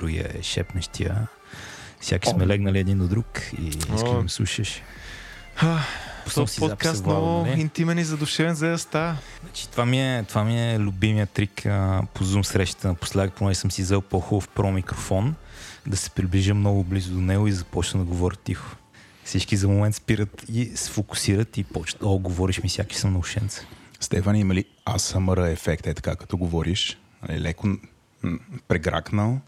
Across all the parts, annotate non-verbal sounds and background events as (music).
другия е шепнещия. Всяки сме легнали един до друг и искаш да ме слушаш. Този подкаст много нали? интимен и задушевен за да става. Значи, това, ми е, това ми е любимия трик а, по Zoom срещата. Напоследък, поне съм си взел по-хубав про микрофон, да се приближа много близо до него и започна да говоря тихо. Всички за момент спират и се фокусират и почват. О, говориш ми, сякаш съм на ушенце. Стефан, има ли ASMR ефект, е така, като говориш? Нали, леко прегракнал.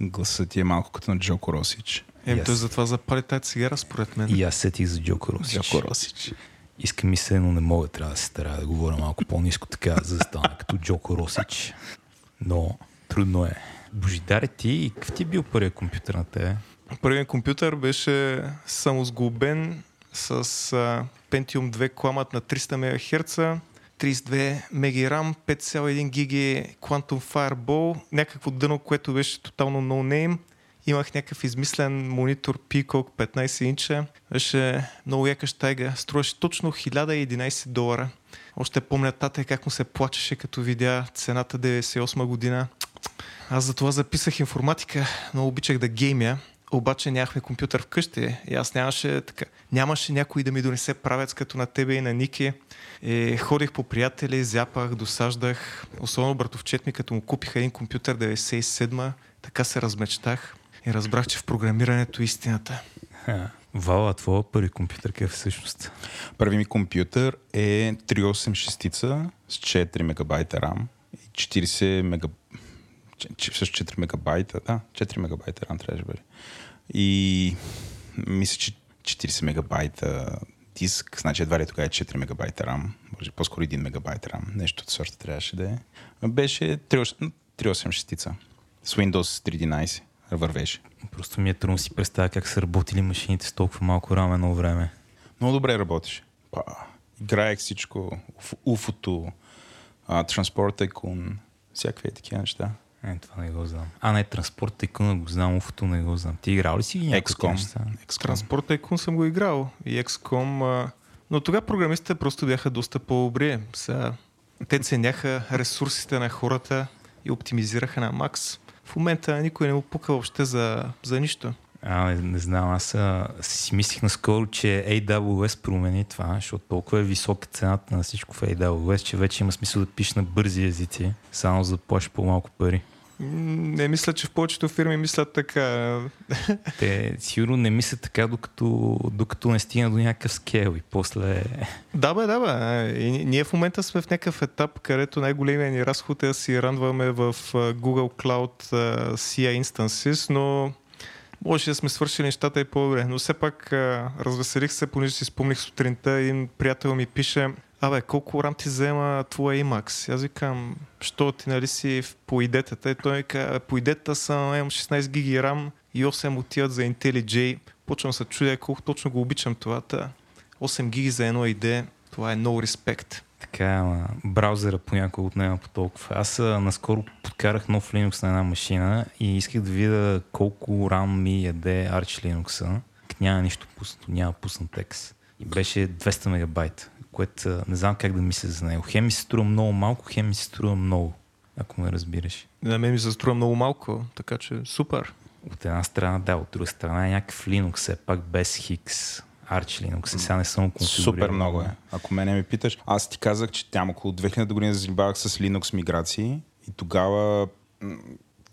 Гласът ти е малко като на Джоко Росич. Еми, той затова запали тази цигара, според мен. И аз сетих за Джоко Росич. Джоко Росич. Искам ми се, но не мога. Трябва да се старая да говоря малко по-низко така, за да стана като Джоко Росич. Но трудно е. Божидаре ти, и какъв ти е бил първият компютър на тебе? Първият компютър беше самосглобен с а, Pentium 2 кламът на 300 МГц, 32 МБ RAM, 5,1 ГБ Quantum Fireball, някакво дъно, което беше тотално no name. Имах някакъв измислен монитор Peacock 15 инча. Беше много яка щайга. Струваше точно 1011 долара. Още помня тата как му се плачеше, като видя цената 98 година. Аз за това записах информатика, но обичах да геймя. Обаче нямахме компютър вкъщи и аз нямаше така. Нямаше някой да ми донесе правец като на тебе и на Ники. И ходих по приятели, зяпах, досаждах. Особено братовчет ми, като му купиха един компютър 97 така се размечтах и разбрах, че в програмирането е истината. Вала, твоя първи компютър какъв е всъщност? Първи ми компютър е 386 с 4 мегабайта RAM и 40 мега... че- че- Всъщност 4 мегабайта, да, 4 мегабайта RAM трябваше да бъде. И мисля, че 40 мегабайта диск, значи едва ли тогава е 4 мегабайта RAM, може по-скоро 1 мегабайт RAM, нещо от сорта трябваше да е. Беше 386 386 с Windows 3.11 вървеше. Просто ми е трудно си представя как са работили машините с толкова малко раме едно време. Много добре работеше. Па, играех всичко. Уф- Уфото, Transport Tycoon, всякакви е такива неща. Е, това не го знам. А, не, транспорт тъкъна го знам, уфото не го знам. Ти играл ли си някакви неща? Транспорт Tycoon съм го играл и XCOM, но тогава програмистите просто бяха доста по-добри. Сега, те ценяха ресурсите на хората и оптимизираха на макс. В момента никой не му пука въобще за, за нищо. А, не, не знам, аз а, си мислих наскоро, че AWS промени това, защото толкова е висока цената на всичко в AWS, че вече има смисъл да пишеш на бързи езици, само за да плащаш по-малко пари. Не мисля, че в повечето фирми мислят така. (laughs) Те сигурно не мислят така, докато, докато не стигна до някакъв скейл и после... Да, бе, да, бе. И ни- ние в момента сме в някакъв етап, където най-големият ни разход е да си рандваме в Google Cloud CI Instances, но може да сме свършили нещата и по-добре. Но все пак а, развеселих се, понеже си спомних сутринта, един приятел ми пише Абе, колко рам ти взема твоя Emacs? Аз викам, що ти нали си по идетата? И той ми каза, по идетата съм, имам 16 гиги рам и 8 отиват за IntelliJ. Почвам се чудя колко точно го обичам това. Та. 8 гиги за едно ID, това е no respect. Така, ама браузъра понякога отнема по толкова. Аз а, наскоро подкарах нов Linux на една машина и исках да видя колко RAM ми яде Arch Linux. Няма нищо пуснато, няма пуснат текст. И беше 200 мегабайта, което не знам как да мисля за него. Хем ми се струва много малко, хем ми се струва много, ако ме разбираш. На мен ми се струва много малко, така че супер. От една страна да, от друга страна е някакъв Linux, все пак без Hix. Arch Linux, сега не съм конфигурирал. Супер много е. Ако мене ме питаш, аз ти казах, че там около 2000 година занимавах с Linux миграции и тогава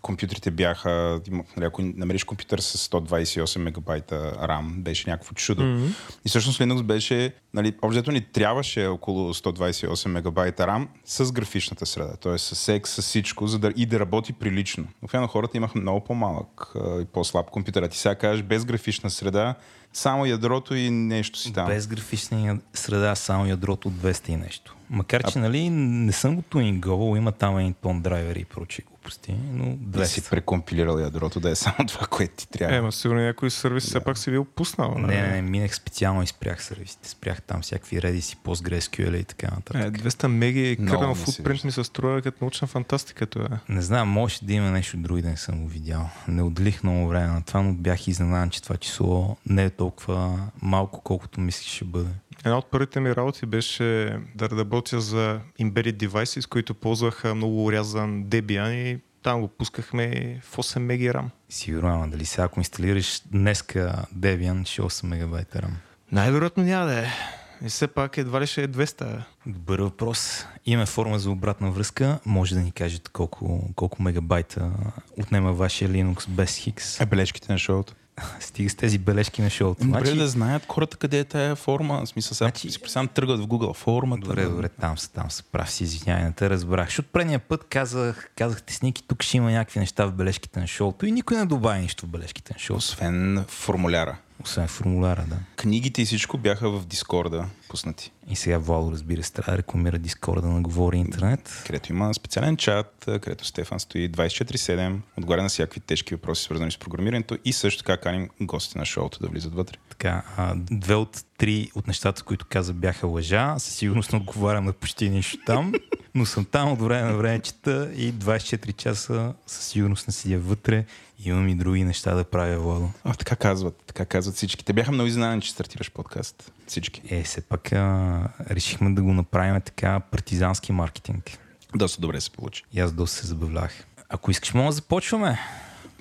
компютрите бяха, нали, ако намериш компютър с 128 мегабайта RAM, беше някакво чудо. Mm-hmm. И всъщност Linux беше, нали, общо ни трябваше около 128 мегабайта RAM с графичната среда, т.е. с секс, с всичко, за да и да работи прилично. Но хората имаха много по-малък а, и по-слаб компютър. А ти сега кажеш без графична среда, само ядрото и нещо си там. Без графична среда, само ядрото от 200 и нещо. Макар, че нали, не съм го тунинговал, има там един тон драйвер и прочие глупости, но Да си 200. прекомпилирал ядрото, да е само (laughs) това, което ти трябва. Е, ма сигурно някой сервис все пак си бил пуснал. Не, не, не, минах специално и спрях сервисите. Спрях там всякакви Redis, PostgreSQL и така Е, нататък. 200 меги Много кърнал футпринт ми се струва като научна фантастика това. Не знам, може да има нещо друго да не съм го видял. Не отделих много време на това, но бях изненадан, че това число не е толкова малко, колкото мислих ще бъде. Една от първите ми работи беше да работя за embedded devices, които ползваха много урязан Debian и Там го пускахме в 8 меги RAM. Сигурно, ама дали сега ако инсталираш днеска Debian, ще е 8 мегабайта RAM? Най-вероятно няма да е. И все пак едва ли ще е 200. Добър въпрос. Имаме форма за обратна връзка. Може да ни кажете колко, колко мегабайта отнема вашия Linux без Хикс. Е, бележките на шоуто. (laughs) Стига с тези бележки на шоуто. Добре значи... да знаят хората къде е тая форма. В смисъл, сега значи... си представям тръгват в Google формата. Добре, добре, там са, там са. Прав си, извинявай, не те разбрах. Защото предния път казах, казахте сники, тук ще има някакви неща в бележките на шоуто и никой не добави нищо в бележките на шоуто. Освен формуляра. Освен формуляра, да. Книгите и всичко бяха в Дискорда пуснати. И сега Вало, разбира се, трябва да рекламира Дискорда на Говори Интернет. Където има специален чат, където Стефан стои 24-7, отговаря на всякакви тежки въпроси, свързани с програмирането и също така каним гостите на шоуто да влизат вътре. Така, а, две от три от нещата, които каза, бяха лъжа. Със сигурност не отговарям на почти нищо там, но съм там от време на време чета и 24 часа със сигурност не седя вътре Имам и други неща да правя, Владо. А, така казват, така казват всички. Те бяха много изненадани, че стартираш подкаст. Всички. Е, все пак а, решихме да го направим така партизански маркетинг. Доста добре се получи. И аз доста се забавлях. Ако искаш, мога да започваме.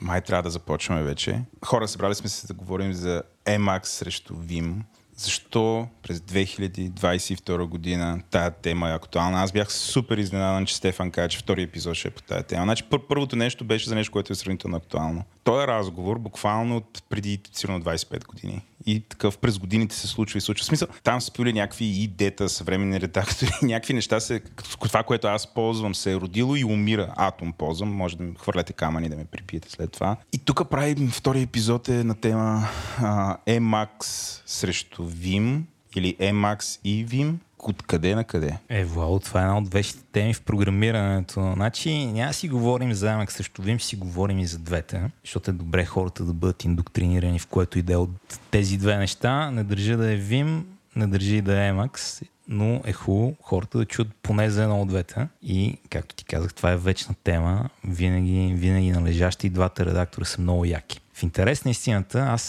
Май трябва да започваме вече. Хора, събрали сме се да говорим за Emacs срещу Vim. Защо през 2022 година тая тема е актуална? Аз бях супер изненадан, че Стефан каже, че втори епизод ще е по тая тема. Значи пър- първото нещо беше за нещо, което е сравнително актуално. Той е разговор буквално от преди сигурно 25 години и такъв през годините се случва и случва. В смисъл, там са пили някакви идета, съвременни редактори, (laughs) някакви неща се, това, което аз ползвам, се е родило и умира. Атом ползвам, може да ми хвърляте камъни да ме припиете след това. И тук правим втори епизод е на тема а, Emacs срещу Vim или Emacs и Vim от къде на къде? Е, Вау, това е една от вещите теми в програмирането. Значи няма си говорим за Emacs срещу Vim, си говорим и за двете, защото е добре хората да бъдат индоктринирани в което иде от тези две неща. Не държа да е Vim, не държи да е Emacs, но е хубаво хората да чуят поне за едно от двете. И, както ти казах, това е вечна тема. Винаги, винаги належащи и двата редактора са много яки. В интерес на истината, аз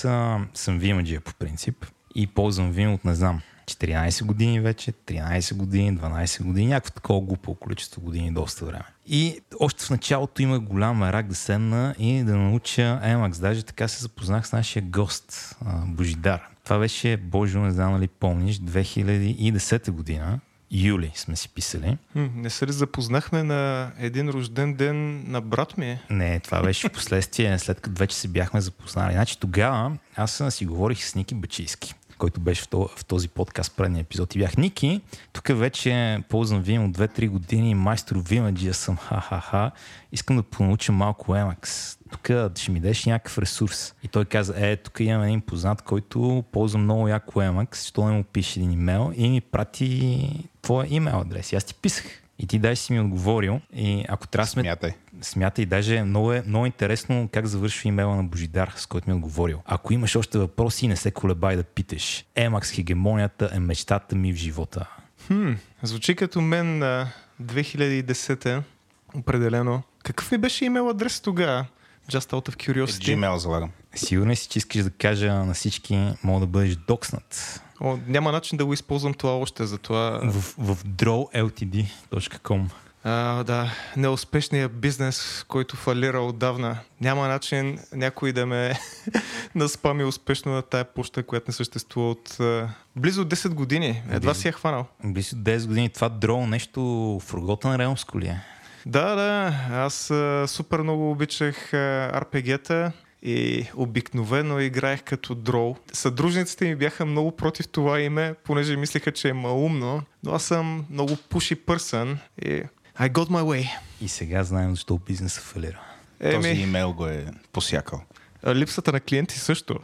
съм Vimаджия по принцип и ползвам Vim от не знам 14 години вече, 13 години, 12 години, някакво такова глупо количество години доста време. И още в началото има голям рак да седна и да науча Emacs. Даже така се запознах с нашия гост, Божидар. Това беше, Боже, не знам ли помниш, 2010 година. Юли сме си писали. Не се ли запознахме на един рожден ден на брат ми? Не, това беше в последствие, след като вече се бяхме запознали. Значи тогава аз си говорих с Ники Бачийски който беше в този подкаст предния епизод и бях Ники. Тук вече ползвам Vim от 2-3 години, майстор Vimage съм, ха-ха-ха. Искам да понауча малко Emacs. Тук ще ми дадеш някакъв ресурс. И той каза, е, тук имам един познат, който ползва много яко Emacs, що не му пише един имейл и ми прати твоя имейл адрес. И аз ти писах. И ти даже си ми отговорил. И ако трябва сме... Смятай. Смятай. Даже много е много интересно как завършва имейла на Божидар, с който ми е отговорил. Ако имаш още въпроси, не се колебай да питаш. Емакс хегемонията е мечтата ми в живота. Хм, звучи като мен на 2010 определено. Какъв ми беше имейл адрес тогава? Just out of curiosity. Gmail залагам. Сигурен си, че искаш да кажа на всички, мога да бъдеш докснат. О, няма начин да го използвам това още, затова... В, в drawltd.com а, да, неуспешният бизнес, който фалира отдавна. Няма начин някой да ме (laughs) наспами успешно на тая почта, която не съществува от а, близо 10 години. Едва близо, си я хванал. Близо 10 години. Това дроу нещо в на Realms ли е? Да, да. Аз а, супер много обичах RPG-та и обикновено играех като дроу. Съдружниците ми бяха много против това име, понеже мислеха, че е малумно, но аз съм много пуши пърсън и I got my way. И сега знаем защо бизнесът фалира. Еми... Този имейл го е посякал. Липсата на клиенти също.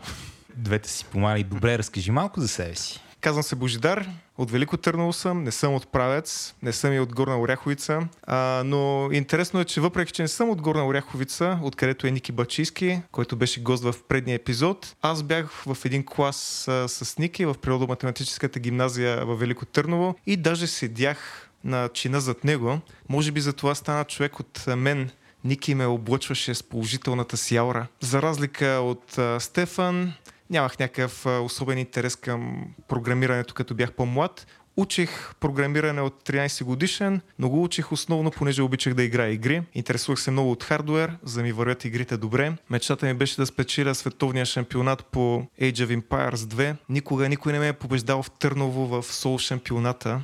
Двете си помали. Добре, разкажи малко за себе си. Казвам се Божидар, от Велико Търново съм, не съм от Правец, не съм и от Горна Оряховица, а, но интересно е, че въпреки, че не съм от Горна Оряховица, откъдето е Ники Бачийски, който беше гост в предния епизод, аз бях в един клас а, с Ники в природо-математическата гимназия в Велико Търново и даже седях на чина зад него. Може би за това стана човек от мен, Ники ме облъчваше с положителната си аура. За разлика от а, Стефан, нямах някакъв особен интерес към програмирането, като бях по-млад. Учих програмиране от 13 годишен, но го учих основно, понеже обичах да играя игри. Интересувах се много от хардуер, за да ми вървят игрите добре. Мечтата ми беше да спечеля световния шампионат по Age of Empires 2. Никога никой не ме е побеждал в Търново в Сол шампионата.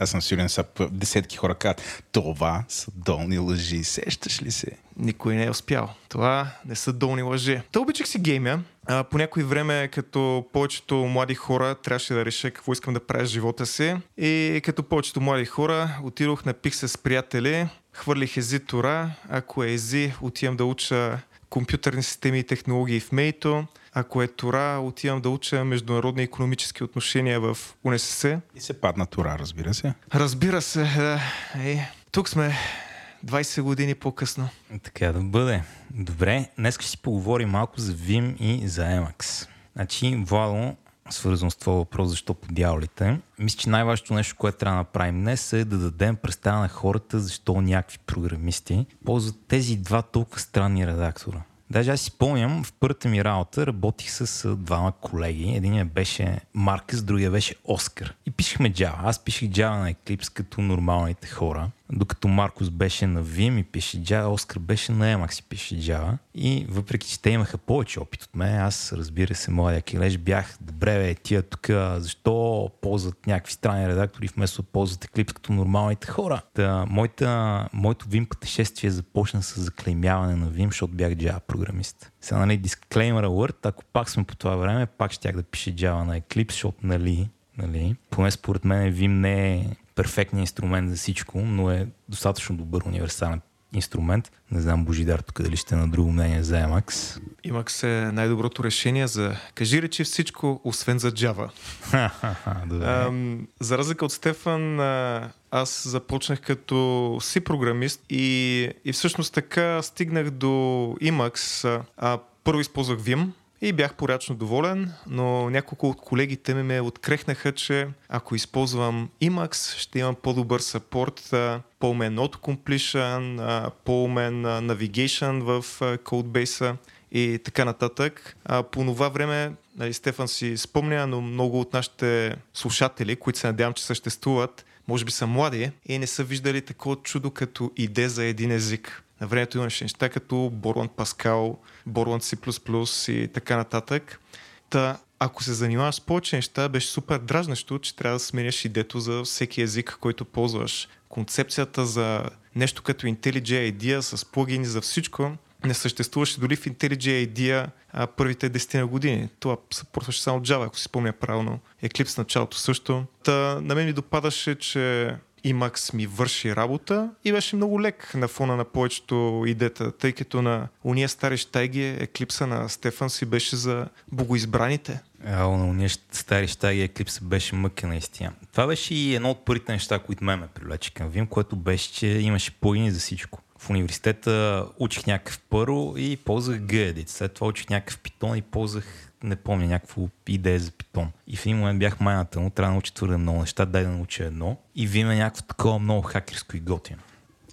Аз, съм сигурен, са десетки хора казват, това са долни лъжи. Сещаш ли се? Никой не е успял. Това не са долни лъжи. Та обичах си геймя. А, по някой време, като повечето млади хора, трябваше да реша какво искам да правя в живота си. И като повечето млади хора, отидох, напих се с приятели, хвърлих ези Тора. Ако е ези, отивам да уча компютърни системи и технологии в Мейто. Ако е Тора, отивам да уча международни економически отношения в УНСС. И се падна Тора, разбира се. Разбира се, да. Е, тук сме 20 години по-късно. Така да бъде. Добре, днес ще си поговорим малко за Vim и за Emacs. Значи, Владо, свързано с това въпрос, защо по дяволите. Мисля, че най-важното нещо, което трябва да направим днес е да дадем представа на хората, защо някакви програмисти ползват тези два толкова странни редактора. Даже аз си спомням, в първата ми работа работих с двама колеги. Единият беше Маркъс, другия беше Оскар. И пишехме Java. Аз пишех Java на Eclipse като нормалните хора докато Маркус беше на Vim и пише Java, Оскар беше на Emacs и пише Java. И въпреки, че те имаха повече опит от мен, аз разбира се, моя килеж бях, добре бе, тия тук, защо ползват някакви странни редактори вместо да ползват Eclipse като нормалните хора. Та, моята, моето Vim пътешествие започна с заклеймяване на Vim, защото бях Java програмист. Сега, нали, disclaimer alert, ако пак сме по това време, пак щях да пише Java на Eclipse, защото, нали, нали, поне според мен Vim не е перфектният инструмент за всичко, но е достатъчно добър универсален инструмент. Не знам Божидар тук дали ще е на друго мнение за Emacs. Emacs е най-доброто решение за кажи речи всичко, освен за Java. Ам, за разлика от Стефан, аз започнах като си програмист и, и всъщност така стигнах до Emacs. А, първо използвах Vim, и бях порядъчно доволен, но няколко от колегите ми ме открехнаха, че ако използвам Emacs, ще имам по-добър саппорт, по-умен auto-completion, по-умен navigation в кодбейса и така нататък. А, по това време, нали, Стефан си спомня, но много от нашите слушатели, които се надявам, че съществуват, може би са млади и не са виждали такова чудо като идея за един език. На времето имаше неща като Борланд Паскал, Борланд C++ и така нататък. Та, ако се занимаваш с повече неща, беше супер дразнещо, че трябва да сменяш идето за всеки език, който ползваш. Концепцията за нещо като IntelliJ IDEA с плагини за всичко не съществуваше дори в IntelliJ IDEA а, първите 10 години. Това съпортваше само Java, ако си спомня правилно. Eclipse началото също. Та, на мен ми допадаше, че Emacs ми върши работа и беше много лек на фона на повечето идета, тъй като на уния стари щайги еклипса на Стефан си беше за богоизбраните. А, на уния стари щайги еклипса беше мъка наистина. Това беше и едно от първите неща, които ме ме привлече към Vim, което беше, че имаше плагини за всичко. В университета учих някакъв първо и ползвах Gedit. След това учих някакъв питон и ползвах не помня, някаква идея за питон. И в един момент бях майната му, трябва да науча твърде много неща, дай да науча едно. И ви има някакво такова много хакерско и готино.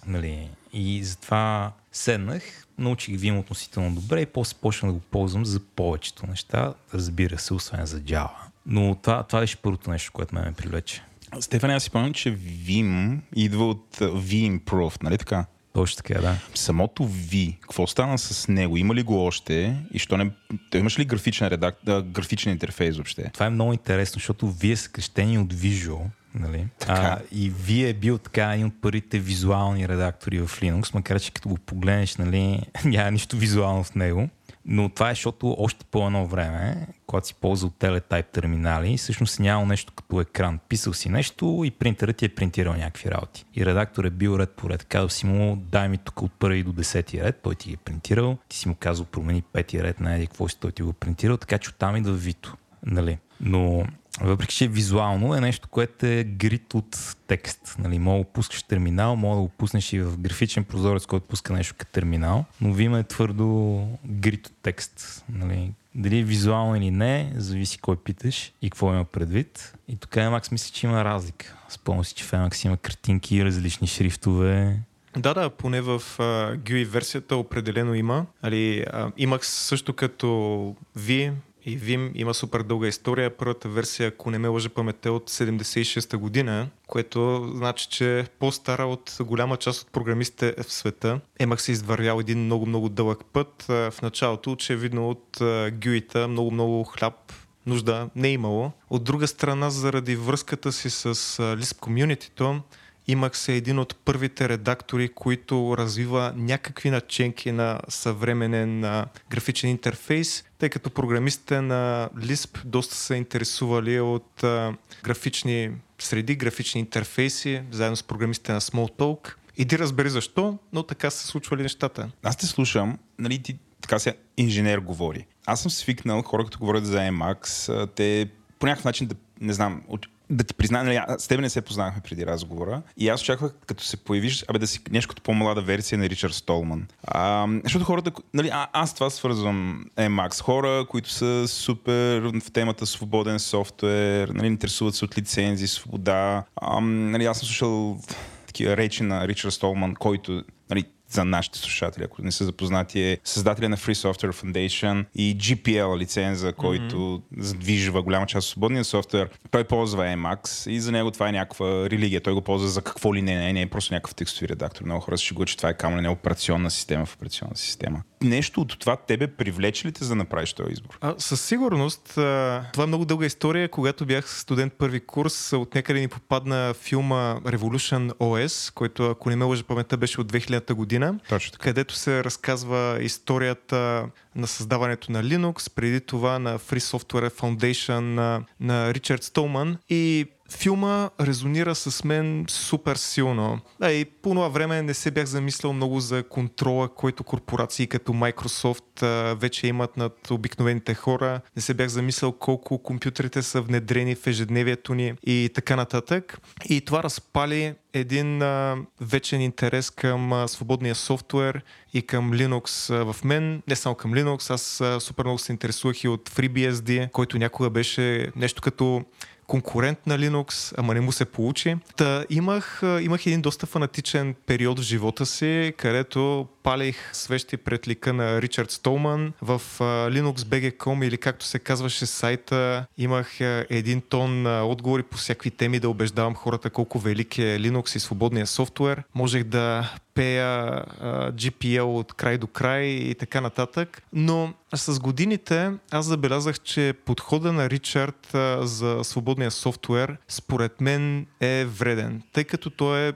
Нали? И затова седнах, научих Vim относително добре и после почнах да го ползвам за повечето неща, разбира се, освен за Java. Но това, това беше първото нещо, което ме, ме привлече. Стефан, аз си помня, че Vim идва от V-Improve, нали така? Точно така, да. Самото V, какво стана с него? Има ли го още? И що не... Той имаш ли графичен, редак... графичен интерфейс въобще? Това е много интересно, защото Vue е съкрещение от Visual. Нали? А, и вие е бил така един от първите визуални редактори в Linux, макар че като го погледнеш, нали, (laughs) няма нищо визуално в него. Но това е защото още по едно време, когато си ползвал телетайп терминали, всъщност няма нещо като екран. Писал си нещо и принтерът ти е принтирал някакви работи. И редактор е бил ред по ред. Казал си му, дай ми тук от първи до десети ред, той ти ги е принтирал. Ти си му казал, промени пети ред, на какво си той ти го е принтирал, така че оттам идва Вито. Нали? Но въпреки, че визуално е нещо, което е грит от текст. Нали, мога да пускаш терминал, мога да го пуснеш и в графичен прозорец, който пуска нещо като терминал, но Vim е твърдо грит от текст. Нали, дали е визуално или не, зависи кой питаш и какво има предвид. И тук Emacs мисля, че има разлика. Спомням си, че в Emacs има картинки, различни шрифтове, да, да, поне в uh, GUI версията определено има. Али, uh, Emacs също като V и Vim има супер дълга история. Първата версия, ако не ме лъжа паметта, от 76-та година, което значи, че е по-стара от голяма част от програмистите в света. Емах се извървял един много-много дълъг път. В началото, очевидно от гюита, много-много хляб нужда не е имало. От друга страна, заради връзката си с Lisp комьюнитито, имах се един от първите редактори, които развива някакви наченки на съвременен графичен интерфейс, тъй като програмистите на Lisp доста са интересували от графични среди, графични интерфейси, заедно с програмистите на Smalltalk. Иди разбери защо, но така са случвали нещата. Аз те слушам, нали ти така се инженер говори. Аз съм свикнал, хора като говорят за Emacs, те по някакъв начин да, не знам, да ти призная, нали, с теб не се познахме преди разговора и аз очаквах, като се появиш, абе да си нещо като по-млада версия на Ричард Столман. А, защото хората, нали, а, аз това свързвам Emacs. Хора, които са супер в темата свободен софтуер, нали, интересуват се от лицензии, свобода. А, нали, аз съм слушал такива речи на Ричард Столман, който за нашите слушатели, ако не са запознати, е създателя на Free Software Foundation и GPL лиценза, който mm-hmm. задвижва голяма част от свободния софтуер. Той ползва Emacs и за него това е някаква религия. Той го ползва за какво ли не, не, не е просто някакъв текстови редактор. Много хора си че това е камо не операционна система в операционна система. Нещо от това тебе привлече ли те за да направиш този избор? А, със сигурност. Това е много дълга история. Когато бях студент първи курс, от някъде ни попадна филма Revolution OS, който, ако не ме лъжа паметта, беше от 2000-та година година, Точно така. където се разказва историята на създаването на Linux, преди това на Free Software Foundation на, на Ричард Столман и Филма резонира с мен супер силно. А и по това време не се бях замислял много за контрола, който корпорации като Microsoft а, вече имат над обикновените хора. Не се бях замислял колко компютрите са внедрени в ежедневието ни и така нататък. И това разпали един а, вечен интерес към а, свободния софтуер и към Linux а, в мен. Не само към Linux, аз а, супер много се интересувах и от FreeBSD, който някога беше нещо като конкурент на Linux, ама не му се получи. Та имах, имах един доста фанатичен период в живота си, където палих свещи пред лика на Ричард Столман. В LinuxBG.com или както се казваше сайта, имах един тон отговори по всякакви теми да убеждавам хората колко велик е Linux и свободния софтуер. Можех да пея GPL от край до край и така нататък. Но с годините аз забелязах, че подхода на Ричард за свободния софтуер според мен е вреден, тъй като той е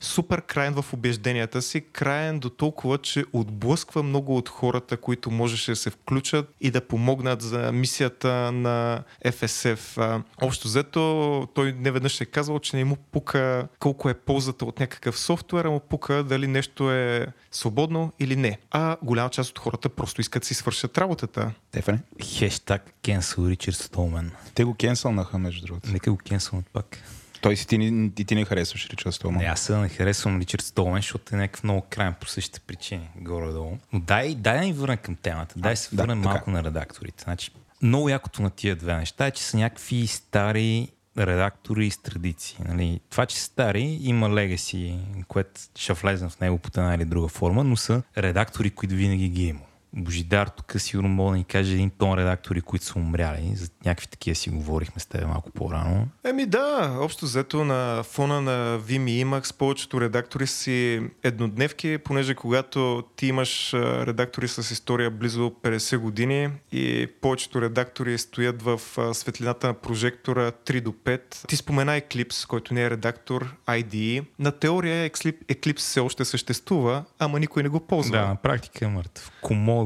супер краен в убежденията си, краен до толкова, че отблъсква много от хората, които можеше да се включат и да помогнат за мисията на FSF. Общо взето, той не веднъж е казвал, че не му пука колко е ползата от някакъв софтуер, а му пука дали нещо е свободно или не. А голяма част от хората просто искат да си свършат работата. Стефане? Хештаг cancel Ричард Столмен. Те го кенсълнаха, между другото. Нека го кенсълнат пак. Той си ти, ти, ти не харесваш Ричард Столман. Не, аз не харесвам Ричард Столман, защото е някакъв много крайен по същите причини, горе-долу. Но дай, дай да ни върнем към темата. Дай а, се върнем да, малко така. на редакторите. Значи, много якото на тия две неща е, че са някакви стари редактори с традиции. Нали? Това, че са стари, има легаси, което ще влезем в него по една или друга форма, но са редактори, които винаги ги има. Божидар тук сигурно мога да ни каже един тон редактори, които са умряли. За някакви такива си говорихме с теб малко по-рано. Еми да, общо взето на фона на Vim и Emacs повечето редактори си еднодневки, понеже когато ти имаш редактори с история близо 50 години и повечето редактори стоят в светлината на прожектора 3 до 5. Ти спомена Eclipse, който не е редактор, IDE. На теория Eclipse все още съществува, ама никой не го ползва. Да, на практика е мъртв.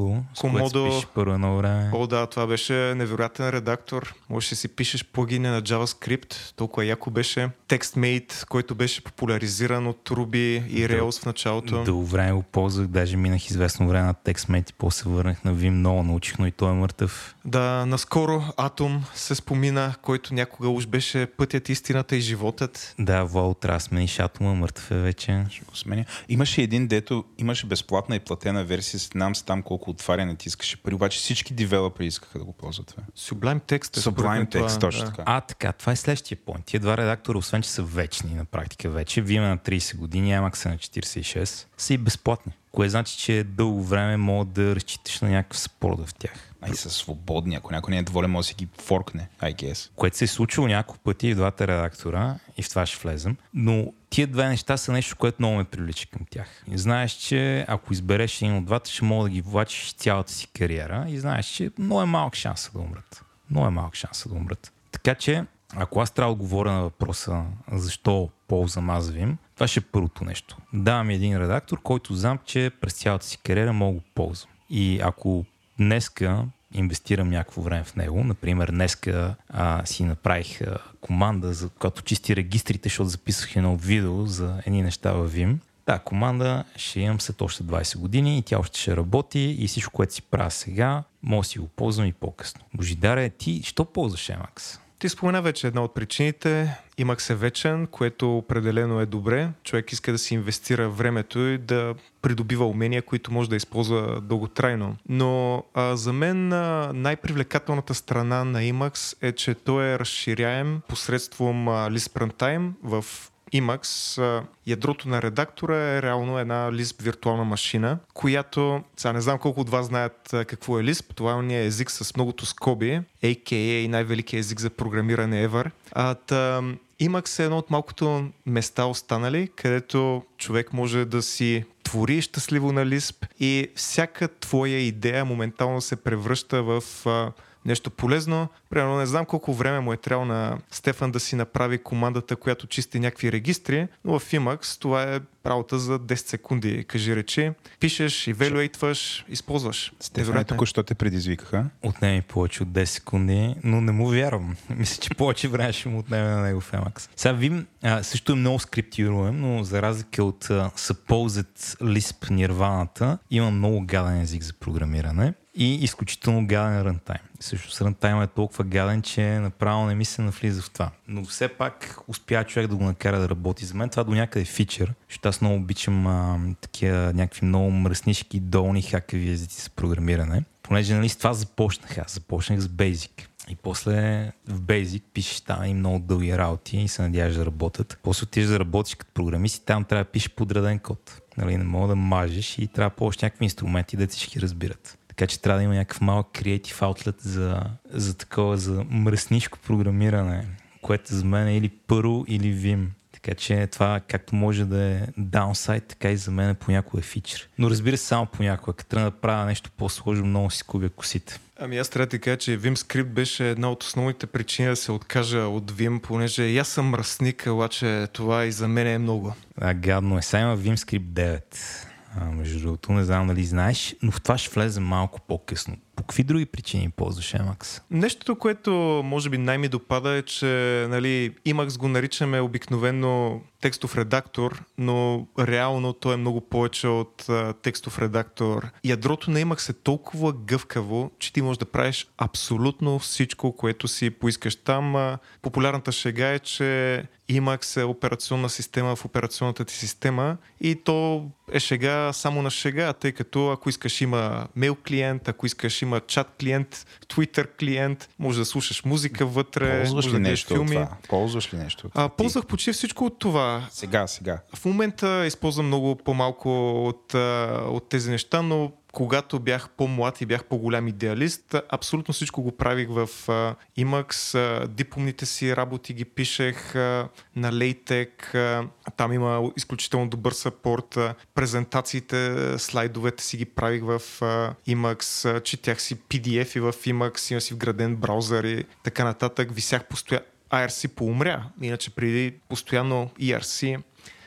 Комодо Комодо, Комодо. първо едно време. О, да, това беше невероятен редактор. Можеше да си пишеш плагини на JavaScript. Толкова яко беше. TextMate, който беше популяризиран от Ruby и Rails в началото. Дълго време го ползвах. Даже минах известно време на TextMate и после върнах на Vim. Много научих, но и той е мъртъв. Да, наскоро Atom се спомина, който някога уж беше пътят, истината и животът. Да, Вол трябва да смениш Atom, мъртъв е вече. Ще го сменя. Имаше един, дето имаше безплатна и платена версия. Знам се там колко отваряне ти искаше пари, обаче всички девелопери искаха да го ползват това. Sublime Text е Sublime Text, това, точно да. така. А, така, това е следващия point. Тия два редактора, освен че са вечни на практика вече, вие на 30 години, Emacs на 46, са и безплатни. Кое значи, че дълго време мога да разчиташ на някакъв спорт в тях. Ай, са свободни. Ако някой не е доволен, може да си ги форкне, I guess. Което се е случило няколко пъти в двата редактора, и в това ще влезем. Но тия две неща са нещо, което много ме привлича към тях. И знаеш, че ако избереш един от двата, ще мога да ги влачиш цялата си кариера и знаеш, че много е малък шанс да умрат. Много е малък шанс да умрат. Така че, ако аз трябва да говоря на въпроса защо ползвам аз Vim, това ще е първото нещо. Давам един редактор, който знам, че през цялата си кариера мога го ползвам. И ако днеска инвестирам някакво време в него. Например, днеска а, си направих а, команда, за която чисти регистрите, защото записах едно видео за едни неща в Vim. Да, команда ще имам след още 20 години и тя още ще работи и всичко, което си правя сега, може да си го ползвам и по-късно. Божидаре, ти що ползваш Emacs? Ти спомена вече една от причините. Имах се вечен, което определено е добре. Човек иска да си инвестира времето и да придобива умения, които може да използва дълготрайно. Но а, за мен а, най-привлекателната страна на Emacs е, че той е разширяем посредством а, List Runtime в Emacs, ядрото на редактора е реално една Lisp виртуална машина, която, сега не знам колко от вас знаят какво е Lisp, това е език с многото скоби, a.k.a. най-великият език за програмиране ever. А, та, Emacs е едно от малкото места останали, където човек може да си твори щастливо на Lisp и всяка твоя идея моментално се превръща в нещо полезно. Примерно не знам колко време му е трябвало на Стефан да си направи командата, която чисти някакви регистри, но в Emacs това е работа за 10 секунди. Кажи речи, пишеш, евелюейтваш, използваш. Стефан, е тук, що те предизвикаха? Отнеми повече от 10 секунди, но не му вярвам. (laughs) Мисля, че повече време ще му отнеме на него в Emacs. Сега Vim а, също е много скриптируем, но за разлика от uh, Supposed Lisp Nirvana, има много гаден език за програмиране и изключително гаден рантайм. Също с рантайм е толкова гаден, че направо не ми се навлиза в това. Но все пак успя човек да го накара да работи. За мен това до някъде е фичър, защото аз много обичам а, такива някакви много мръснишки, долни хакави езици за програмиране. Понеже нали, с това започнах аз. Започнах с Basic. И после в Basic пишеш там и много дълги работи и се надяваш да работят. После отиваш да работиш като програмист и там трябва да пишеш подреден код. Нали, не мога да мажеш и трябва да някакви инструменти, да всички разбират. Така че трябва да има някакъв малък креатив аутлет за, за такова, за мръснишко програмиране, което за мен е или Perl или Vim. Така че това както може да е даунсайд, така и за мен понякога е фичър. Но разбира се, само понякога. Като трябва да правя нещо по-сложно, много си кубя косите. Ами аз трябва да кажа, че Vim Script беше една от основните причини да се откажа от Vim, понеже и аз съм мръсник, обаче това и за мен е много. А, гадно е. Сега има Vim Script 9. Между другото, не знам дали знаеш, но в това ще влезе малко по-късно. По какви други причини ползваш Emacs? Нещото, което може би най-ми допада е, че нали, Emacs го наричаме обикновено текстов редактор, но реално той е много повече от текстов редактор. Ядрото на Emacs е толкова гъвкаво, че ти можеш да правиш абсолютно всичко, което си поискаш там. Популярната шега е, че Emacs е операционна система в операционната ти система и то е шега само на шега, тъй като ако искаш има мейл клиент, ако искаш има чат клиент, Twitter клиент, може да слушаш музика вътре, Ползваш може да нещо филми. от това? Ползваш ли нещо от това? А, ползвах почти всичко от това. Сега, сега. В момента използвам много по-малко от, от тези неща, но когато бях по-млад и бях по-голям идеалист, абсолютно всичко го правих в uh. Uh, дипломните си работи ги пишех на. Uh, там има изключително добър сапорт. Презентациите, слайдовете си ги правих в. Uh, четях си PDF и в Emacs, има си вграден браузър и така нататък. Висях постоянно. IRC поумря, иначе преди постоянно ERC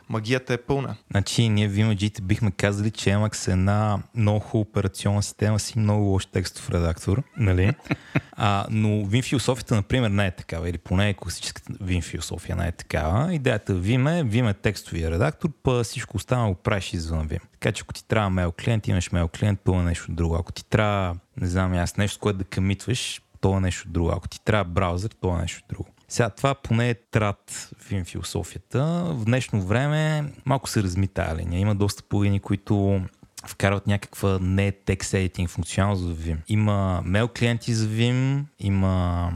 магията е пълна. Значи ние в VMG бихме казали, че Emacs е една много хубава операционна система с много лош текстов редактор, нали? А, но Vim философията, например, не е такава, или поне класическата Vim философия не е такава. Идеята Vim е, Vim е текстовия редактор, па всичко останало го правиш извън Vim. Така че ако ти трябва мейл клиент, имаш мейл клиент, то е нещо друго. Ако ти трябва, не знам аз, нещо, което да камитваш, то е нещо друго. Ако ти трябва браузър, то е нещо друго. Сега това поне е трат в философията. В днешно време малко се разми тая линия. Има доста плагини, които вкарват някаква не текст editing функционалност за Vim. Има мейл клиенти за Vim, има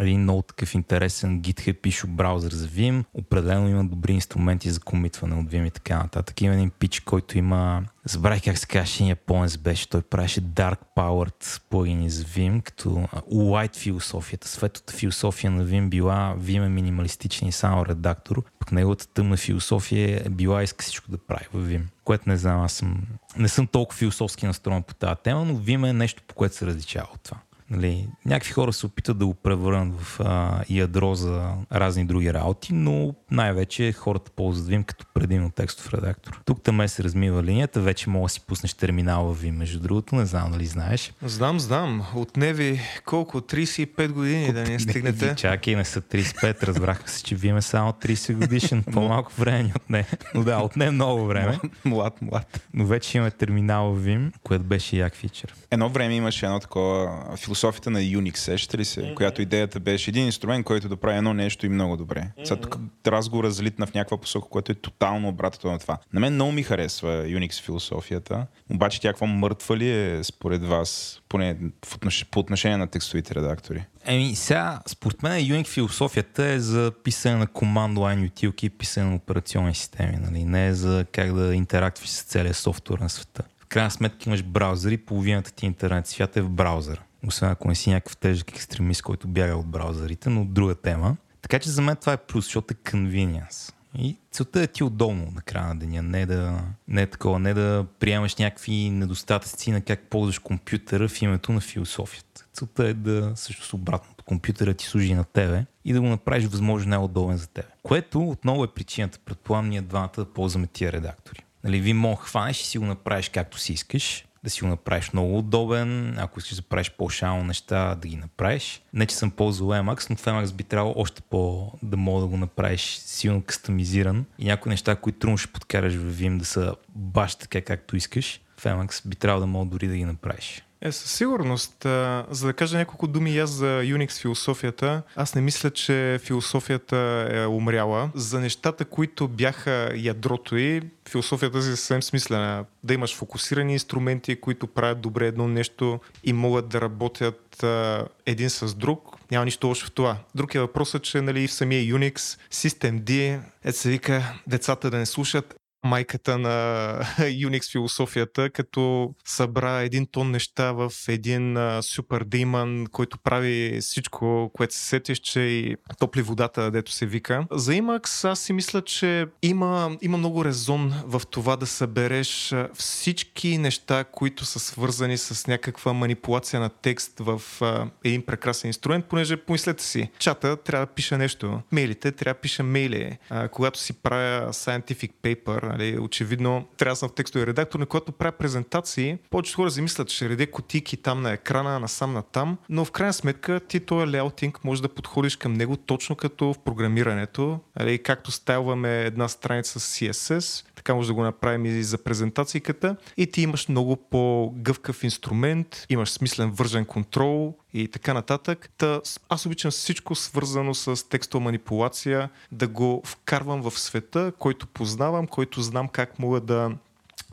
един много такъв интересен GitHub issue браузър за Vim. Определено има добри инструменти за комитване от Vim и така нататък. Има един пич, който има Забравих как се казваше японец беше. Той правеше Dark Powered плагини за Vim, като White философията. Светлата философия на Vim била Vim е минималистичен и само редактор, пък неговата тъмна философия е била иска всичко да прави в Vim. Което не знам, аз съм, не съм толкова философски настроен по тази тема, но Vim е нещо, по което се различава от това. Нали, някакви хора се опитат да го превърнат в а, ядро за разни други работи, но най-вече хората ползват Vim като предимно текстов редактор. Тук там се размива линията, вече мога да си пуснеш терминал в Vim, между другото, не знам дали знаеш. Знам, знам. Отне ви колко? 35 години да ни стигнете. Чакай, не са 35, разбрахме се, че Vim е само 30 годишен, (laughs) по-малко време от не. Но да, отне много време. млад, млад. Но вече имаме терминал в Vim, което беше як фичър. Едно време имаше едно такова философията на Unix, сещате ли се? Mm-hmm. Която идеята беше един инструмент, който да прави едно нещо и много добре. Mm-hmm. Сега тук разговор залитна в някаква посока, което е тотално обратното на това. На мен много ми харесва Unix философията, обаче тя какво мъртва ли е според вас, поне по отношение на текстовите редактори? Еми, сега, според мен Unix философията е за писане на командо лайн утилки и писане на операционни системи, нали? Не е за как да интерактваш с целия софтуер на света. В крайна сметка имаш браузър и половината ти интернет свят е в браузъра освен ако не си някакъв тежък екстремист, който бяга от браузърите, но друга тема. Така че за мен това е плюс, защото е convenience. И целта е ти удобно на края на деня, не да, не е такова, не да приемаш някакви недостатъци на как ползваш компютъра в името на философията. Целта е да също обратното. Компютъра ти служи на тебе и да го направиш възможно най-удобен за тебе. Което отново е причината, предполагам, ние двамата да ползваме тия редактори. Нали, ви мога хванеш и си го направиш както си искаш, да си го направиш много удобен, ако искаш да правиш по-шално неща, да ги направиш. Не, че съм ползвал Emacs, но в Emacs би трябвало още по да мога да го направиш силно кастомизиран и някои неща, които трудно ще подкараш в Vim да са баш така както искаш. В Emacs би трябвало да мога дори да ги направиш. Е, със сигурност. А, за да кажа няколко думи аз за Unix философията, аз не мисля, че философията е умряла. За нещата, които бяха ядрото и философията си е съвсем смислена. Да имаш фокусирани инструменти, които правят добре едно нещо и могат да работят а, един с друг. Няма нищо лошо в това. Друг е че нали, в самия Unix, System е се вика децата да не слушат, майката на (laughs) Unix философията, като събра един тон неща в един супер дейман, който прави всичко, което се сетиш, че и топли водата, дето се вика. За Emacs аз си мисля, че има, има много резон в това да събереш всички неща, които са свързани с някаква манипулация на текст в един прекрасен инструмент, понеже помислете си, чата трябва да пише нещо, мейлите трябва да пише мейли, а, когато си правя scientific paper, Нали, очевидно трябва да съм в текстови редактор, на който правя презентации. Повечето хора замислят, че реде котики там на екрана, насам на там, но в крайна сметка ти този леаутинг може да подходиш към него точно като в програмирането. Нали, както стайлваме една страница с CSS, така може да го направим и за презентацията. И ти имаш много по-гъвкав инструмент, имаш смислен вържен контрол и така нататък. Та, аз обичам всичко свързано с текстова манипулация да го вкарвам в света, който познавам, който знам как мога да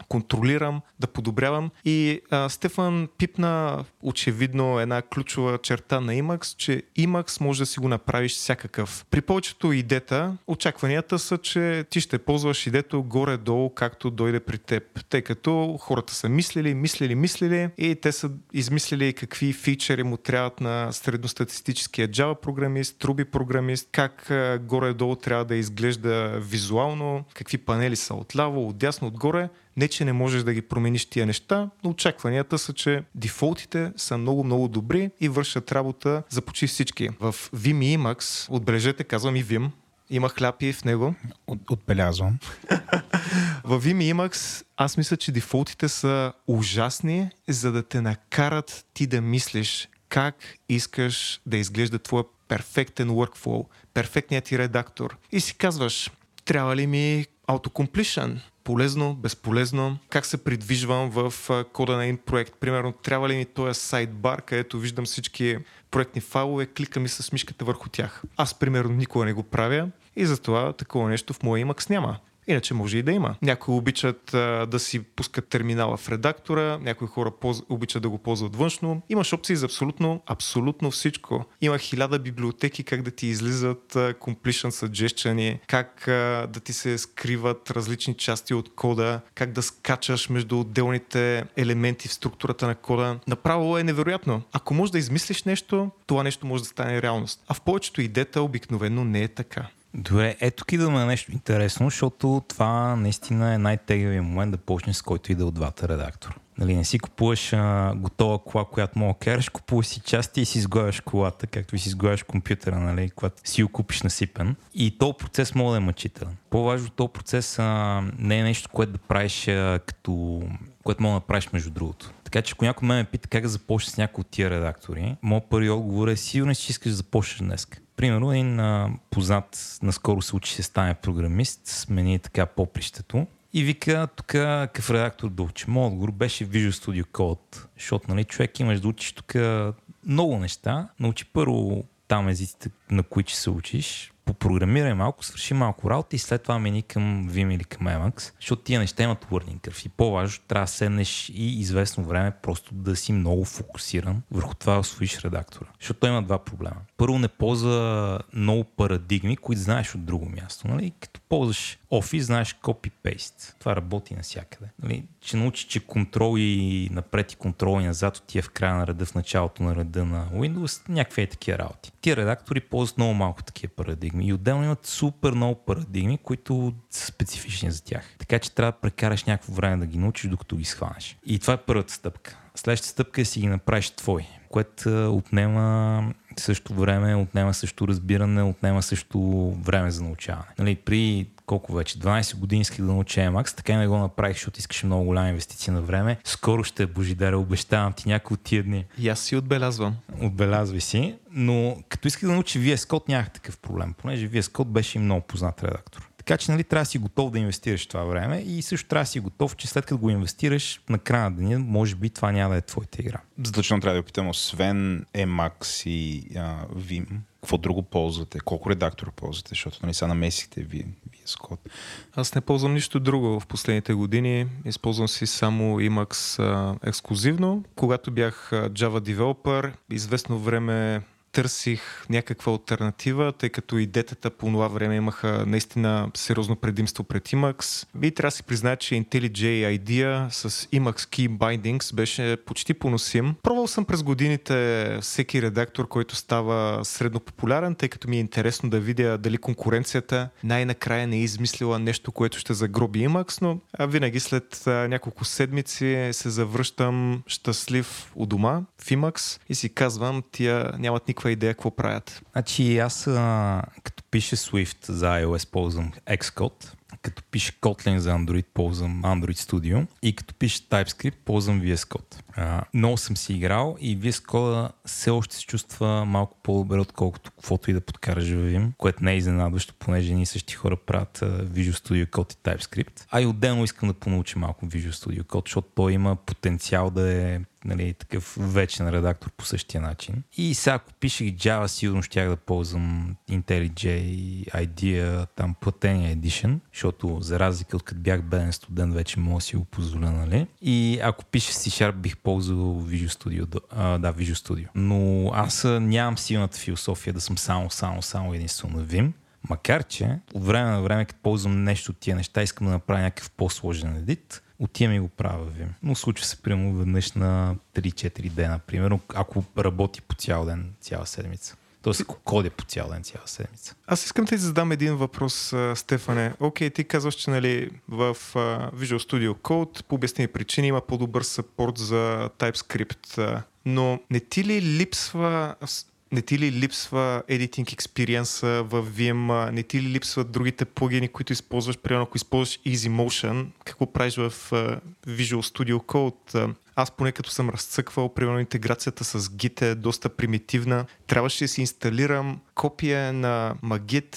контролирам, да подобрявам. И а, Стефан пипна очевидно една ключова черта на Emacs, че Emacs може да си го направиш всякакъв. При повечето идета, очакванията са, че ти ще ползваш идето горе-долу, както дойде при теб. Тъй като хората са мислили, мислили, мислили и те са измислили какви фичери му трябват на средностатистическия Java програмист, Ruby програмист, как горе-долу трябва да изглежда визуално, какви панели са отляво, отдясно, отгоре. Не, че не можеш да ги промениш тия неща, но очакванията са, че дефолтите са много-много добри и вършат работа за почти всички. В Vim и Emacs, отбележете, казвам и Vim, има хляпи в него. От, отбелязвам. (laughs) В Vim и Emacs аз мисля, че дефолтите са ужасни, за да те накарат ти да мислиш как искаш да изглежда твоя перфектен workflow, перфектният ти редактор. И си казваш, трябва ли ми autocompletion? Полезно, безполезно, как се придвижвам в кода на един проект. Примерно, трябва ли ми този сайдбар, където виждам всички проектни файлове, кликам и с мишката върху тях. Аз, примерно, никога не го правя и затова такова нещо в моя Emacs няма. Иначе може и да има. Някои обичат а, да си пускат терминала в редактора, някои хора поз... обичат да го ползват външно. Имаш опции за абсолютно, абсолютно всичко. Има хиляда библиотеки как да ти излизат а, completion suggestion, как а, да ти се скриват различни части от кода, как да скачаш между отделните елементи в структурата на кода. Направо е невероятно. Ако можеш да измислиш нещо, това нещо може да стане реалност. А в повечето идета обикновено не е така. Добре, ето тук идваме на нещо интересно, защото това наистина е най-тегавия момент да почнеш с който и да от двата редактора. Нали, не си купуваш а, готова кола, която мога караш, купуваш си части и си изгояш колата, както и си изгояш компютъра, нали, когато си го купиш насипен. И този процес може да е мъчителен. По-важно, този процес а, не е нещо, което да правиш а, като което мога да направиш между другото. Така че ако някой ме пита как да започне с някой от тия редактори, моят първи отговор е сигурно, че искаш да започнеш днес. Примерно един а, познат наскоро се учи се стане програмист, смени така попрището и вика тук какъв редактор да учи. Моят отговор беше Visual Studio Code, защото нали, човек имаш да учиш тук много неща. Научи първо там езиците, на които се учиш, попрограмирай малко, свърши малко работа и след това мени към Vim или към Emacs, защото тия неща имат learning curve и по-важно трябва да седнеш и известно време просто да си много фокусиран върху това да освоиш редактора. Защото той има два проблема. Първо не ползва много парадигми, които знаеш от друго място. Нали? Като ползваш Office, знаеш copy-paste. Това работи навсякъде. Нали? Че научи, че контрол и напред и контрол и назад отива в края на реда, в началото на реда на Windows, някакви е такива работи. Тия редактори ползват много малко такива парадигми и отделно имат супер много парадигми, които са специфични за тях. Така че трябва да прекараш някакво време да ги научиш, докато ги схванеш. И това е първата стъпка. Следващата стъпка е си ги направиш твой, което отнема също време, отнема също разбиране, отнема също време за научаване. Нали, при колко вече, 12 години исках да науча Emacs, така и не го направих, защото искаш много голяма инвестиция на време. Скоро ще е Божидаре, обещавам ти някои от тия дни. И аз си отбелязвам. Отбелязвай си, но като исках да науча VS Code нямах такъв проблем, понеже VS Code беше и много познат редактор. Така че нали, трябва да си готов да инвестираш това време и също трябва да си готов, че след като го инвестираш на края на деня, може би това няма да е твоята игра. Задължително трябва да опитам, освен Emacs и а, Vim, какво друго ползвате? Колко редактора ползвате? Защото нали сега намесихте VS Code. Аз не ползвам нищо друго в последните години. Използвам си само Emacs а, ексклюзивно. Когато бях Java Developer, известно време търсих някаква альтернатива, тъй като и детата по това време имаха наистина сериозно предимство пред Emacs. И трябва да си призная, че IntelliJ IDEA с Emacs Key Bindings беше почти поносим. Пробвал съм през годините всеки редактор, който става средно популярен, тъй като ми е интересно да видя дали конкуренцията най-накрая не е измислила нещо, което ще загроби Emacs, но винаги след няколко седмици се завръщам щастлив у дома в Emacs и си казвам, тия нямат никаква идея какво правят. Значи аз а, като пише Swift за iOS ползвам Xcode, като пише Kotlin за Android ползвам Android Studio и като пише TypeScript ползвам VS Code. А, много съм си играл и VS Code все още се чувства малко по-добре, отколкото каквото и да подкараш в Vim, което не е изненадващо, понеже ние същи хора правят Visual Studio Code и TypeScript. А и отделно искам да понауча малко Visual Studio Code, защото той има потенциал да е нали, такъв вечен редактор по същия начин. И сега, ако пишех Java, сигурно щях да ползвам IntelliJ, IDEA, там платения Edition, защото за разлика от като бях беден студент, вече мога да си го позволя, нали? И ако пише C-Sharp, бих ползвал Visual Studio. Да, Visual Studio. Но аз нямам силната философия да съм само, само, само единствено Vim. Макар, че от време на време, като ползвам нещо от тия неща, искам да направя някакъв по-сложен едит, отивам и го правя Vim. Но случва се примерно веднъж на 3-4 дена, примерно, ако работи по цял ден, цяла седмица. Тоест, ако кодя по цял ден, цяла седмица. Аз искам да ти задам един въпрос, Стефане. Окей, ти казваш, че нали, в Visual Studio Code по обяснени причини има по-добър саппорт за TypeScript, но не ти ли липсва не ти ли липсва editing experience в Vim, не ти ли липсват другите плагини, които използваш, примерно ако използваш EasyMotion, какво правиш в Visual Studio Code? Аз поне като съм разцъквал, примерно интеграцията с Git е доста примитивна. Трябваше да си инсталирам копия на Magit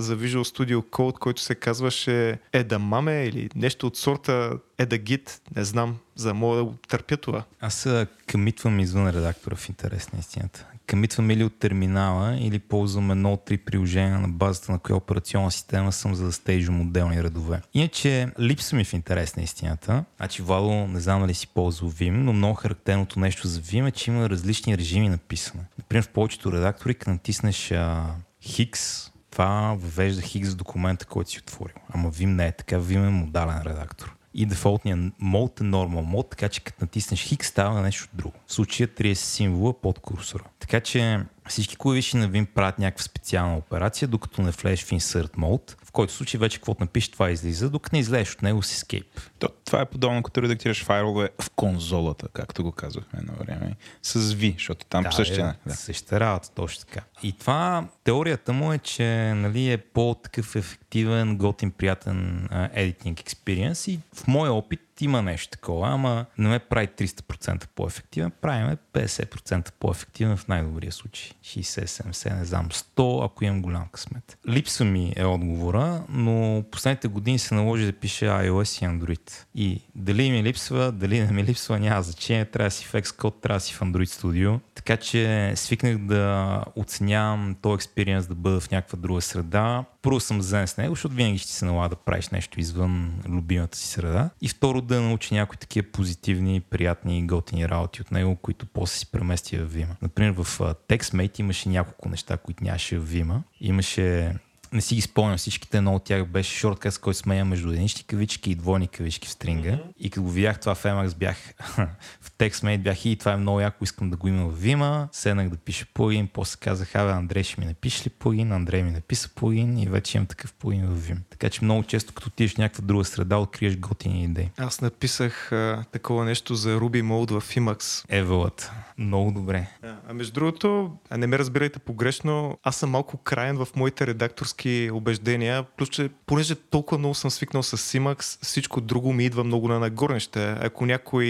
за Visual Studio Code, който се казваше Edamame или нещо от сорта Edagit. Не знам, за да мога да търпя това. Аз къмитвам извън редактора в интерес на истината къмитвам или от терминала, или ползвам едно от три приложения на базата на коя операционна система съм, за да стейджвам отделни редове. Иначе липсва ми в интерес на истината. Значи, Вало, не знам дали си ползвал Vim, но много характерното нещо за Vim е, че има различни режими на писане. Например, в повечето редактори, като натиснеш а, Хикс, това въвежда Хикс документа, който си отворил. Ама Vim не е така, Vim е модален редактор и дефолтния мод е нормал мод, така че като натиснеш хик става нещо друго. В случая 30 символа под курсора. Така че всички клавиши на Vim правят някаква специална операция, докато не влезеш в Insert Mode, в който случай вече каквото напишеш това излиза, докато не излезеш от него с Escape. То, това е подобно, като редактираш файлове в конзолата, както го казвахме едно време, с V, защото там да, същия. Е, да. Същата работа, точно така. И това, теорията му е, че нали, е по-такъв ефективен, готин, приятен editing experience и в моя опит има нещо такова, ама не ме прави 300% по-ефективен, прави ме 50% по-ефективен в най-добрия случай. 60-70, не знам, 100, ако имам голям късмет. Липсва ми е отговора, но последните години се наложи да пише iOS и Android. И дали ми липсва, дали не ми липсва, няма значение. Трябва да си в Xcode, трябва да си в Android Studio. Така че свикнах да оценявам този експириенс да бъда в някаква друга среда. Първо съм зен с него, защото винаги ще се налага да правиш нещо извън любимата си среда. И второ да научи някои такива позитивни, приятни и готини работи от него, които после си премести в Vima. Например, в TextMate имаше няколко неща, които нямаше в Vima. Имаше не си ги спомням всичките, но от тях беше шорткът, с който сменя между единични кавички и двойни кавички в стринга. Mm-hmm. И като го видях това в Emacs, бях (laughs) TextMate, бях и това е много яко, искам да го има в Vima. Седнах да пиша плагин, после казах, абе, Андрей ще ми напише ли плагин, Андрей ми написа плагин и вече имам такъв плагин в Vim. Така че много често, като отидеш в някаква друга среда, откриеш готини идеи. Аз написах а, такова нещо за Ruby Mode в Emacs. Евелът. Много добре. А, а между другото, а не ме разбирайте погрешно, аз съм малко краен в моите редакторски убеждения, плюс че понеже толкова много съм свикнал с Emacs, всичко друго ми идва много на нагорнище. Ако някой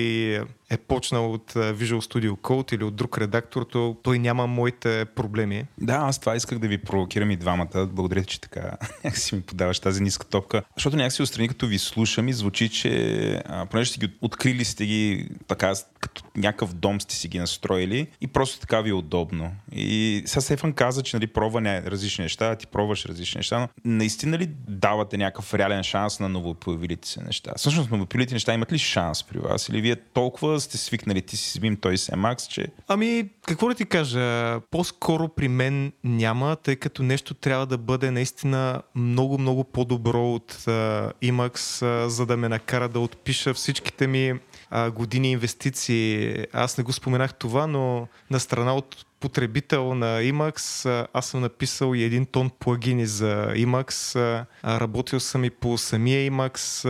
е почнал от Visual Studio Code или от друг редактор, то той няма моите проблеми. Да, аз това исках да ви провокирам и двамата. Благодаря, че така (laughs) си ми подаваш тази ниска топка. Защото някакси отстрани, като ви слушам и звучи, че а, понеже сте ги открили сте ги така, като някакъв дом сте си ги настроили и просто така ви е удобно. И сега Стефан каза, че нали, пробва не, различни неща, ти пробваш различни неща, но наистина ли давате някакъв реален шанс на новопоявилите се неща? Всъщност новопоявилите неща имат ли шанс при вас? Или вие толкова сте свикнали, ти си Vim, той си Emacs, че... Ами, какво да ти кажа? По-скоро при мен няма, тъй като нещо трябва да бъде наистина много, много по-добро от uh, Emacs, uh, за да ме накара да отпиша всичките ми uh, години инвестиции. Аз не го споменах това, но на страна от потребител на Emacs. Аз съм написал и един тон плагини за Emacs. Работил съм и по самия Emacs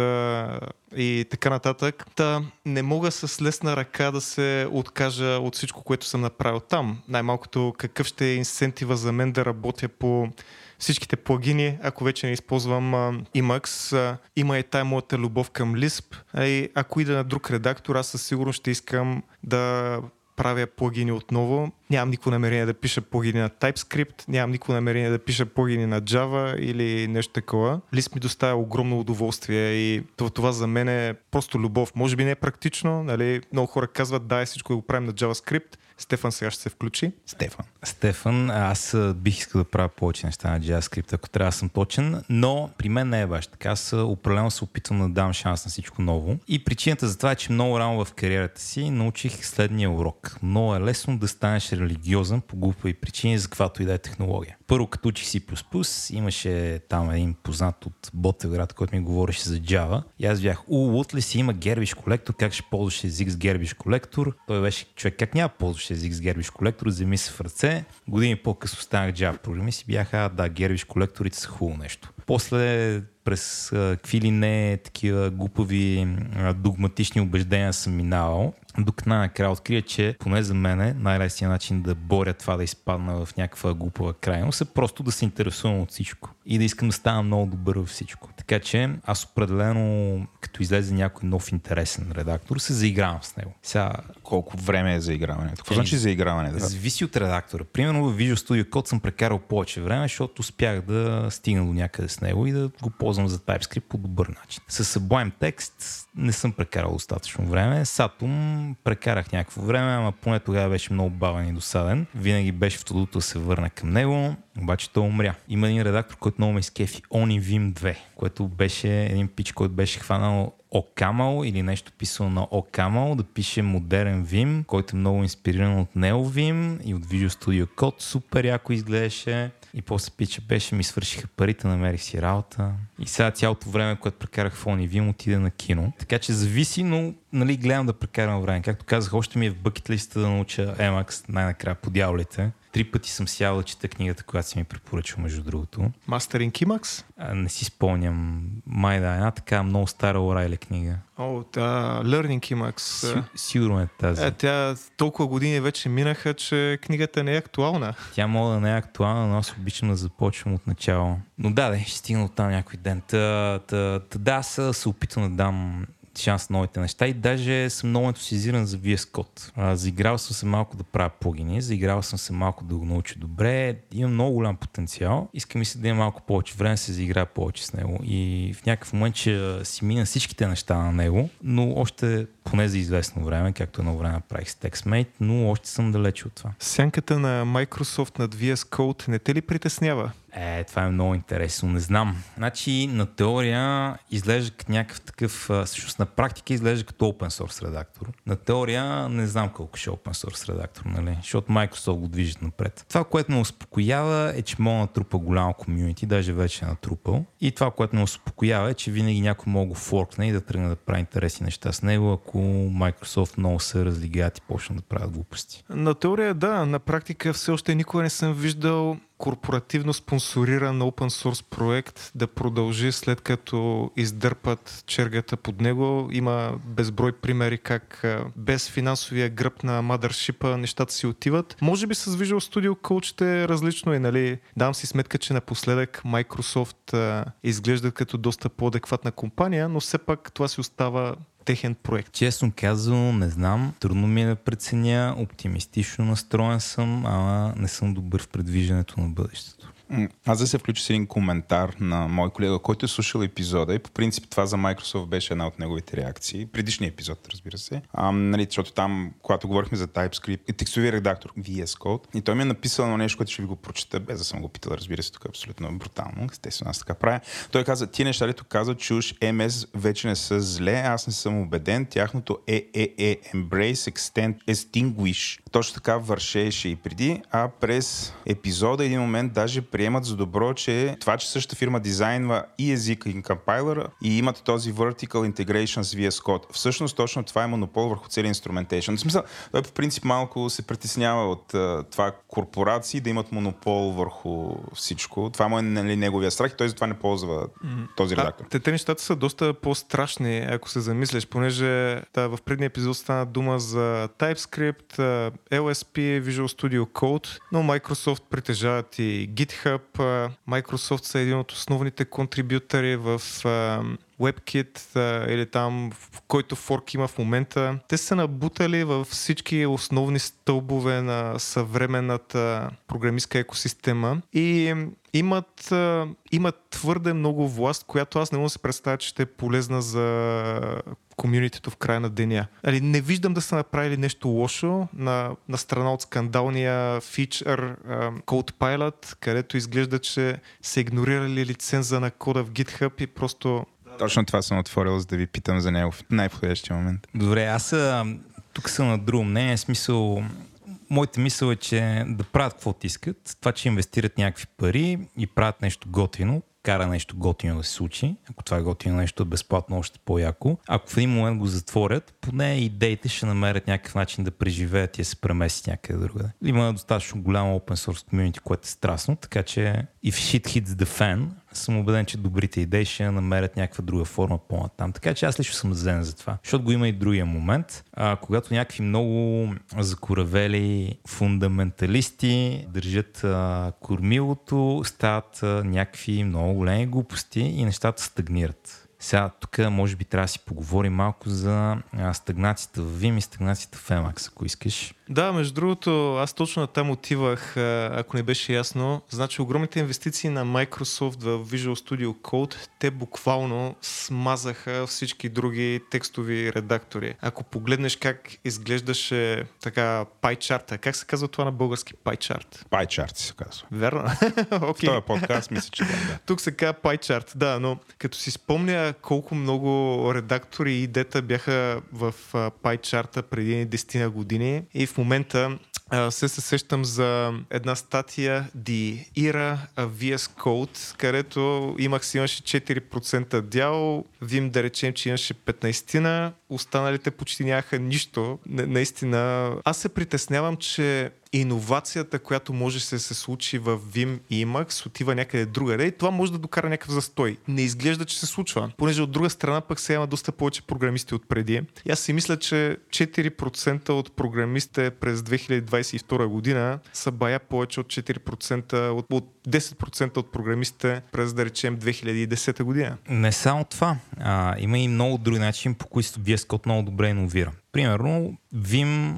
и така нататък. Та не мога с лесна ръка да се откажа от всичко, което съм направил там. Най-малкото какъв ще е инсентива за мен да работя по всичките плагини, ако вече не използвам Emacs. Има и тая моята любов към Lisp. И ако ида на друг редактор, аз със сигурност ще искам да правя плагини отново. Нямам никакво намерение да пиша плагини на TypeScript, нямам никакво намерение да пиша плагини на Java или нещо такова. Лист ми доставя огромно удоволствие и това, това за мен е просто любов. Може би не е практично, нали? много хора казват, дай всичко да го правим на JavaScript, Стефан сега ще се включи. Стефан. Стефан, аз бих искал да правя повече неща на JavaScript, ако трябва да съм точен, но при мен не е баш така. Аз определено се опитвам да дам шанс на всичко ново. И причината за това е, че много рано в кариерата си научих следния урок. Много е лесно да станеш религиозен по глупави причини за каквато и да е технология. Първо, като учих C++, имаше там един познат от Ботевград, който ми говореше за Java. И аз бях, у, лут ли си има гербиш колектор, как ще ползваш език с гербиш колектор? Той беше човек, как няма ползваш език с гербиш колектор, вземи се в ръце. Години по-късно станах Java програми си бяха, да, гербиш колекторите са хубаво нещо. После през какви ли не такива глупави догматични убеждения съм минавал докато накрая открия, че поне за мен най-лесният начин да боря това да изпадна в някаква глупава крайност е просто да се интересувам от всичко и да искам да стана много добър във всичко. Така че аз определено, като излезе някой нов интересен редактор, се заигравам с него. Сега, колко време е заиграването? Какво значи заиграване? Да? Зависи от редактора. Примерно в Visual Studio Code съм прекарал повече време, защото успях да стигна до някъде с него и да го ползвам за TypeScript по добър начин. С Sublime Text не съм прекарал достатъчно време. С Atom Vim, прекарах някакво време, ама поне тогава беше много бавен и досаден. Винаги беше в трудото да се върна към него, обаче той умря. Има един редактор, който много ме изкефи, Oni Vim 2, което беше един пич, който беше хванал Окамал или нещо писано на Окамал, да пише модерен Vim, който е много инспириран от NeoVim и от Visual Studio Code. Супер яко изглеждаше. И после пича беше, ми свършиха парите, намерих си работа. И сега цялото време, което прекарах в Onivim, отида на кино. Така че зависи, но нали, гледам да прекарам време. Както казах, още ми е в бъкет листа да науча Emacs най-накрая по дяволите. Три пъти съм сял да чета книгата, която си ми препоръчал, между другото. Мастерин Кимакс? Не си спомням. Май да, една така много стара Орайля книга. О, да, Learning. Си, сигурно е тази. Е, тя толкова години вече минаха, че книгата не е актуална. Тя мога да не е актуална, но аз обичам да започвам от начало. Но да, да, ще стигна от там някой ден. Та, та, та, да, аз се опитам да дам шанс на новите неща и даже съм много ентусизиран за VS Code. А, заиграл съм се малко да правя плагини, заиграл съм се малко да го науча добре, имам много голям потенциал. Искам и се да има малко повече време, се заиграя повече с него и в някакъв момент че си мина всичките неща на него, но още поне за известно време, както едно време правих с TextMate, но още съм далече от това. Сянката на Microsoft над VS Code не те ли притеснява? Е, това е много интересно. Не знам. Значи, на теория изглежда като някакъв такъв, всъщност на практика изглежда като open source редактор. На теория не знам колко ще е open source редактор, нали? Защото Microsoft го движат напред. Това, което ме успокоява е, че мога да натрупа голямо комьюнити, даже вече е натрупал. И това, което ме успокоява е, че винаги някой мога го форкне и да тръгне да прави интересни неща с него, ако Microsoft много се разлигаят и почнат да правят глупости. На теория да, на практика все още никога не съм виждал корпоративно спонсориран open source проект да продължи след като издърпат чергата под него. Има безброй примери как без финансовия гръб на мадършипа нещата си отиват. Може би с Visual Studio Code ще е различно и нали, дам си сметка, че напоследък Microsoft а, изглежда като доста по-адекватна компания, но все пак това си остава техен проект? Честно казвам, не знам. Трудно ми е да преценя. Оптимистично настроен съм, ама не съм добър в предвиждането на бъдещето. Аз да се включа с един коментар на мой колега, който е слушал епизода и по принцип това за Microsoft беше една от неговите реакции. Предишния епизод, разбира се. А, нали, защото там, когато говорихме за TypeScript и текстови редактор VS Code, и той ми е написал на нещо, което ще ви го прочета, без да съм го питал, разбира се, тук е абсолютно брутално. Естествено, аз така правя. Той каза, ти неща, ли каза, че уж MS вече не са зле, аз не съм убеден, тяхното е, е, е, Embrace, Extend, Extinguish. Точно така вършеше и преди, а през епизода един момент даже приемат за добро, че това, че същата фирма дизайнва и езика и компайлера и имат този vertical integration с VS Code. Всъщност точно това е монопол върху целия instrumentation. В смисъл, той по принцип малко се притеснява от uh, това корпорации да имат монопол върху всичко. Това му е нали, неговия страх и той затова не ползва mm. този редактор. те, те нещата са доста по-страшни, ако се замислиш, понеже да, в предния епизод стана дума за TypeScript, LSP, Visual Studio Code, но Microsoft притежават и GitHub, Microsoft са един от основните контрибютори в WebKit или там, в който форк има в момента. Те са набутали във всички основни стълбове на съвременната програмистка екосистема и имат, имат твърде много власт, която аз не мога да се представя, че ще е полезна за комюнитито в края на деня. Али, не виждам да са направили нещо лошо на, на страна от скандалния фичър CodePilot, където изглежда, че са игнорирали лиценза на кода в GitHub и просто точно това съм отворил, за да ви питам за него в най-подходящия момент. Добре, аз тук съм на друго мнение. Смисъл, моята мисъл е, че да правят каквото искат. Това, че инвестират някакви пари и правят нещо готино, кара нещо готино да се случи. Ако това е готино нещо е безплатно, още по-яко. Ако в един момент го затворят, поне идеите ще намерят някакъв начин да преживеят и да се преместят някъде другаде. Има достатъчно голямо open source community, което е страстно, така че if shit hits the fan, съм убеден, че добрите идеи ще намерят някаква друга форма по-натам. Така че аз лично съм зелен за това. Защото го има и другия момент, а, когато някакви много закоравели фундаменталисти държат а, кормилото, стават а, някакви много големи глупости и нещата стагнират. Сега тук може би трябва да си поговорим малко за стагнацията в Vim и стагнацията в Emacs, ако искаш. Да, между другото, аз точно на там отивах, ако не беше ясно. Значи огромните инвестиции на Microsoft в Visual Studio Code, те буквално смазаха всички други текстови редактори. Ако погледнеш как изглеждаше така пайчарта, как се казва това на български пайчарт? Пайчарт се казва. Верно? okay. (laughs) В този подкаст мисля, че да. Тук се казва пайчарт, да, но като си спомня колко много редактори и идета бяха в пайчарта преди 10 години и в момента се се сещам за една статия The Era VS Code, където имах си имаше 4% дял, Vim да речем, че имаше 15 останалите почти нямаха нищо. наистина, аз се притеснявам, че иновацията, която може да се случи в Vim и Emacs, отива някъде другаде и това може да докара някакъв застой. Не изглежда, че се случва, понеже от друга страна пък сега има доста повече програмисти от преди. И аз си мисля, че 4% от програмистите през 2022 година са бая повече от 4% от, от 10% от програмистите през, да речем, 2010 година. Не само това. А, има и много други начини, по които VS Code много добре иновира. Примерно, Vim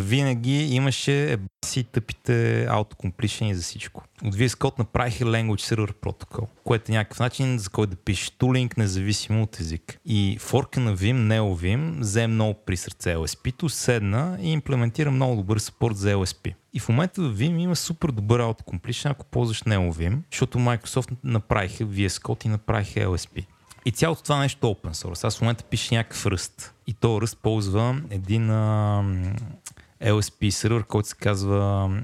винаги имаше си тъпите autocompletion за всичко. От VS Code направиха Language Server Protocol, което е някакъв начин за който да пишеш тулинг, независимо от език. И форка на Vim, NeoVim, взе много при сърце LSP-то, седна и имплементира много добър support за LSP. И в момента в Vim има супер добър autocompletion, ако ползваш NeoVim, защото Microsoft направиха VS Code и направиха LSP. И цялото това нещо е open source. Аз в момента пиша някакъв ръст. И то ръст ползва един а, LSP сервер, който се казва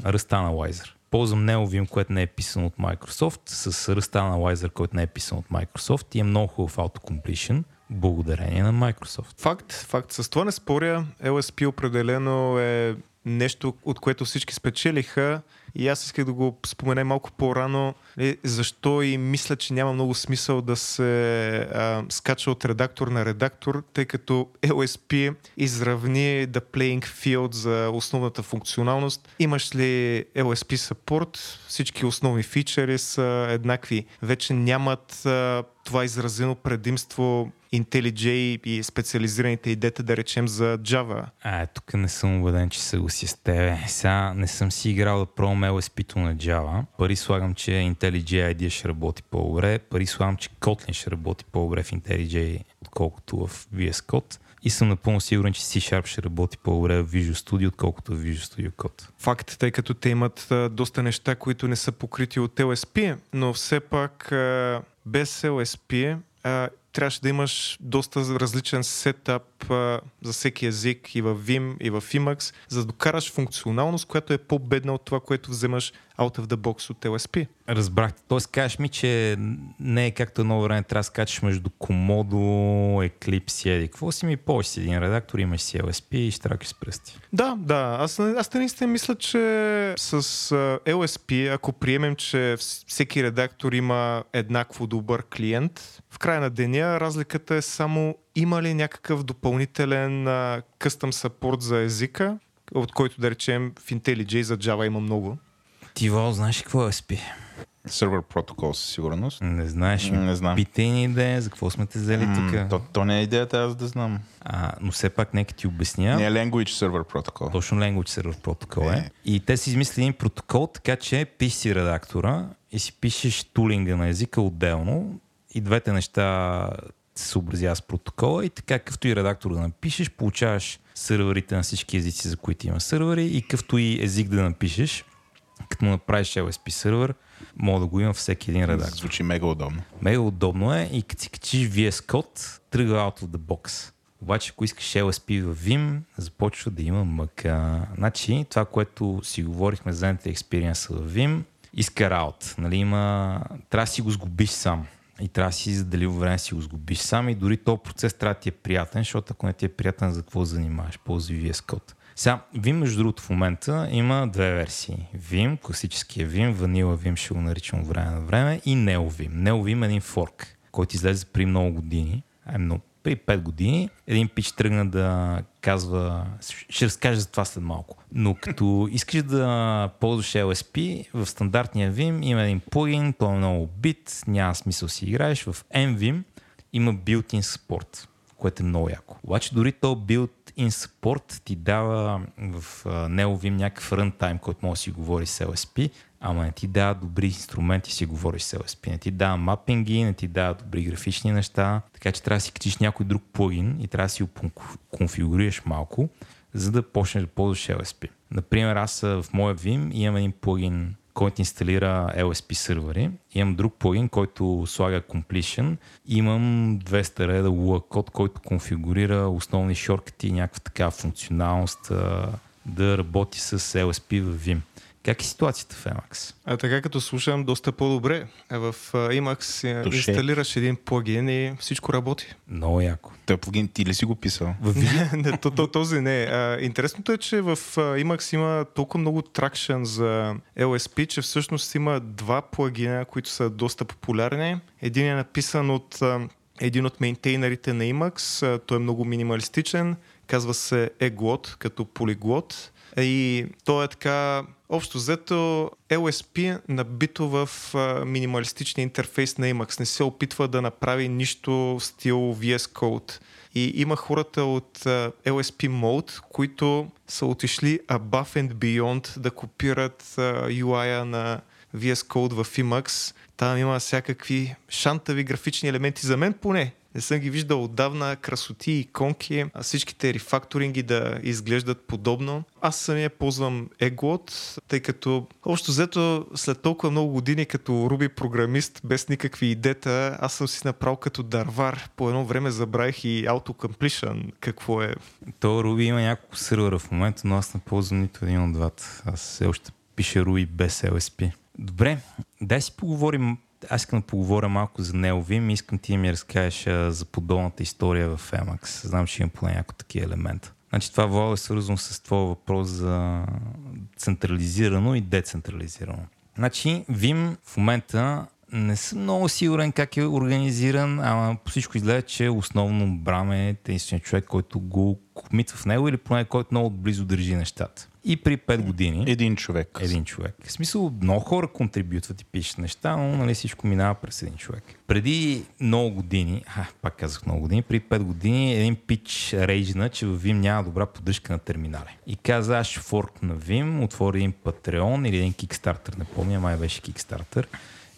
Rust Analyzer. Ползвам NeoVim, което не е писано от Microsoft, с Rust Analyzer, който не е писан от Microsoft и е много хубав autocompletion благодарение на Microsoft. Факт, факт. С това не споря. LSP определено е нещо, от което всички спечелиха. И аз исках да го спомена малко по-рано, е, защо и мисля, че няма много смисъл да се а, скача от редактор на редактор, тъй като LSP изравни the playing field за основната функционалност. Имаш ли LSP support, всички основни фичери са еднакви. Вече нямат а, това изразено предимство IntelliJ и специализираните идеята, да речем, за Java. А, тук не съм убеден, че се си с тебе. Сега не съм си играл да пробвам LSP-то на Java. Пари слагам, че IntelliJ IDEA ще работи по-добре. Пари слагам, че Kotlin ще работи по-добре в IntelliJ, отколкото в VS Code. И съм напълно сигурен, че C-Sharp ще работи по-добре в Visual Studio, отколкото в Visual Studio Code. Факт, тъй като те имат а, доста неща, които не са покрити от LSP, но все пак а, без LSP а, трябваше да имаш доста различен сетъп а, за всеки език и в Vim, и в Emacs, за да докараш функционалност, която е по-бедна от това, което вземаш out of the box от LSP. Разбрахте. Тоест кажеш ми, че не е както едно време трябва да скачаш между Komodo, Eclipse и какво си ми повече си един редактор, имаш си LSP и штракаш с пръсти. Да, да. Аз, аз наистина мисля, че с LSP, ако приемем, че всеки редактор има еднакво добър клиент, в края на деня разликата е само има ли някакъв допълнителен къстъм саппорт за езика, от който да речем в IntelliJ за Java има много. Ти, Вал, знаеш какво е SP? Server протокол със сигурност. Не знаеш ли? Не знам. Питай ни идея, за какво сме те взели тук. То, то не е идеята, аз да знам. А, но все пак нека ти обясня. Не е Language Server протокол. Точно Language Server протокол е. е. И те си измислили един протокол, така че пишеш си редактора и си пишеш тулинга на езика отделно и двете неща се съобразява с протокола и така какъвто и редактор да напишеш, получаваш сървърите на всички езици, за които има сървъри и какъвто и език да напишеш, като му направиш LSP сервер, мога да го има всеки един редактор. Звучи мега удобно. Мега удобно е и като си качиш VS Code, тръгва out of the box. Обаче, ако искаш LSP в Vim, започва да има мъка. Значи, това, което си говорихме за Experience в Vim, иска раут. Нали, има... Трябва да си го сгубиш сам. И трябва да си заделил време си го сгубиш сам и дори този процес трябва да ти е приятен, защото ако не ти е приятен, за какво занимаваш? Ползвай VS Code. Сега, Vim, между другото, в момента има две версии. Vim, класическия Vim, Vanilla Vim ще го наричам време на време и NeoVim. NeoVim е един форк, който излезе при много години. Ай, много, при 5 години един пич тръгна да казва, ще разкажа за това след малко, но като (laughs) искаш да ползваш LSP, в стандартния Vim има един плагин, той е много бит, няма смисъл си играеш. В NVim има built-in support, което е много яко. Обаче дори то built in Support ти дава в него Vim някакъв runtime, който може да си говори с LSP, ама не ти дава добри инструменти си говориш с LSP. Не ти дава мапинги, не ти дава добри графични неща, така че трябва да си качиш някой друг плагин и трябва да си го конфигурираш малко, за да почнеш да ползваш LSP. Например, аз в моя Vim имам един плагин, който инсталира LSP сервери. Имам друг плагин, който слага completion. Имам 200 реда Lua код, който конфигурира основни шорткати и някаква такава функционалност да работи с LSP в Vim. Как е ситуацията в Emacs? А така като слушам, доста по-добре. В Emacs Туше. инсталираш един плагин и всичко работи. Много яко. Той плагин ти ли си го писал? (laughs) Не, то, то, този не. А, интересното е, че в Emacs има толкова много тракшн за LSP, че всъщност има два плагина, които са доста популярни. Един е написан от един от мейнтейнерите на Emacs. Той е много минималистичен. Казва се EGLOT, като полиглот. И той е така Общо взето LSP набито в а, минималистичния интерфейс на Emacs. Не се опитва да направи нищо в стил VS Code. И има хората от а, LSP Mode, които са отишли above and beyond да копират UI-а на VS Code в Emacs. Там има всякакви шантави графични елементи. За мен поне не съм ги виждал отдавна, красоти, иконки, а всичките рефакторинги да изглеждат подобно. Аз самия ползвам EGLOT, тъй като общо взето след толкова много години като Ruby програмист без никакви идета, аз съм си направил като дарвар. По едно време забравих и autocompletion какво е. То Ruby има няколко сервера в момента, но аз не ползвам нито един от двата. Аз все още пише Ruby без LSP. Добре, дай си поговорим аз искам да поговоря малко за Неовим и искам ти да ми разкажеш за подобната история в Emacs. Знам, че има поне някои такива елемента. Значи това вода е свързано с твоя въпрос за централизирано и децентрализирано. Значи Vim в момента не съм много сигурен как е организиран, ама по всичко изгледа, че основно Брам е единственият човек, който го комитва в него или поне който много близо държи нещата. И при 5 години. Един човек. Един човек. В смисъл, много хора контрибютват и пишат неща, но нали, всичко минава през един човек. Преди много години, а, пак казах много години, при 5 години един пич рейджна, че в Vim няма добра поддръжка на терминали. И каза, аз ще форк на Vim, отвори един Patreon или един Kickstarter, не помня, май беше Kickstarter.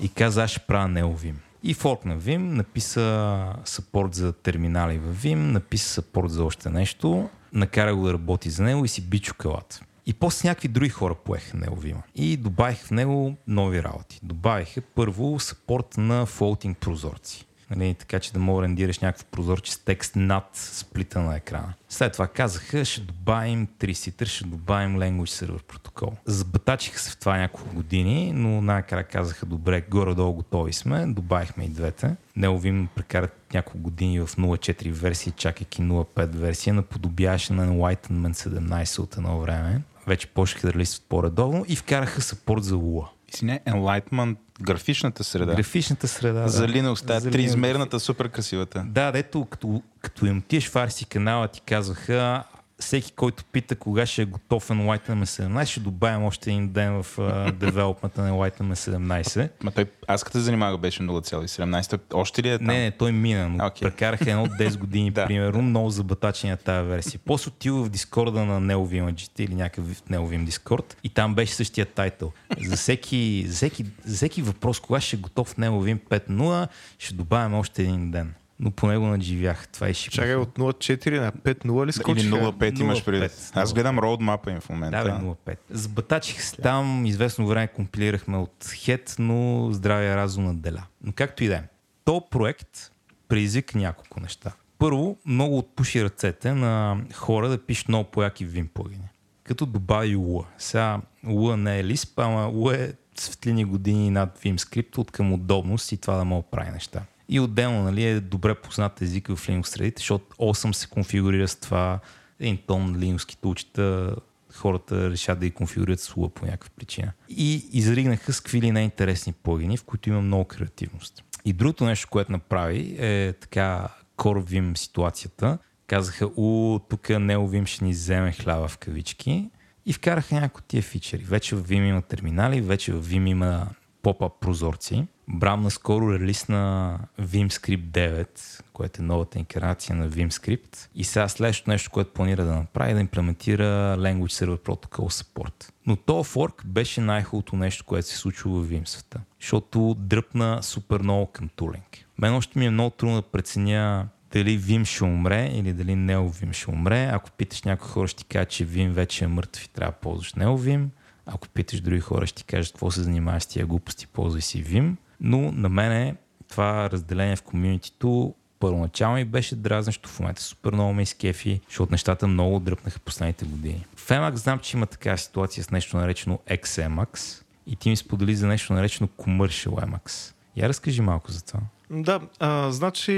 И каза, аз ще правя Vim. И форк на Vim, написа сапорт за терминали в Vim, написа сапорт за още нещо, накара го да работи за него и си бичо калата. И после някакви други хора поеха неговима. И добавих в него нови работи. Добавиха първо сапорт на фолтинг прозорци. Нали, така че да мога да рендираш някакъв прозорче с текст над сплита на екрана. След това казаха, ще добавим 3 ще добавим Language Server протокол. Забатачиха се в това няколко години, но накрая казаха, добре, горе-долу готови сме, добавихме и двете. Неовим прекарат няколко години в 0.4 версии, чакайки 0.5 версия, наподобяваше на Enlightenment 17 от едно време вече почнаха да листват по-редовно и вкараха съпорт за Lua. Извиня, Enlightenment, графичната среда. Графичната среда, За да. Linux, тази триизмерната, супер красивата. Да, дето като, като им отиеш в Арси канала ти казваха, всеки, който пита кога ще е готов Enlightenment 17, ще добавим още един ден в (laughs) девелопмента на Enlightenment 17. Ма той, аз като се занимавах беше 0,17. Още ли е там? Не, не, той мина, но okay. прекараха едно от 10 (laughs) години, да. примерно, много забатачени на тази версия. После отива в Дискорда на Neovim или някакъв Neovim Дискорд и там беше същия тайтъл. За всеки, за всеки, за всеки въпрос, кога ще е готов Neovim 5.0, ще добавим още един ден но поне го надживях. Това е шик. Чакай, от 0.4 на 5.0 ли скочиха? Или 0.5 имаш преди. Аз гледам роудмапа им в момента. Да, 0.5. Сбатачих се там, известно време компилирахме от Head, но здравия разум наделя. Но както и да е. То проект предизвика няколко неща. Първо, много отпуши ръцете на хора да пишат много пояки Vim плагини. Като добави Lua. Сега Lua не е Lisp, ама Lua е светлини години над Vim скрипт от към удобност и това да мога прави неща. И отделно нали, е добре познат език в Linux средите, защото 8 се конфигурира с това един тон Linux тулчета, хората решат да ги конфигурират с по някаква причина. И изригнаха с какви ли неинтересни плагини, в които има много креативност. И другото нещо, което направи е така Core ситуацията. Казаха, у, тук Неовим ще ни вземе хляба в кавички и вкараха някои тия фичери. Вече в Vim има терминали, вече в Vim има поп-ап прозорци. Брам наскоро релисна VimScript 9, което е новата инкарнация на VimScript. И сега следващото нещо, което планира да направи, е да имплементира Language Server Protocol Support. Но то форк беше най-хубавото нещо, което се случва в Vim защото дръпна супер много към тулинг. Мен още ми е много трудно да преценя дали Vim ще умре или дали NeoVim ще умре. Ако питаш някои хора, ще ти кажа, че Vim вече е мъртв и трябва да ползваш NeoVim. Ако питаш други хора, ще ти кажат какво се занимаваш с тия глупости, ползвай си Vim. Но на мене това разделение в комьюнитито първоначално и беше дразнещо. В момента супер много ме изкефи, защото нещата много дръпнаха последните години. В Emacs знам, че има такава ситуация с нещо наречено XMAX и ти ми сподели за нещо наречено Commercial Emacs. Я разкажи малко за това. Да, а, значи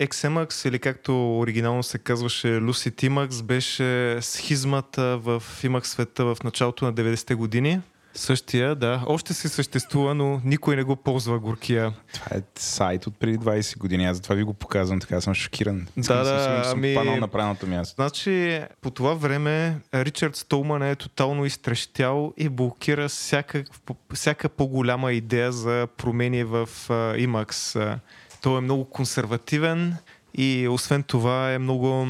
XMAX или както оригинално се казваше Lucid Emacs беше схизмата в Emacs света в началото на 90-те години. Същия, да. Още си съществува, но никой не го ползва горкия. Това е сайт от преди 20 години. Аз затова ви го показвам, така съм шокиран. Да, да, съм, съм ами- паднал на правилното място. Значи, по това време Ричард Столман е тотално изтрещял и блокира всяка, всяка по-голяма идея за промени в Emacs. А, Той е много консервативен и освен това е много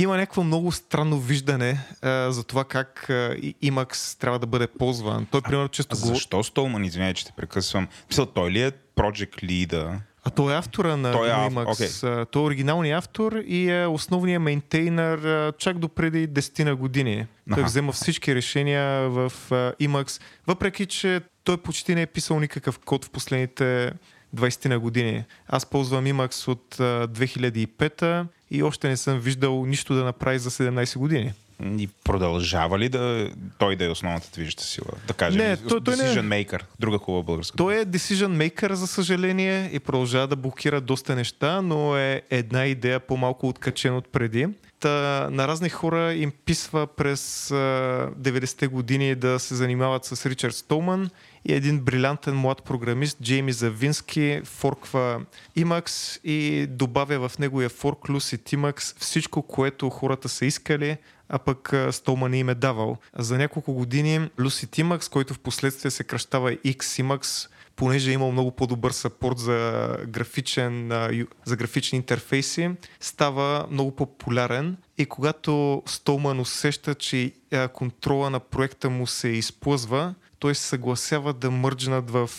има някакво много странно виждане а, за това как а, и- Emacs трябва да бъде ползван. Той, примерно, често А го... защо Столман, извинявай, че те прекъсвам. Мисъл, той ли е Project Leader? А той е автора на Той е ав- Emacs. А, Той е оригиналният автор и е основният мейнтейнер а, чак до преди 10 на години. Той взема всички решения в а, Emacs, въпреки че той почти не е писал никакъв код в последните 20 на години. Аз ползвам Emacs от а, 2005 и още не съм виждал нищо да направи за 17 години. И продължава ли да той да е основната движеща сила? Да кажем, Не, той- той не- decision maker. Друга хубава българска. Той е decision maker, за съжаление, и продължава да блокира доста неща, но е една идея по-малко откачен от преди. Та, на разни хора им писва през а, 90-те години да се занимават с Ричард Столман и един брилянтен млад програмист, Джейми Завински, форква Emacs и добавя в неговия форк Lucid Emacs всичко, което хората са искали, а пък а, Столман не им е давал. За няколко години Lucid Emacs, който в последствие се кръщава XEmacs, понеже е имал много по-добър сапорт за, графичен, за графични интерфейси, става много популярен и когато Столман усеща, че контрола на проекта му се изплъзва, той се съгласява да мърджнат в,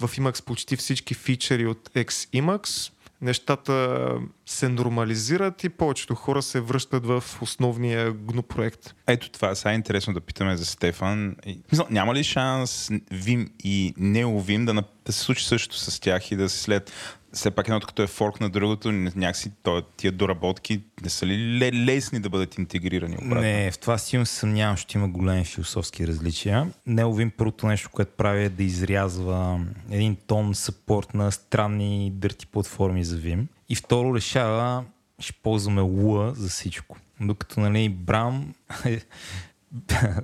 в Emacs почти всички фичери от XEmacs. Нещата се нормализират и повечето хора се връщат в основния GNU проект. Ето това, сега е интересно да питаме за Стефан. Няма ли шанс Вим и NeoVim да, да се случи също с тях и да се след все пак едното като е форк на другото, ня- някакси тия доработки не са ли ле- лесни да бъдат интегрирани обратно? Не, в това силно се съмнявам, ще има големи философски различия. Неовим първото нещо, което прави е да изрязва един тон съпорт на странни дърти платформи за Vim. И второ решава, ще ползваме Lua за всичко. Докато, нали, Брам (laughs)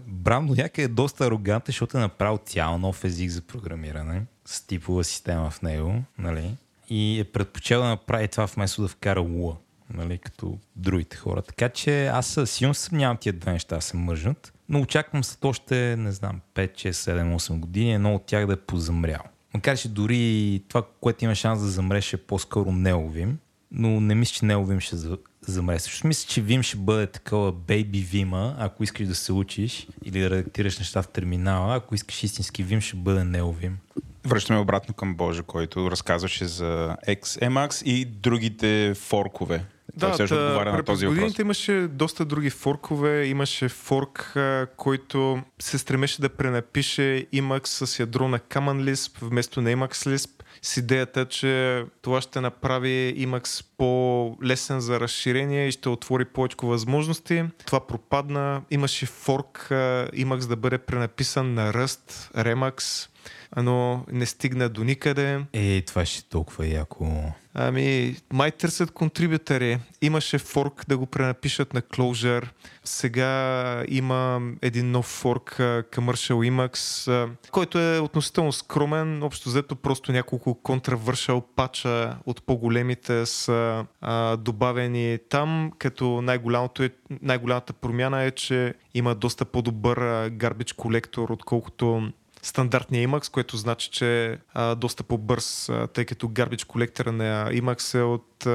Брам до някъде е доста арогантен, защото е направил цял нов език за програмиране с типова система в него, нали? И е предпочел да направи това вместо да вкара Lua, нали, като другите хора. Така че аз силно съмнявам тия две неща се мържат, но очаквам след още, не знам, 5, 6, 7, 8 години едно от тях да е позамрял. Макар че дори това, което има шанс да замреше по-скоро неовим, но не мисля, че неовим ще за- замре. Също мисля, че Vim ще бъде такова бейби Vim, ако искаш да се учиш или да редактираш неща в терминала, ако искаш истински Vim, ще бъде неовим. Връщаме обратно към Боже, който разказваше за XMAX и другите форкове. Той също отговаря на този въпрос. годините имаше доста други форкове. Имаше форк, който се стремеше да пренапише Emacs с ядро на Common Lisp вместо на Emacs Lisp с идеята, че това ще направи Emacs по-лесен за разширение и ще отвори повече възможности. Това пропадна. Имаше форк Emacs да бъде пренаписан на Rust, Remax, но не стигна до никъде. Е, това ще е толкова яко. Ами, май търсят контрибютори. Имаше форк да го пренапишат на Clojure. Сега има един нов форк, Commercial Emacs, който е относително скромен. Общо взето просто няколко контравършал пача от по-големите са а, добавени там, като най-голямото е, най-голямата промяна е, че има доста по-добър garbage колектор, отколкото стандартния Emacs, което значи, че е доста по-бърз, тъй като garbage колектора на Emacs е от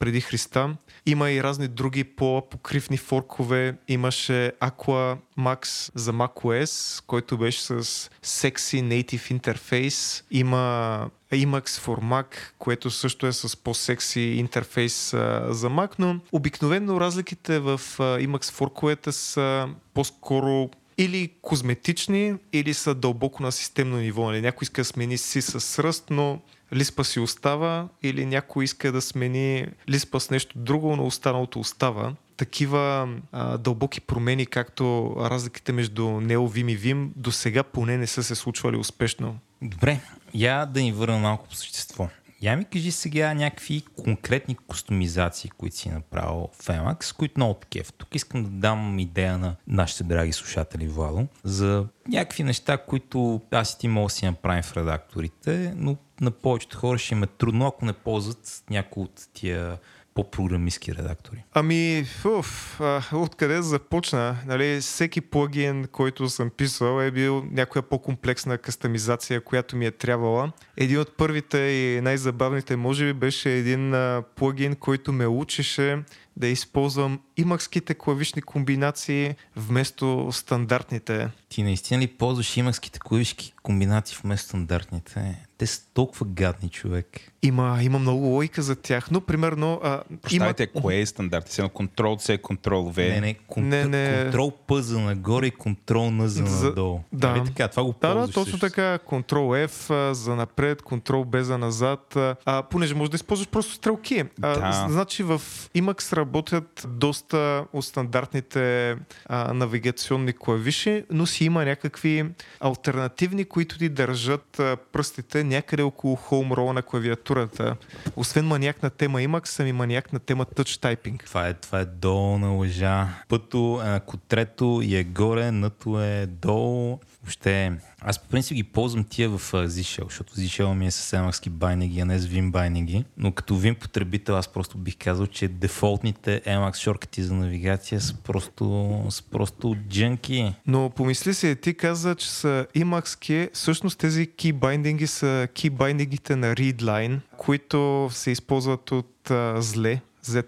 преди Христа. Има и разни други по-покривни форкове. Имаше Aqua Max за macOS, който беше с Sexy Native Interface. Има Emacs for Mac, което също е с по-секси интерфейс а, за Mac, но обикновено разликите в а, Emacs форковете са по-скоро или козметични, или са дълбоко на системно ниво. Нали? Някой иска да смени си с ръст, но лиспа си остава, или някой иска да смени лиспа с нещо друго, но останалото остава. Такива а, дълбоки промени, както разликите между Neo, и Vim, до сега поне не са се случвали успешно. Добре, я да ни върна малко по същество. Я ми кажи сега някакви конкретни кустомизации, които си направил в Emacs, които много такива. Тук искам да дам идея на нашите драги слушатели, Владо, за някакви неща, които аз и ти мога да си направим в редакторите, но на повечето хора ще им е трудно, ако не ползват някои от тия по-програмистски редактори? Ами, уф, откъде започна? Нали, всеки плагин, който съм писал е бил някоя по-комплексна кастомизация, която ми е трябвала. Един от първите и най-забавните, може би, беше един плагин, който ме учеше да използвам имакските клавишни комбинации вместо стандартните. Ти наистина ли ползваш имакските клавишки комбинации вместо стандартните? Те са толкова гадни, човек. Има, има много логика за тях, но примерно... А, Прощавайте, има... кое е стандарт? Сега Ctrl-C, Ctrl-V? Не, не, контр... не, не. Ctrl-P за нагоре и Ctrl-N за, за надолу. Да. Нали така, това го да, да, точно също. така. Ctrl-F за напред, Ctrl-B за назад, а, понеже можеш да използваш просто стрелки. А, да. Значи в Emacs работят доста от стандартните а, навигационни клавиши, но си има някакви альтернативни, които ти държат пръстите някъде около roll на клавиатурата. Освен маняк на тема Emacs, съм и маняк на тема Touch Typing. Това е, това е долу на лъжа. Пъто, ако трето е горе, нато е долу. Въобще, аз по принцип ги ползвам тия в Zishell, защото Zishell ми е с емакски байнеги, а не с Vim байнеги. Но като Vim потребител, аз просто бих казал, че дефолтните Emacs шоркати за навигация са просто, са просто джънки. Но помисли си, ти каза, че са Emacs всъщност тези key binding са key bindingите на readline, които се използват от зле Z.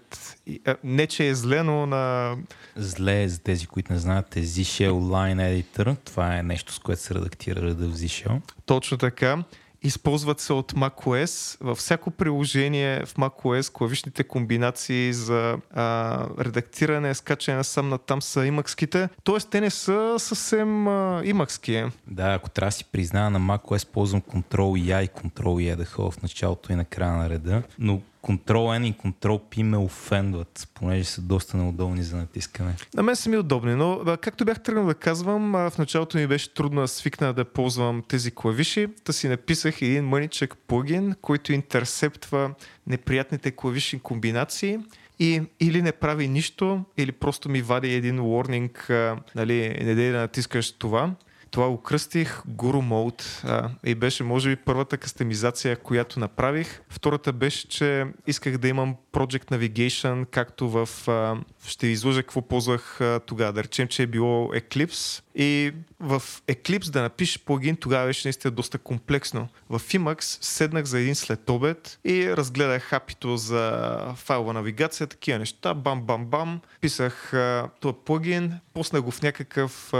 Не, че е зле, но на... Зле е за тези, които не знаят, е Zshell Line Editor. Това е нещо, с което се редактира реда в Zshell. Точно така. Използват се от macOS. Във всяко приложение в macOS клавишните комбинации за а, редактиране, скачане сам на там са имакските. Тоест те не са съвсем а, имакски. Да, ако трябва да си призная на macOS ползвам Ctrl-I и Ctrl-E да в началото и на края на реда, но Ctrl-N и Ctrl-P ме офендват, понеже са доста неудобни за натискане. На мен са ми удобни, но както бях тръгнал да казвам, в началото ми беше трудно да свикна да ползвам тези клавиши. Та си написах един мъничък плагин, който интерсептва неприятните клавишни комбинации и или не прави нищо, или просто ми вади един warning, нали, не дай да натискаш това това го кръстих Guru Mode а, и беше може би първата кастомизация, която направих. Втората беше, че исках да имам Project Navigation, както в... Ще изложа какво ползвах тогава. Да речем, че е било Eclipse и в Eclipse да напишеш плагин тогава беше наистина доста комплексно. В Emacs седнах за един след обед и разгледах хапито за файлова навигация, такива неща, бам-бам-бам. Писах а, този плагин, пусна го в някакъв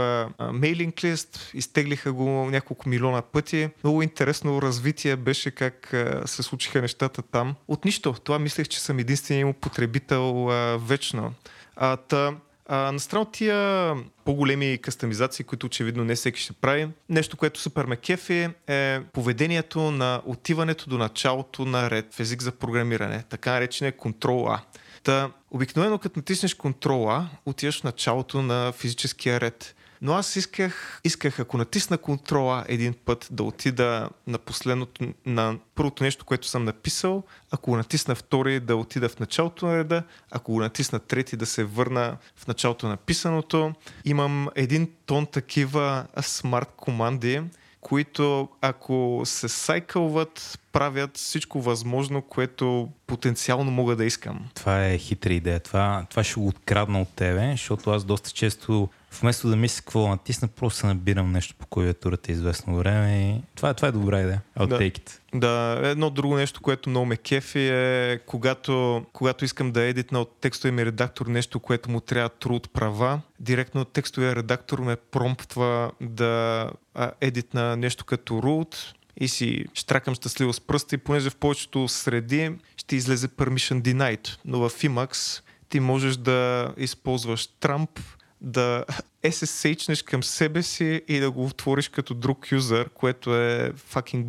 мейлинг лист, изтеглиха го няколко милиона пъти. Много интересно развитие беше как се случиха нещата там. От нищо. Това мислех, че съм единственият му потребител а, вечно. А, та, а, настрана тия по-големи кастомизации, които очевидно не всеки ще прави, нещо, което супер ме кефи е поведението на отиването до началото на ред в език за програмиране, така наречения Ctrl-A. Та, обикновено като натиснеш Ctrl-A, отиваш в началото на физическия ред. Но аз исках, исках ако натисна контрола един път да отида на последното, на първото нещо, което съм написал, ако го натисна втори да отида в началото на реда, ако го натисна трети да се върна в началото на писаното. Имам един тон такива смарт команди, които ако се сайкълват, правят всичко възможно, което потенциално мога да искам. Това е хитра идея. Това, това ще го открадна от тебе, защото аз доста често вместо да мисля какво да натисна, просто се набирам нещо по клавиатурата известно време и това, е- това е добра идея. I'll Да. take it. Да, едно друго нещо, което много ме кефи е когато, когато искам да едитна от текстовия ми редактор нещо, което му трябва труд права, директно от текстовия редактор ме промптва да едитна нещо като root и си штракам щастливо с пръста и понеже в повечето среди ще излезе permission denied, но в Emacs ти можеш да използваш Trump, да (laughs) SSH-неш към себе си и да го отвориш като друг юзър, което е fucking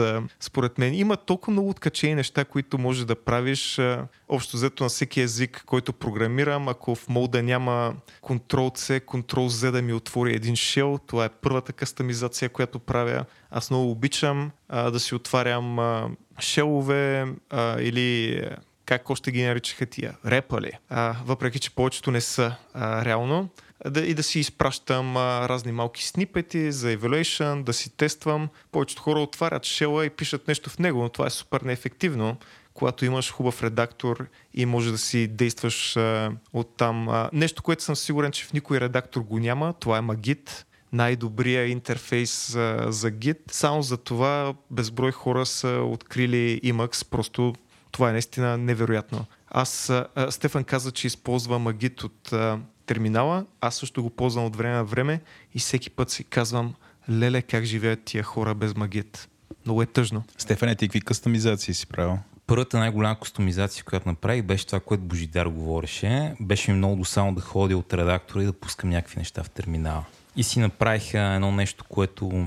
а, според мен. Има толкова много откачени неща, които можеш да правиш общо взето на всеки език, който програмирам. Ако в мода няма Ctrl-C, Ctrl-Z да ми отвори един shell, това е първата кастомизация, която правя. Аз много обичам а, да си отварям а, шелове а, или как още ги наричаха тия, репа ли, а, въпреки че повечето не са а, реално, да, и да си изпращам а, разни малки снипети за evaluation, да си тествам. Повечето хора отварят шела и пишат нещо в него, но това е супер неефективно, когато имаш хубав редактор и може да си действаш а, оттам. А, нещо, което съм сигурен, че в никой редактор го няма, това е Magit най-добрия интерфейс за, за Git. Само за това безброй хора са открили Emacs, просто това е наистина невероятно. Аз, а, Стефан каза, че използва Magit от а, терминала, аз също го ползвам от време на време и всеки път си казвам, леле, как живеят тия хора без Magit. Много е тъжно. Стефане, ти какви кастомизации си правил? Първата най-голяма кустомизация, която направих, беше това, което Божидар говореше. Беше ми много досално да ходя от редактора и да пускам някакви неща в терминала. И си направих едно нещо, което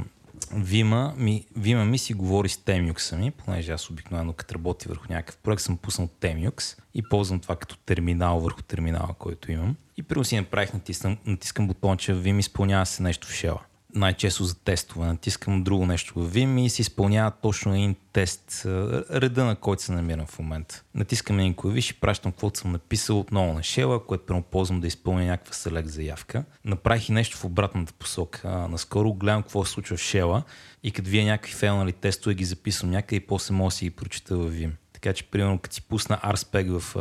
Вима ми, Вима ми си говори с Temux ми, понеже аз обикновено като работи върху някакъв проект съм пуснал Temux и ползвам това като терминал върху терминала, който имам. И първо си направих, натискам, натискам бутонче в Vim, изпълнява се нещо в шела. Най-често за тестове. Натискам друго нещо в Vim и се изпълнява точно един тест, реда на който се намирам в момента. Натискам един клавиш и пращам каквото съм написал отново на шела, което прямо ползвам да изпълня някаква селект заявка. Направих и нещо в обратната посока. Наскоро гледам какво се случва в шела и като вие някакви фейлнали тестове ги записвам някъде и после мога да си ги прочита в Vim. Така че, примерно, като си пусна RSpec в,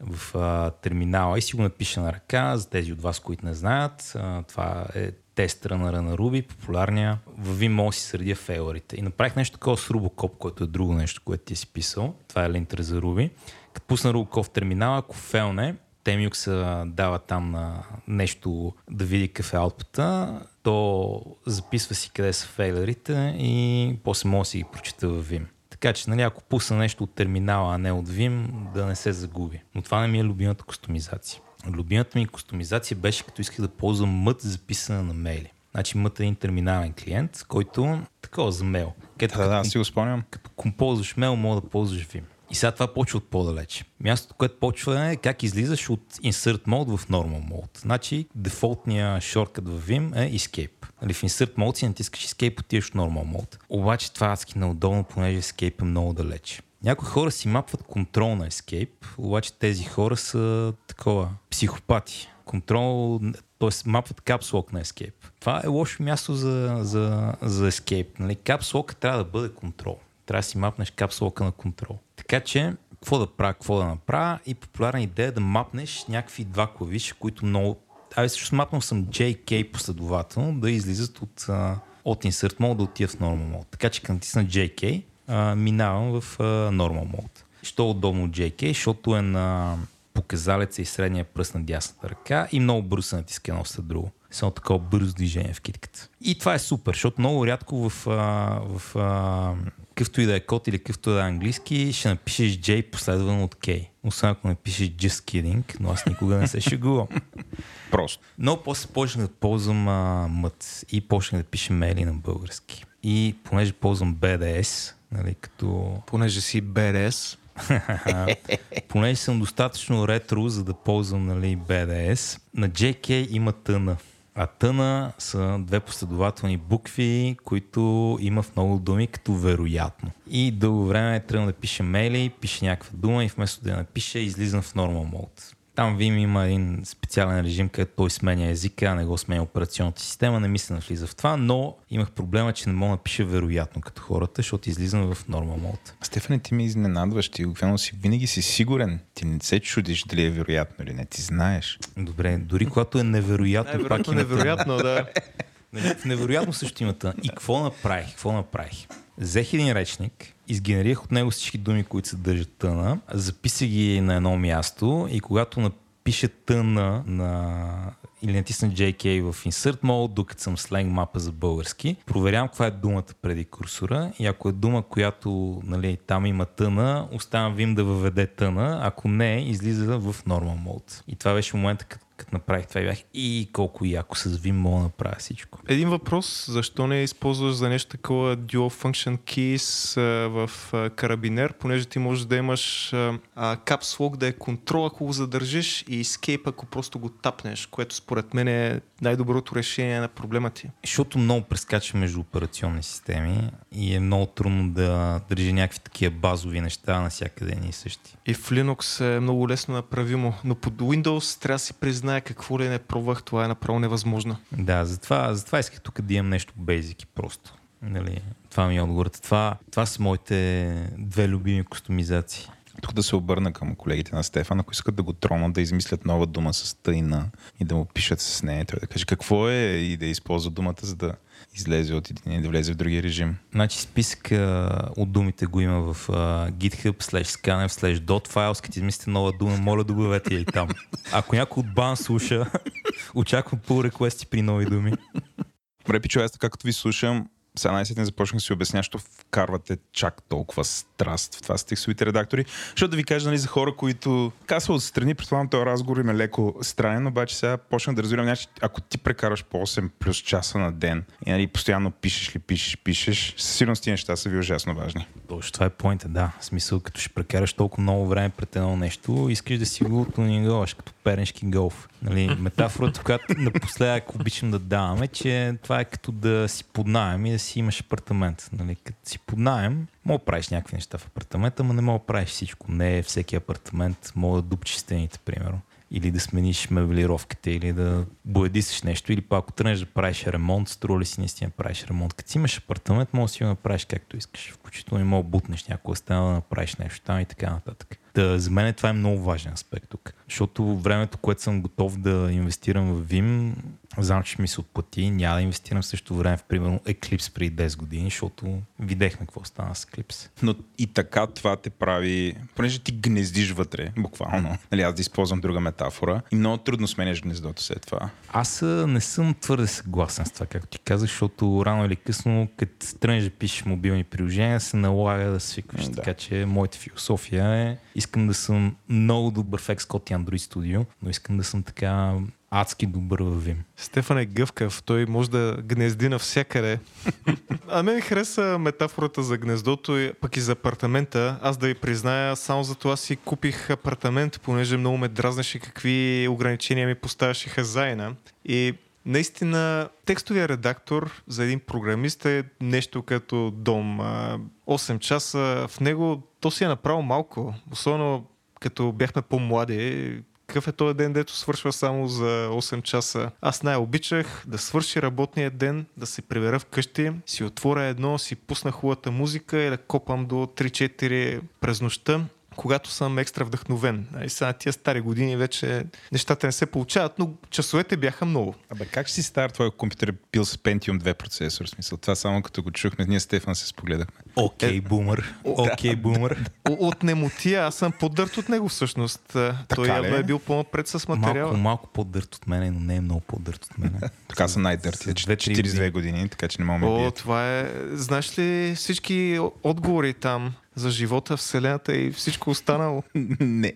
в а, терминала и си го напиша на ръка, за тези от вас, които не знаят, а, това е тест рънъра на Ruby, популярния. В Vim си средя фейлърите. И направих нещо такова с Rubocop, което е друго нещо, което ти си писал. Това е линтер за Ruby. Като пусна Rubocop в терминала, ако фейлне, Temux дава там на нещо да види какъв е аутпута, то записва си къде са фейлерите и после може да си ги прочита в Vim. Така че, нали, ако пусна нещо от терминала, а не от Vim, да не се загуби. Но това не ми е любимата кустомизация. Любимата ми кустомизация беше като исках да ползвам мът за писане на мейли. Значи мът е един терминален клиент, който такова за мейл. Където Да, да, като- си го спомням. като ползваш мейл, мога да ползваш Vim. И сега това почва от по-далече. Мястото, което почва е как излизаш от Insert Mode в Normal Mode. Значи, дефолтният шорткът в Vim е Escape. Нали, в Insert Mode си натискаш Escape, отиваш в Normal Mode. Обаче това адски неудобно, понеже Escape е много далече. Някои хора си мапват контрол на Escape, обаче тези хора са такова, психопати. Контрол, т.е. мапват капслок на Escape. Това е лошо място за, за, за Escape. Нали? Капслок трябва да бъде контрол. Трябва да си мапнеш капслока на контрол. Така че, какво да правя, какво да направя и популярна идея е да мапнеш някакви два клавиша, които много... Абе, също мапнал съм JK последователно да излизат от, от Insert Mode да отида в Normal Mode. Така че, като натисна JK, а, минавам в а, Normal Mode. Що е удобно JK? Защото е на показалеца и средния пръст на дясната ръка и много бързо се натиска едно след друго. Само такова бързо движение в китката. И това е супер, защото много рядко в, а, в а, какъвто и да е код или какъвто и да е английски, ще напишеш J последвано от K. Освен ако напишеш just kidding, но аз никога не се шегувам. (laughs) Просто. Но после почнах да ползвам а, мът и почнах да пиша мейли на български. И понеже ползвам BDS, нали, като Понеже си BDS, (laughs) понеже съм достатъчно ретро, за да ползвам нали, BDS, на JK има тъна. А тъна са две последователни букви, които има в много думи като вероятно. И дълго време е тръгна да пише мейли, пише някаква дума и вместо да я напише, излизам в нормал мод. Там Vim има един специален режим, където той сменя езика, а не го сменя операционната система. Не мисля влиза в това, но имах проблема, че не мога да напиша вероятно като хората, защото излизам в нормал мод. Стефане, ти ми изненадваш. Ти обикновено си винаги си сигурен. Ти не се чудиш дали е вероятно или не. Ти знаеш. Добре, дори когато е невероятно, пак има невероятно, да. (laughs) Нали, В невероятно също има. И какво направих? Какво направих? Взех един речник, изгенерирах от него всички думи, които съдържат тъна, записах ги на едно място и когато напиша тъна на или натисна JK в Insert Mode, докато съм сленг мапа за български, проверявам каква е думата преди курсора и ако е дума, която нали, там има тъна, оставям Vim да въведе тъна, ако не, излиза в Normal Mode. И това беше момента, като, като направих това и бях и колко яко с Vim мога да направя всичко. Един въпрос, защо не използваш за нещо такова Dual Function Keys в карабинер, понеже ти можеш да имаш Lock да е контрол, ако го задържиш и Escape, ако просто го тапнеш, което според мен е най-доброто решение на проблема ти. Защото много прескача между операционни системи и е много трудно да държи някакви такива базови неща навсякъде ни и същи. И в Linux е много лесно направимо, но под Windows трябва да си признае какво ли не пробвах, това е направо невъзможно. Да, затова, затова исках тук да имам нещо basic и просто. Нали, това ми е отговорът. Това, това са моите две любими кустомизации. Тук да се обърна към колегите на Стефан, ако искат да го тронат, да измислят нова дума с тъйна и да му пишат с нея. Той да каже какво е и да използва думата, за да излезе от един и да влезе в другия режим. Значи списък а, от думите го има в а, GitHub, slash scanner, slash dot files, като измислите нова дума, моля добавете я и там. Ако някой от бан слуша, (laughs) очаквам pull реквести при нови думи. Добре, пичо, аз така като ви слушам, сега най-сетне започнах да си обясня, що вкарвате чак толкова страст в това с текстовите редактори. Защото да ви кажа нали, за хора, които казва отстрани, предполагам този разговор им е леко странен, обаче сега почнах да разбирам, значи, ако ти прекараш по 8 плюс часа на ден и нали, постоянно пишеш ли, пишеш, пишеш, със сигурност тези неща са ви ужасно важни. Точно това е поинта, да. В смисъл, като ще прекараш толкова много време пред едно нещо, искаш да си го тунинговаш, като пернишки голф. Нали, метафората, която напоследък обичам да даваме, че това е като да си поднаем и да си имаш апартамент. Нали, като си поднаем, мога да правиш някакви неща в апартамента, но не мога да правиш всичко. Не е всеки апартамент, мога да дупчиш стените, примерно. Или да смениш мебелировките, или да боядисаш нещо, или пак ако тръгнеш да правиш ремонт, струва ли си наистина правиш ремонт. Като си имаш апартамент, може да си го направиш както искаш. Включително и мога бутнеш някоя стена да направиш нещо там и така нататък. Да, за мен това е много важен аспект тук. Защото времето, което съм готов да инвестирам в Vim, знам, че ми се отплати. Няма да инвестирам в същото време в, примерно, Eclipse преди 10 години, защото видяхме какво стана с Eclipse. Но и така това те прави, понеже ти гнездиш вътре, буквално. Нали, аз да използвам друга метафора. И много трудно сменяш гнездото след това. Аз не съм твърде съгласен с това, както ти казах, защото рано или късно, като тръгнеш да пишеш мобилни приложения, се налага да свикваш. Да. Така че моята философия е, искам да съм много добър в Xcode и Android Studio, но искам да съм така адски добър в Vim. Стефан е гъвкав, той може да гнезди навсякъде. (laughs) а мен ми хареса метафората за гнездото, и- пък и за апартамента. Аз да ви призная, само за това си купих апартамент, понеже много ме дразнеше какви ограничения ми поставяше хазайна. И Наистина, текстовия редактор за един програмист е нещо като дом. А, 8 часа в него, то си е направо малко. Особено като бяхме по-млади, какъв е този ден, дето свършва само за 8 часа. Аз най-обичах да свърши работния ден, да се прибера вкъщи, си отворя едно, си пусна хубавата музика и да копам до 3-4 през нощта когато съм екстра вдъхновен. И сега тия стари години вече нещата не се получават, но часовете бяха много. Абе, как ще си стар твой компютър е бил с Pentium 2 процесор? В Смисъл, това само като го чухме, ние с Стефан се спогледахме. Окей, бумър. Окей, бумър. О- От немотия, аз съм по-дърт от него всъщност. Той явно е бил по-напред с материала. Малко, малко по-дърт от мене, но не е много по-дърт от мене. (laughs) Така са най-дърти. С две-три 42 години, така че не мога да О, това е... Знаеш ли всички отговори там за живота, Вселената и всичко останало? (laughs) не,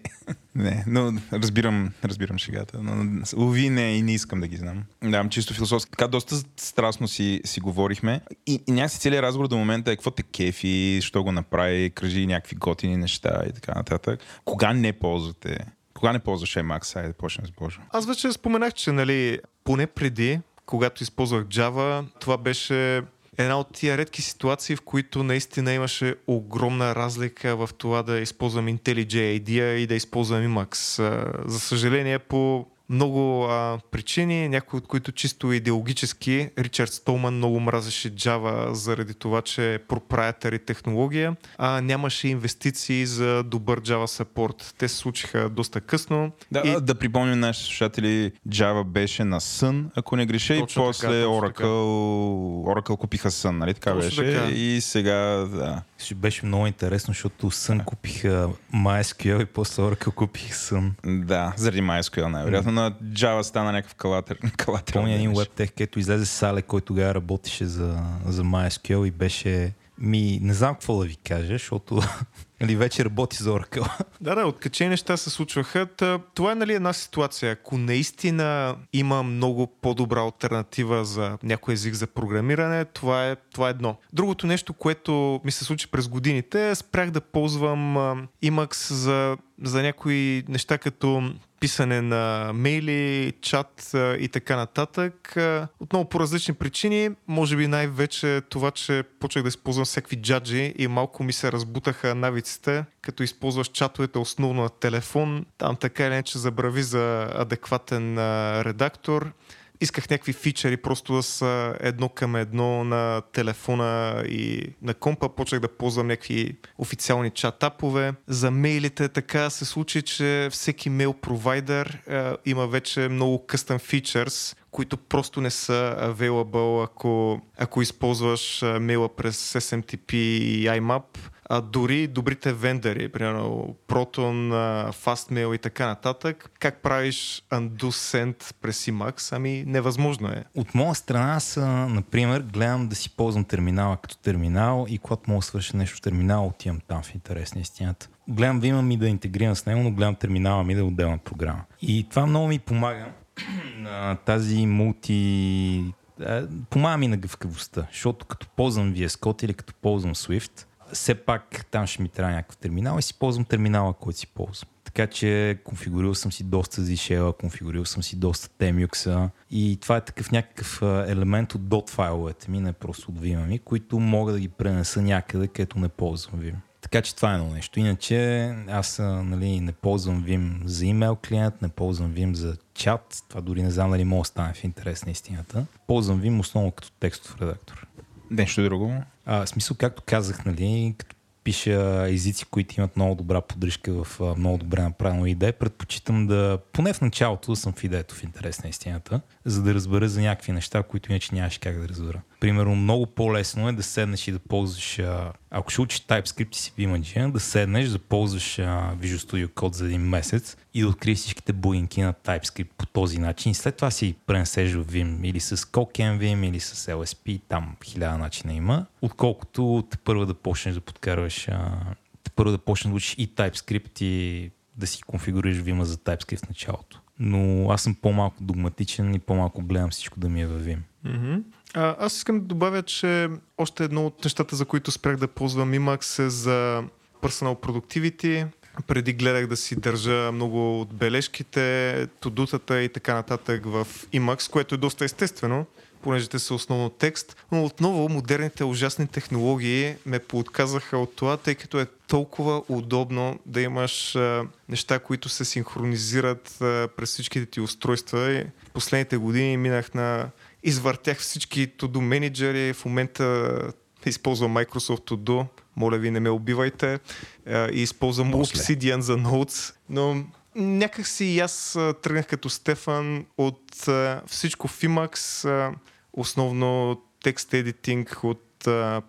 не, но разбирам, разбирам шегата. Но, уви, не, и не искам да ги знам. Да, чисто философски. Така доста страстно си, си говорихме. И, и някакси целият разговор до момента е какво те кефи, що го направи, кажи някакви готини неща и така нататък. Кога не ползвате? Кога не ползваш Emacs? Айде да почнем с Божо. Аз вече споменах, че нали, поне преди, когато използвах Java, това беше една от тия редки ситуации, в които наистина имаше огромна разлика в това да използвам IntelliJ IDEA и да използвам Emacs. За съжаление, по много а, причини, някои от които чисто идеологически. Ричард Столман много мразеше Java заради това, че е проприетари технология, а нямаше инвестиции за добър Java support. Те се случиха доста късно. Да, и... да припомним нашите слушатели, Java беше на Sun, ако не греша, и после така, Oracle, така. Oracle купиха Sun, нали така точно беше? Така. И сега, да. Ще беше много интересно, защото Sun купиха MySQL и после Oracle купиха Sun. Да, заради MySQL най-вероятно на Java стана някакъв калатер. (laughs) калатер Помня един WebTech, където излезе Сале, който тогава работеше за, за MySQL и беше ми, не знам какво да ви кажа, защото или (laughs) вече работи за Oracle. (laughs) Да, да, откачени неща се случваха. Това е нали, една ситуация. Ако наистина има много по-добра альтернатива за някой език за програмиране, това е, това е едно. Другото нещо, което ми се случи през годините, спрях да ползвам Emacs за, за някои неща като писане на мейли, чат и така нататък. Отново по различни причини, може би най-вече това, че почнах да използвам всякакви джаджи и малко ми се разбутаха навиците, като използваш чатовете основно на телефон. Там така или иначе забрави за адекватен редактор исках някакви фичери просто да са едно към едно на телефона и на компа. Почнах да ползвам някакви официални чат-апове. За мейлите така се случи, че всеки мейл провайдер има вече много къстъм фичърс, които просто не са available, ако, ако използваш мейла през SMTP и IMAP а, дори добрите вендори, примерно Proton, Fastmail и така нататък, как правиш undo send през Emacs? Ами невъзможно е. От моя страна аз, например, гледам да си ползвам терминала като терминал и когато мога да свърша нещо в терминал, отивам там в интерес на истината. Гледам да имам и да интегрирам с него, но гледам терминала ми да е отделна програма. И това много ми помага (clears throat) тази мулти помага ми на гъвкавостта, защото като ползвам VS Code или като ползвам Swift, все пак там ще ми трябва някакъв терминал и си ползвам терминала, който си ползвам. Така че конфигурил съм си доста Zishell, конфигурил съм си доста Temux и това е такъв някакъв елемент от dot файловете ми, не просто от Vim ми, които мога да ги пренеса някъде, където не ползвам Vim. Така че това е едно нещо. Иначе аз нали, не ползвам Vim за имейл клиент, не ползвам Vim за чат. Това дори не знам дали мога да стане в интерес на истината. Ползвам Vim основно като текстов редактор. Нещо друго? А, смисъл, както казах, нали, като пиша езици, които имат много добра поддръжка в много добре направено идея, предпочитам да, поне в началото, да съм в идеята в интерес на истината, за да разбера за някакви неща, които иначе нямаш как да разбера. Примерно, много по-лесно е да седнеш и да ползваш, ако ще учиш TypeScript и в Imagine, да седнеш да ползваш Visual Studio Code за един месец и да откриеш всичките буинки на TypeScript по този начин и след това си пренесеш в Vim или с CockNVim или с LSP, там хиляда начина има, отколкото те първо да почнеш да подкарваш, те първо да почнеш да учиш и TypeScript и да си конфигурираш Vim за TypeScript в началото. Но аз съм по-малко догматичен и по-малко гледам всичко да ми е във Vim. Mm-hmm. А, аз искам да добавя, че още едно от нещата, за които спрях да ползвам Emacs е за Personal Productivity. Преди гледах да си държа много от бележките, тудутата и така нататък в Emacs, което е доста естествено, понеже те са основно текст. Но отново модерните ужасни технологии ме поотказаха от това, тъй като е толкова удобно да имаш а, неща, които се синхронизират а, през всичките ти устройства. И последните години минах на извъртях всички to-do менеджери. В момента използвам Microsoft To-do. Моля ви, не ме убивайте. И използвам После. Obsidian за Notes. Но някак си и аз тръгнах като Стефан от всичко в Emacs, основно текст едитинг от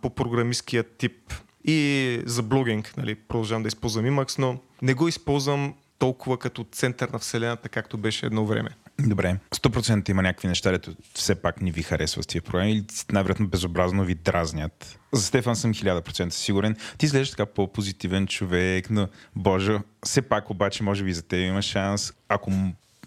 по програмистския тип и за блогинг, нали, продължавам да използвам Emacs, но не го използвам толкова като център на Вселената, както беше едно време. Добре. 100% има някакви неща, които все пак не ви харесват тия програми или най-вероятно безобразно ви дразнят. За Стефан съм 1000% сигурен. Ти изглеждаш така по-позитивен човек, но боже, все пак обаче може би за теб има шанс. Ако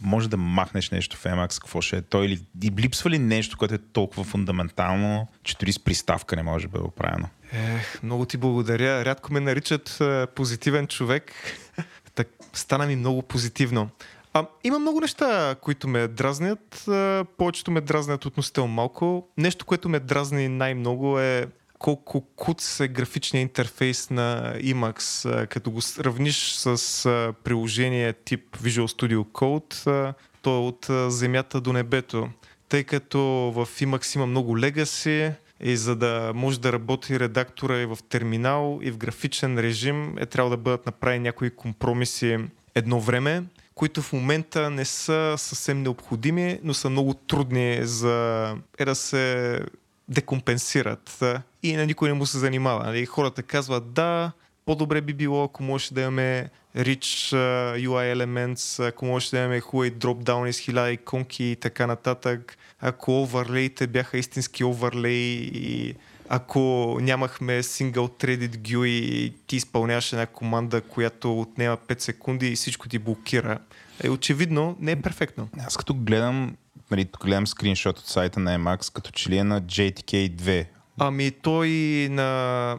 може да махнеш нещо в Emacs, какво ще е той или липсва ли нещо, което е толкова фундаментално, че дори с приставка не може да бъде оправено? Ех, много ти благодаря. Рядко ме наричат е, позитивен човек. (laughs) так, стана ми много позитивно. А, има много неща, които ме дразнят. А, повечето ме дразнят относително малко. Нещо, което ме дразни най-много е колко куц е графичния интерфейс на Emacs. А, като го сравниш с а, приложение тип Visual Studio Code, а, то е от а, земята до небето. Тъй като в Emacs има много легаси, и за да може да работи редактора и в терминал, и в графичен режим, е трябва да бъдат направени някои компромиси едно време, които в момента не са съвсем необходими, но са много трудни за е да се декомпенсират и на никой не му се занимава. Нали? Хората казват да, по-добре би било, ако може да имаме rich uh, UI elements, ако може да имаме хубави дропдауни с хиляда иконки и така нататък, ако оверлеите бяха истински оверлей и ако нямахме single threaded GUI и ти изпълняваш една команда, която отнема 5 секунди и всичко ти блокира. Е, очевидно не е перфектно. Аз като гледам, нали, гледам скриншот от сайта на Emacs, като че ли е на JTK 2. Ами той на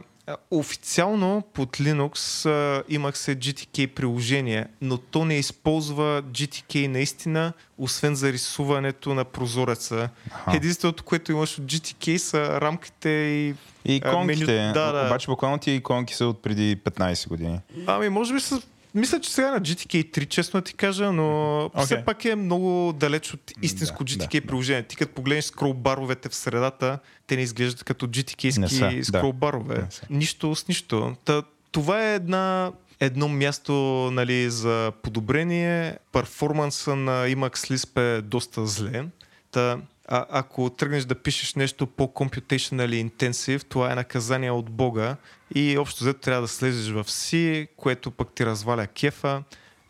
Официално под Linux а, имах се GTK приложение, но то не използва GTK наистина, освен за рисуването на прозореца. Аха. Единственото, което имаш от GTK са рамките и и иконките. Меню... Да, да. Обаче буквално тия иконки са от преди 15 години. Ами, може би са мисля, че сега на GTK 3, честно ти кажа, но okay. все пак е много далеч от истинско да, GTK да, приложение. Ти като погледнеш скролбаровете в средата, те не изглеждат като GTK-ски скролбарове. Да. Нищо с нищо. Та, това е една едно място нали, за подобрение. Перформанса на Emacs Lisp е доста зле. Та, а, ако тръгнеш да пишеш нещо по-computationally intensive, това е наказание от Бога и общо взето трябва да слезеш в C, което пък ти разваля кефа.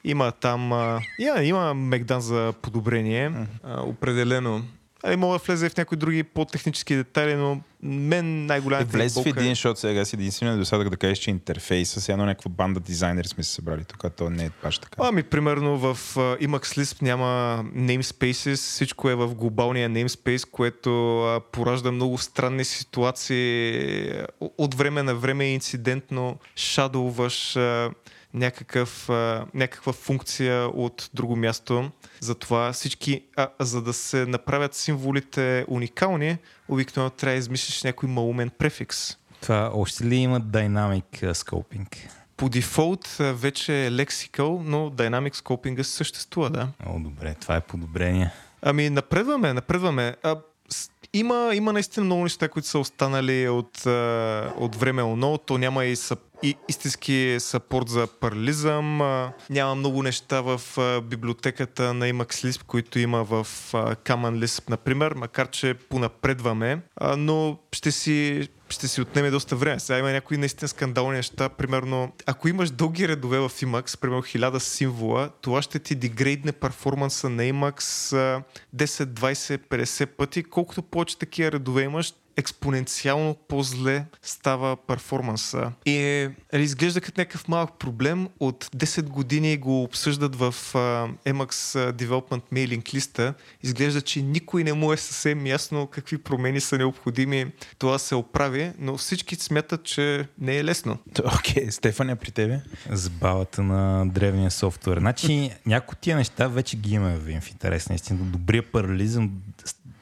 Има там, а, има, има мегдан за подобрение, а, определено. Али мога да влезе в някои други по-технически детайли, но мен най-голямата е, Влез в един, защото сега си единствено досадък да кажеш, че интерфейса, сега едно някаква банда дизайнери сме се събрали тук, то не е баш така. Ами, примерно в uh, Emacs Lisp няма namespaces, всичко е в глобалния namespace, което uh, поражда много странни ситуации. От време на време инцидентно шадоваш uh, някакъв, а, някаква функция от друго място. Затова всички, а, за да се направят символите уникални, обикновено трябва да измислиш някой малумен префикс. Това още ли има Dynamic Scoping? По дефолт вече е Lexical, но Dynamic Scoping съществува, да. О, добре, това е подобрение. Ами, напредваме, напредваме. А, има, има наистина много неща, които са останали от, от време оно. То няма и, съп, и истински сапорт за парализъм. Няма много неща в библиотеката на Emacs Lisp, които има в Common Lisp, например, макар че понапредваме. Но ще си, ще си отнеме доста време. Сега има някои наистина скандални неща. Примерно, ако имаш дълги редове в Emacs, примерно 1000 символа, това ще ти дегрейдне перформанса на Emacs 10, 20, 50 пъти. Колкото повече такива редове имаш, експоненциално по-зле става перформанса. И е, изглежда като някакъв малък проблем. От 10 години го обсъждат в uh, Emacs Development Mailing листа. Изглежда, че никой не му е съвсем ясно какви промени са необходими това се оправи, но всички смятат, че не е лесно. Окей, okay, Стефания при тебе? Забавата на древния софтуер. Значи, някои тия неща вече ги имаме в интерес. Наистина, добрия парализъм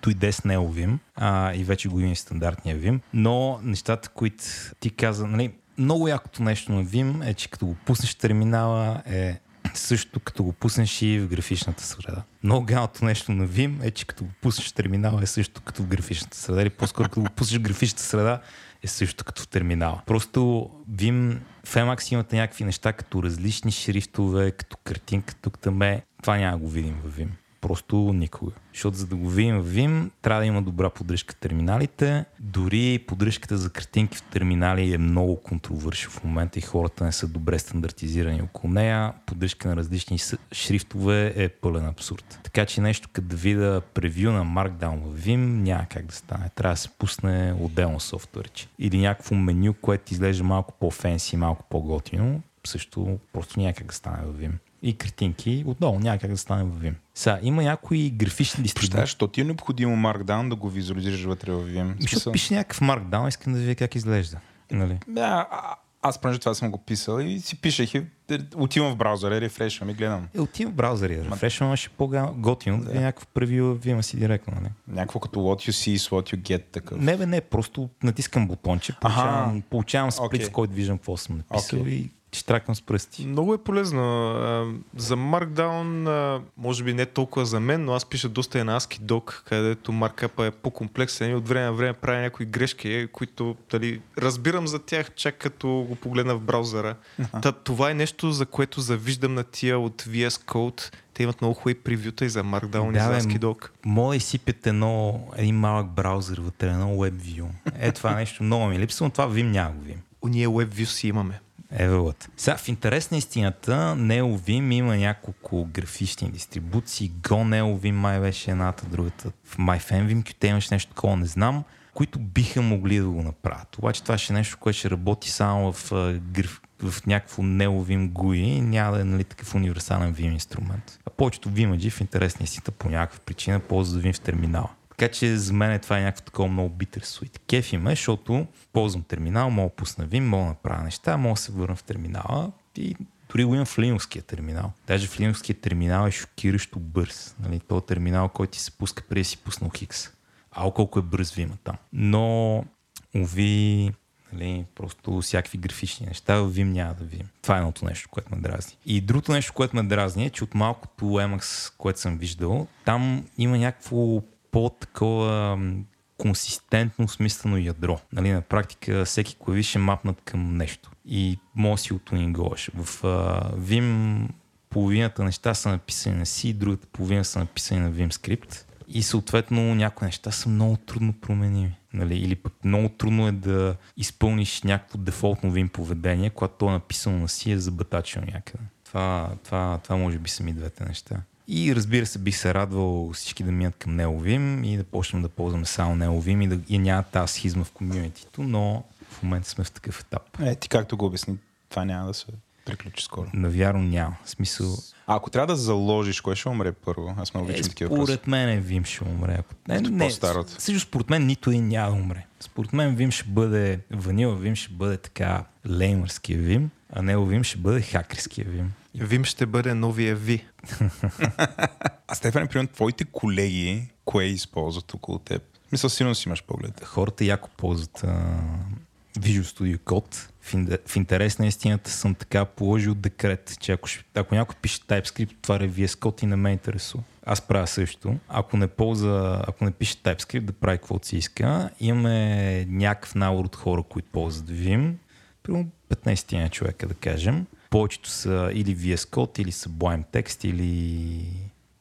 дойде с него Vim а, и вече го има стандартния Vim, но нещата, които ти каза, нали, много якото нещо на Vim е, че като го пуснеш терминала е също като го пуснеш и в графичната среда. Много галното нещо на Vim е, че като го пуснеш в терминала е също като в графичната среда. Или по-скоро като го пуснеш в графичната среда е също като в терминала. Просто Vim в Emacs имате някакви неща като различни шрифтове, като картинка тук там е. Това няма го видим в Vim. Просто никога. Защото за да го видим в Vim, трябва да има добра поддръжка в терминалите. Дори поддръжката за картинки в терминали е много контровърши в момента и хората не са добре стандартизирани около нея. Поддръжка на различни шрифтове е пълен абсурд. Така че нещо като да видя превю на Markdown в Vim няма как да стане. Трябва да се пусне отделно софтуерче. Или някакво меню, което изглежда малко по-фенси, малко по-готино. Също просто няма как да стане в Vim и картинки, отново няма как да стане в Vim. Сега, има някои графични дистрибуции. Защо ти е необходимо Markdown да го визуализираш вътре в Vim? Защото пише някакъв Markdown, искам да видя как изглежда. Нали? Да, аз понеже това съм го писал и си пишех и отивам в браузъра, рефрешвам и гледам. Е, отивам в браузъра, рефрешвам, ще по-готино да е някакво превю, вима си директно, нали? Някакво като what you see is what you get такъв. Не, бе, не, просто натискам бутонче, получавам, получавам сплит, Окей. в който виждам какво съм написал Окей. и ще тракам с пръсти. Много е полезно. За Markdown, може би не толкова за мен, но аз пиша доста и на ASCII Doc, където маркапа е по-комплексен и от време на време правя някои грешки, които дали, разбирам за тях чак като го погледна в браузъра. Та, това е нещо, за което завиждам на тия от VS Code. Те имат много хубави превюта и за Markdown Да, и за ASCII Doc. Мое сипят едно, един малък браузър вътре, едно WebView. Е, това нещо много ми липсва, но това Vim няма го Vim. Ние WebView си имаме. Евелът. Сега, в интерес на истината, NeoVim има няколко графични дистрибуции. Go NeoVim май беше едната, другата. В MyFanVim те имаш нещо такова, не знам, които биха могли да го направят. Обаче това ще е нещо, което ще работи само в, в някакво NeoVim GUI и няма да е нали, такъв универсален Vim инструмент. А повечето Vim в интерес на истината по някаква причина ползват Vim в терминала. Така че за мен това е някакво такова много битър суит. Кефи ме, защото ползвам терминал, мога да пусна Vim, мога да направя неща, мога да се върна в терминала и дори го имам в Linux терминал. Даже в Linux терминал е шокиращо бърз. Нали? То е терминал, който ти се пуска преди си пуснал Хикс. А колко е бърз Vim там. Но, уви, Нали, просто всякакви графични неща в Vim няма да видим. Това е едното нещо, което ме дразни. И другото нещо, което ме дразни е, че от малкото Emacs, което съм виждал, там има някакво по-такова консистентно смислено ядро. Нали, на практика всеки клавиш е мапнат към нещо. И може си отунинговаш. В а, Vim половината неща са написани на C, другата половина са написани на Vim скрипт. И съответно някои неща са много трудно променими. Нали? Или пък много трудно е да изпълниш някакво дефолтно Vim поведение, когато то е написано на C е забатачено някъде. Това, това, това може би са ми двете неща. И разбира се, бих се радвал всички да минат към NeoVim и да почнем да ползваме само NeoVim и да и няма тази схизма в комьюнитито, но в момента сме в такъв етап. Е, ти както го обясни, това няма да се приключи скоро. Навярно няма. Смисъл, А ако трябва да заложиш, кое ще умре първо? Аз много е, обичам такива въпроси. според мен Вим ще умре. Не, не. Също според мен нито един няма да умре. Според мен Вим ще бъде, ванила Вим ще бъде така леймърския Вим, а него Вим ще бъде хакерския Вим. Vim ще бъде новия V. (laughs) А Стефан, примерно, твоите колеги, кое използват около теб? Мисля, сигурно си имаш поглед. Хората яко ползват а, Visual Studio Code. В, ин- в интерес на истината съм така положил декрет, че ако, ще, ако някой пише TypeScript, това е VS Code и не ме интересува. Аз правя също. Ако не полза, ако не пише TypeScript, да прави каквото си иска. Имаме някакъв набор от хора, които ползват Vim. Примерно 15 на човека, да кажем. Повечето са или VS Code, или Sublime Text, или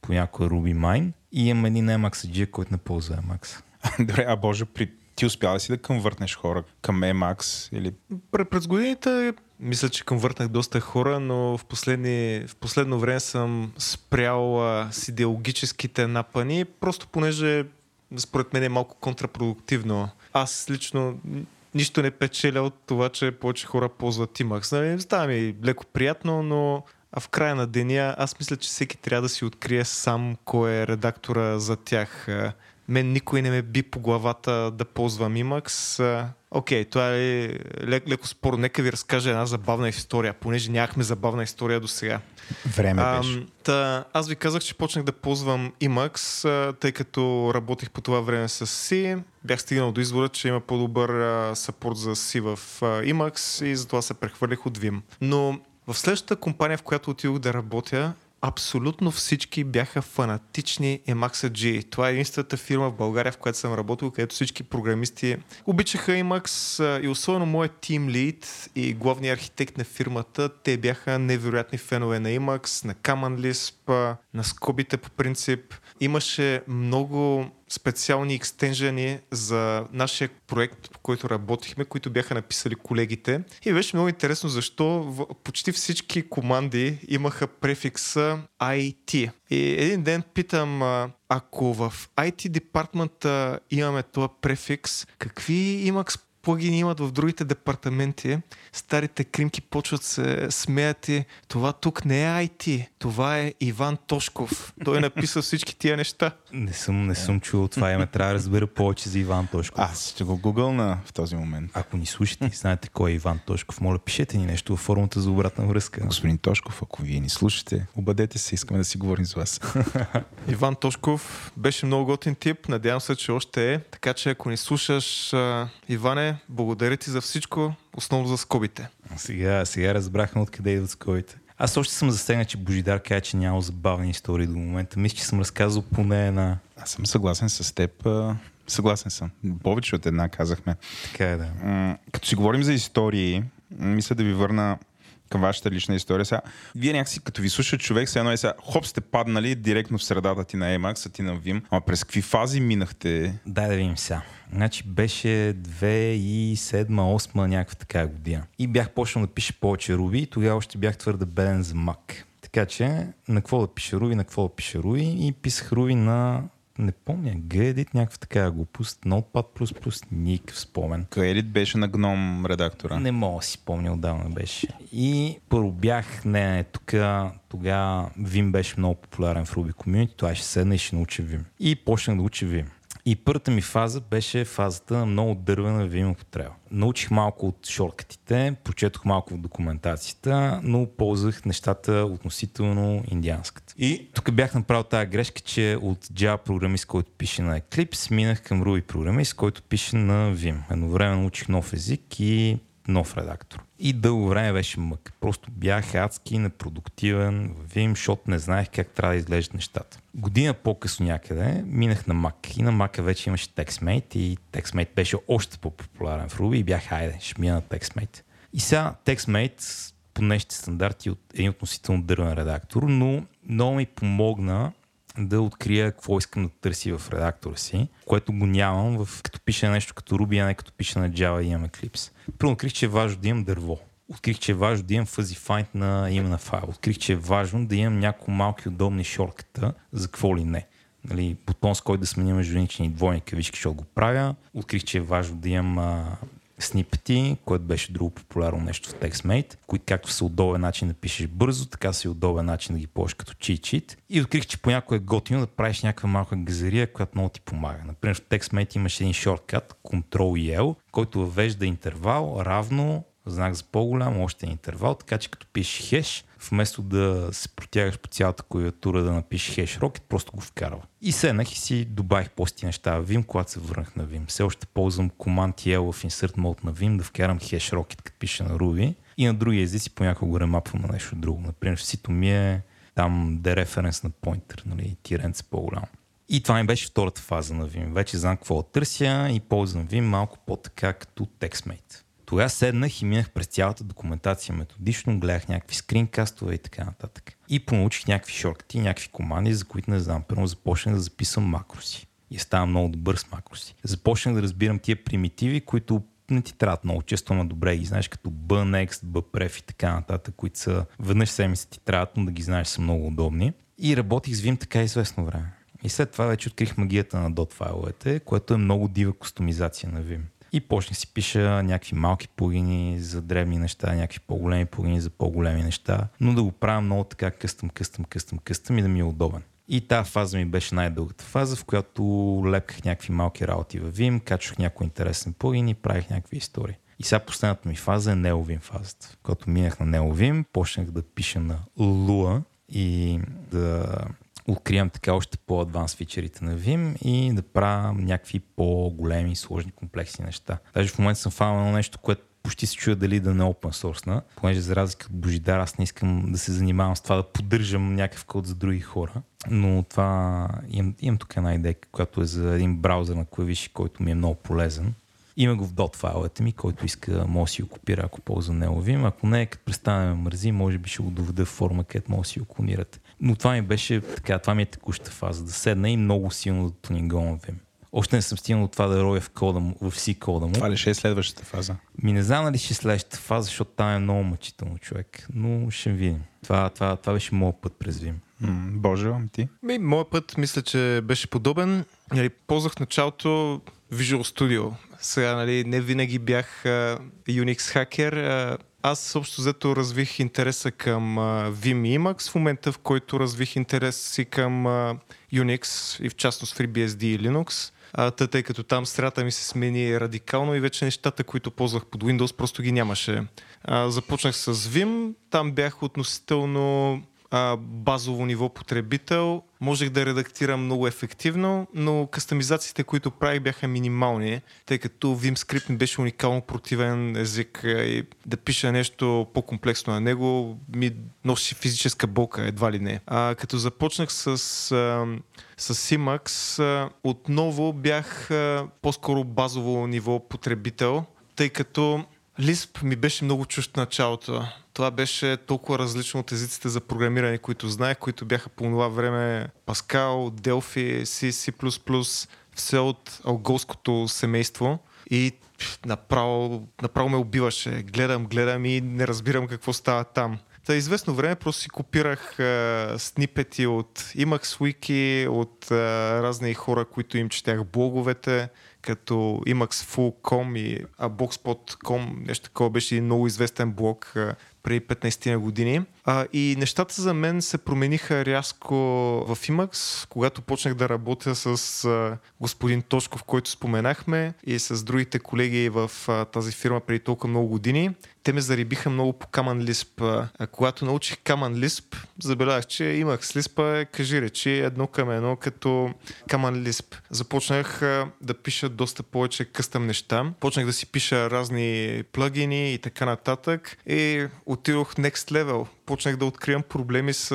понякога Ruby Mine. И имам един Emacs който не ползва Emacs. (laughs) Добре, а Боже, при... ти успя ли си да конвъртнеш хора към Emacs или Пр- През годините мисля, че конвъртнах доста хора, но в, последни, в последно време съм спрял а, с идеологическите напани, просто понеже според мен е малко контрапродуктивно. Аз лично нищо не печеля от това, че повече хора ползват Emacs. Нали, става ми леко приятно, но а в края на деня аз мисля, че всеки трябва да си открие сам кой е редактора за тях. А, Мен никой не ме би по главата да ползвам. А, Окей, това е лек, леко спор. Нека ви разкажа една забавна история, понеже нямахме забавна история до сега. време беше? Ам, та, аз ви казах, че почнах да ползвам а, тъй като работих по това време с C. Бях стигнал до извода, че има по-добър а, съпорт за C в а, Emacs и затова се прехвърлих от Vim. Но в следващата компания, в която отидох да работя, абсолютно всички бяха фанатични Emacs G. Това е единствената фирма в България, в която съм работил, където всички програмисти обичаха Emacs и особено моят team lead и главният архитект на фирмата, те бяха невероятни фенове на Emacs, на Common Lisp, на скобите по принцип. Имаше много специални екстенжени за нашия проект, по който работихме, които бяха написали колегите. И беше много интересно защо в, почти всички команди имаха префикса IT. И един ден питам, ако в IT департмента имаме този префикс, какви Emacs плагини имат в другите департаменти, старите кримки почват се смеят и това тук не е IT, това е Иван Тошков. Той е написал всички тия неща. Не съм, не съм чул това име. Трябва да разбера повече за Иван Тошков. Аз ще го гугълна в този момент. Ако ни слушате и знаете кой е Иван Тошков, моля пишете ни нещо във формата за обратна връзка. Господин Тошков, ако вие ни слушате, обадете се, искаме да си говорим с вас. (laughs) Иван Тошков беше много готин тип, надявам се, че още е. Така че ако ни слушаш, а, Благодаря ти за всичко, основно за скобите. Сега, сега разбрахме откъде идват скобите. Аз още съм засегнат, че Божидар каза, че няма забавни истории до момента. Мисля, че съм разказал поне една. Аз съм съгласен с теб. а, Съгласен съм. Повече от една казахме. Така е, да. М, Като си говорим за истории, мисля да ви върна към вашата лична история. Сега, вие някакси, като ви слуша човек, сега едно е сега, хоп, сте паднали директно в средата ти на Emacs, а ти на Vim. Ама през какви фази минахте? Дай да видим сега. Значи беше 2007-2008 някаква така година. И бях почнал да пиша повече Руби и тогава още бях твърде беден за Mac. Така че на какво да пиша Руби, на какво да пиша Руби и писах Руби на не помня, Gedit, някаква такава глупост, Notepad++, никакъв спомен. Кредит беше на гном редактора. Не мога да си помня, отдавна беше. И първо бях, не, не, тук тогава Vim беше много популярен в Ruby Community, това ще седна и ще науча Vim. И почнах да уча Vim. И първата ми фаза беше фазата на много дървена Vim употреба. Научих малко от шорткатите, прочетох малко в документацията, но ползвах нещата относително индианската. И тук бях направил тази грешка, че от Java програмист, който пише на Eclipse, минах към Ruby програмист, който пише на Vim. Едновременно учих нов език и нов редактор. И дълго време беше мък. Просто бях адски непродуктивен в Vim, защото не знаех как трябва да изглеждат нещата. Година по-късно някъде минах на Mac. И на Mac вече имаше TextMate и TextMate беше още по-популярен в Ruby и бях, хайде, ще мина на TextMate. И сега TextMate по днешните стандарти от един относително дървен редактор, но много ми помогна да открия какво искам да търси в редактора си, което го нямам в, като пише нещо като Ruby, а не като пише на Java и имам Eclipse. Първо открих, че е важно да имам дърво. Открих, че е важно да имам fuzzy find на име на файл. Открих, че е важно да имам няколко малки удобни шортката за какво ли не. Нали, бутон с който да сменя между и двойни кавички, защото го правя. Открих, че е важно да имам а, снипети, което беше друго популярно нещо в TextMate, които както са удобен начин да пишеш бързо, така са и удобен начин да ги ползваш като чит-чит. И открих, че понякога е готино да правиш някаква малка газария, която много ти помага. Например, в TextMate имаш един шорткат, Ctrl-L, който въвежда интервал равно знак за по-голям, още интервал, така че като пишеш хеш, вместо да се протягаш по цялата клавиатура да напишеш хеш рокет, просто го вкарва. И седнах и си добавих пости неща в Vim, когато се върнах на Vim. Все още ползвам Command L в Insert Mode на Vim да вкарам хеш рокет, като пиша на Ruby. И на други езици понякога го ремапвам на нещо друго. Например, в сито ми е там дереференс на поинтер, нали, тиренце по-голям. И това ми беше втората фаза на Vim. Вече знам какво търся и ползвам Vim малко по-така като TextMate. Тогава седнах и минах през цялата документация методично, гледах някакви скринкастове и така нататък. И понаучих някакви шорткати, някакви команди, за които не знам. Първо започнах да записвам макроси. И става много добър с макроси. Започнах да разбирам тия примитиви, които не ти трябват много често, но добре ги знаеш, като bnext, bpref и така нататък, които са веднъж седмица ти трябват, но да ги знаеш са много удобни. И работих с Vim така известно време. И след това вече открих магията на файловете, което е много дива кустомизация на Vim. И почнах си пиша някакви малки плагини за древни неща, някакви по-големи плагини за по-големи неща, но да го правя много така къстъм, къстъм, къстъм, къстъм и да ми е удобен. И тази фаза ми беше най-дългата фаза, в която лепках някакви малки работи в Vim, качвах някои интересни плагини и правих някакви истории. И сега последната ми фаза е NeoVim фазата. Когато минах на NeoVim, почнах да пиша на Lua и да откривам така още по-адванс фичерите на Vim и да правя някакви по-големи, сложни, комплексни неща. Даже в момента съм фанал едно нещо, което почти се чуя дали да не е open source, понеже за разлика от Божидар, аз не искам да се занимавам с това да поддържам някакъв код за други хора. Но това имам, имам тук една идея, която е за един браузър на клавиши, който ми е много полезен. Има го в dot файловете ми, който иска, може да си го копира, ако ползва NeoVim. Ако не, като престане ме мързи, може би ще го доведа в форма, където може да си го клонирате. Но това ми беше така, това ми е текущата фаза, да седна и много силно да тунингувам Vim. Още не съм стигнал това да роя в, кода му, в C кода му. Това ли ще е следващата фаза? Ми не знам дали ще е следващата фаза, защото там е много мъчително човек. Но ще видим. Това, това, това беше моят път през Vim. М, Боже, ти? Ми, моят път мисля, че беше подобен. Нали, ползвах началото Visual Studio. Сега, нали, не винаги бях а, Unix хакер. А, аз общо взето развих интереса към Vim и Emacs в момента, в който развих интерес си към Unix и в частност FreeBSD и Linux. А, тъй като там средата ми се смени радикално и вече нещата, които ползвах под Windows, просто ги нямаше. А, започнах с Vim, там бях относително а, базово ниво потребител. Можех да редактирам много ефективно, но кастомизациите, които правих, бяха минимални, тъй като VimScript ми беше уникално противен език и да пиша нещо по-комплексно на него ми носи физическа болка, едва ли не. А, като започнах с, а, с Emacs, а, отново бях а, по-скоро базово ниво потребител, тъй като Lisp ми беше много чужд началото. Това беше толкова различно от езиците за програмиране, които знаех, които бяха по това време Pascal, Delphi, C, C++, все от алголското семейство. И направо, направо ме убиваше. Гледам, гледам и не разбирам какво става там. За известно време просто си копирах а, снипети от Emacs Wiki, от а, разни хора, които им четях блоговете, като Emacs.com и а, Blogspot.com, нещо такова беше много известен блог преди 15 на години. А, и нещата за мен се промениха рязко в Emacs, когато почнах да работя с а, господин Тошков, който споменахме, и с другите колеги в а, тази фирма преди толкова много години. Те ме зарибиха много по Common Lisp. А когато научих Common Lisp, забелязах, че имах с Lisp, е, кажи речи, едно към едно, като Common Lisp. Започнах да пиша доста повече къстъм неща. Почнах да си пиша разни плагини и така нататък. И отидох next level. Почнах да откривам проблеми с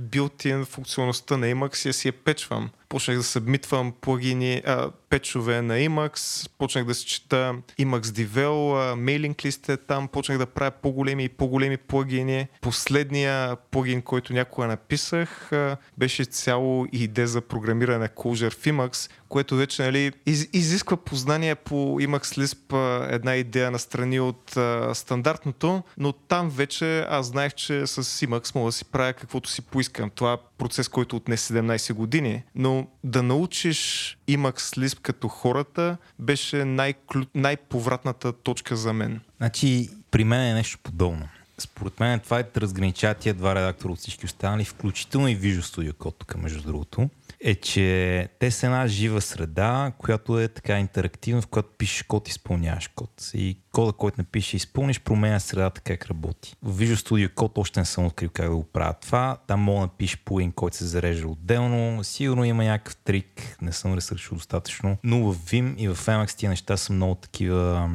built-in функционалността на Emacs и я си я печвам. Почнах да събмитвам плагини, а, печове на Emacs, почнах да си чета Emacs Devel, мейлинг лист е там, почнах да правя по-големи и по-големи плагини. Последния плагин, който някога написах, а, беше цяло идея за програмиране на в Emacs, което вече нали, из, изисква познание по Emacs Lisp а, една идея настрани от а, стандартното, но там вече аз знаех, че с Emacs мога да си правя каквото си поискам. Това процес, който отне 17 години, но да научиш Emacs Lisp като хората беше най-клю... най-повратната точка за мен. Значи, при мен е нещо подобно. Според мен това е да разграничава тия два редактора от всички останали, включително и Visual Studio Code тук, между другото, е, че те са една жива среда, която е така интерактивна, в която пишеш код, изпълняваш код. И кода, който напишеш и изпълниш, променя средата как работи. В Visual Studio Code още не съм открил как да го правя това. Там мога да напишеш плагин, който се зарежда отделно. Сигурно има някакъв трик, не съм ресърчил достатъчно. Но в Vim и в Emacs тия неща са много такива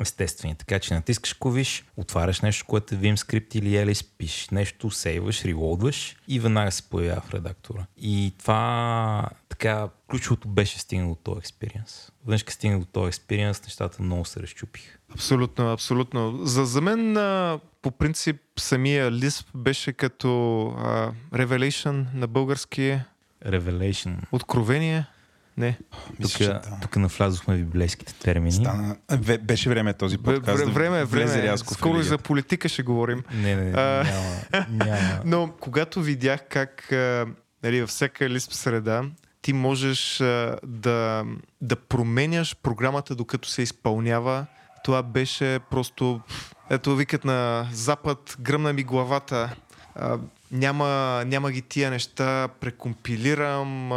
естествени. Така че натискаш клавиш, отваряш нещо, което е Vim скрипт или Alice, пишеш нещо, сейваш, релоудваш и веднага се появява в редактора. И това така ключовото беше стигнало до този експириенс. Веднъж като стигна до този експириенс, нещата много се разчупиха. Абсолютно, абсолютно. За, за мен по принцип самия Lisp беше като а, Revelation на български Revelation. откровение. Не. Тук, Мисля, че да. тук навлязохме в библейските термини. Стана... Ве- Беше време този Вре- подкаст да време е, време. е. Скоро и за политика ще говорим. Не, не, не, А. няма, няма. (laughs) Но когато видях как нали, във всяка Lisp среда ти можеш да, да променяш програмата докато се изпълнява, това беше просто... Ето викат на Запад, гръмна ми главата. А, няма, няма ги тия неща, прекомпилирам,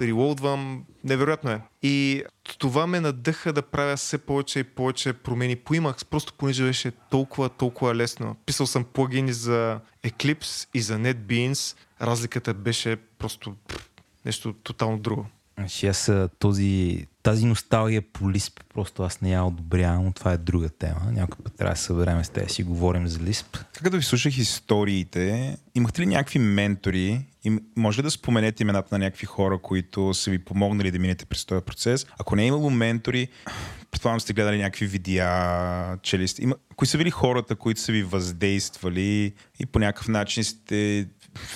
релоудвам. Невероятно е. И това ме надъха да правя все повече и повече промени по Emacs, просто понеже беше толкова, толкова лесно. Писал съм плагини за Eclipse и за NetBeans. Разликата беше просто пф, нещо тотално друго. Значи аз този, тази носталгия по Lisp просто аз не я одобрявам, но това е друга тема. Някой път трябва да съберем с те си говорим за Lisp. Така като ви слушах историите, имахте ли някакви ментори и може ли да споменете имената на някакви хора, които са ви помогнали да минете през този процес? Ако не е имало ментори, предполагам сте гледали някакви видеа, чели сте. Има... Кои са били хората, които са ви въздействали и по някакъв начин сте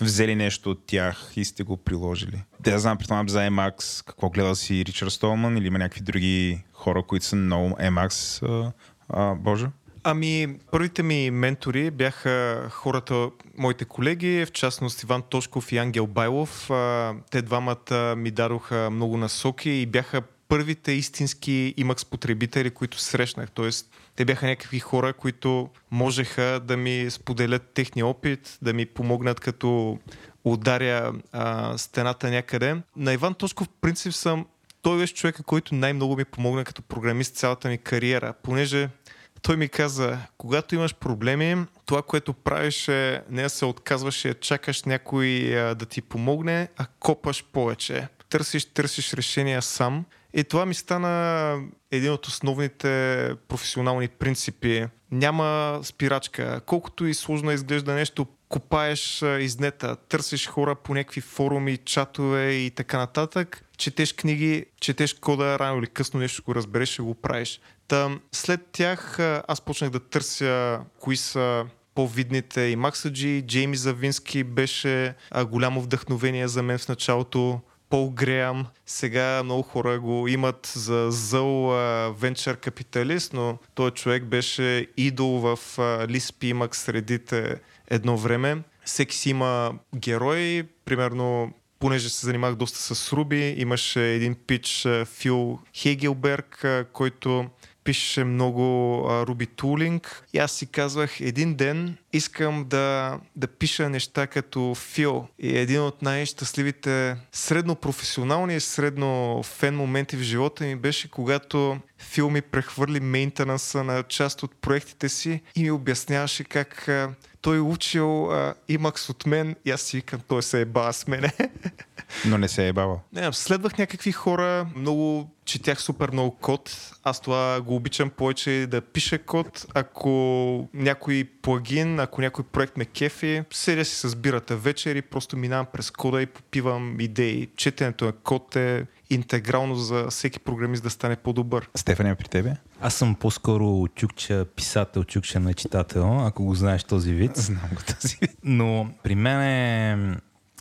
взели нещо от тях и сте го приложили? Да, я знам, предполагам за Emacs, какво гледал си Ричард Столман или има някакви други хора, които са много Emacs, а, а, Боже? Ами, първите ми ментори бяха хората, моите колеги, в частност Иван Тошков и Ангел Байлов. Те двамата ми дадоха много насоки и бяха първите истински имакс потребители, които срещнах. Тоест, те бяха някакви хора, които можеха да ми споделят техния опит, да ми помогнат като ударя а, стената някъде. На Иван Тошков принцип съм той беше човека, който най-много ми помогна като програмист цялата ми кариера, понеже той ми каза, когато имаш проблеми, това, което правиш е не да се отказваш и чакаш някой а, да ти помогне, а копаш повече. Търсиш, търсиш решения сам. И това ми стана един от основните професионални принципи. Няма спирачка. Колкото и сложно изглежда нещо, копаеш изнета, търсиш хора по някакви форуми, чатове и така нататък, четеш книги, четеш кода, рано или късно нещо го разбереш и го правиш. Та, след тях аз почнах да търся кои са по-видните и Максаджи, Джейми Завински беше голямо вдъхновение за мен в началото. Пол Греам. Сега много хора го имат за зъл венчър капиталист, но този човек беше идол в Лиспи Пимак средите едно време. Всеки си има герои, примерно понеже се занимавах доста с Руби, имаше един пич Фил Хегелберг, който пишеше много Ruby Tooling и аз си казвах един ден искам да, да пиша неща като Фил. И един от най-щастливите средно професионални и средно фен моменти в живота ми беше когато Фил ми прехвърли мейнтенанса на част от проектите си и ми обясняваше как той учил а, Имакс от мен и аз си викам, той се е бава с мене. (laughs) Но не се е бава. Не, следвах някакви хора, много четях супер много код. Аз това го обичам повече да пиша код. Ако някой плагин, ако някой проект ме кефи, седя си с бирата вечер и просто минавам през кода и попивам идеи. Четенето на код е интегрално за всеки програмист да стане по-добър. Стефан при тебе? Аз съм по-скоро чукча писател, чукча на читател, ако го знаеш този вид. Знам го този вид. Но при мен е...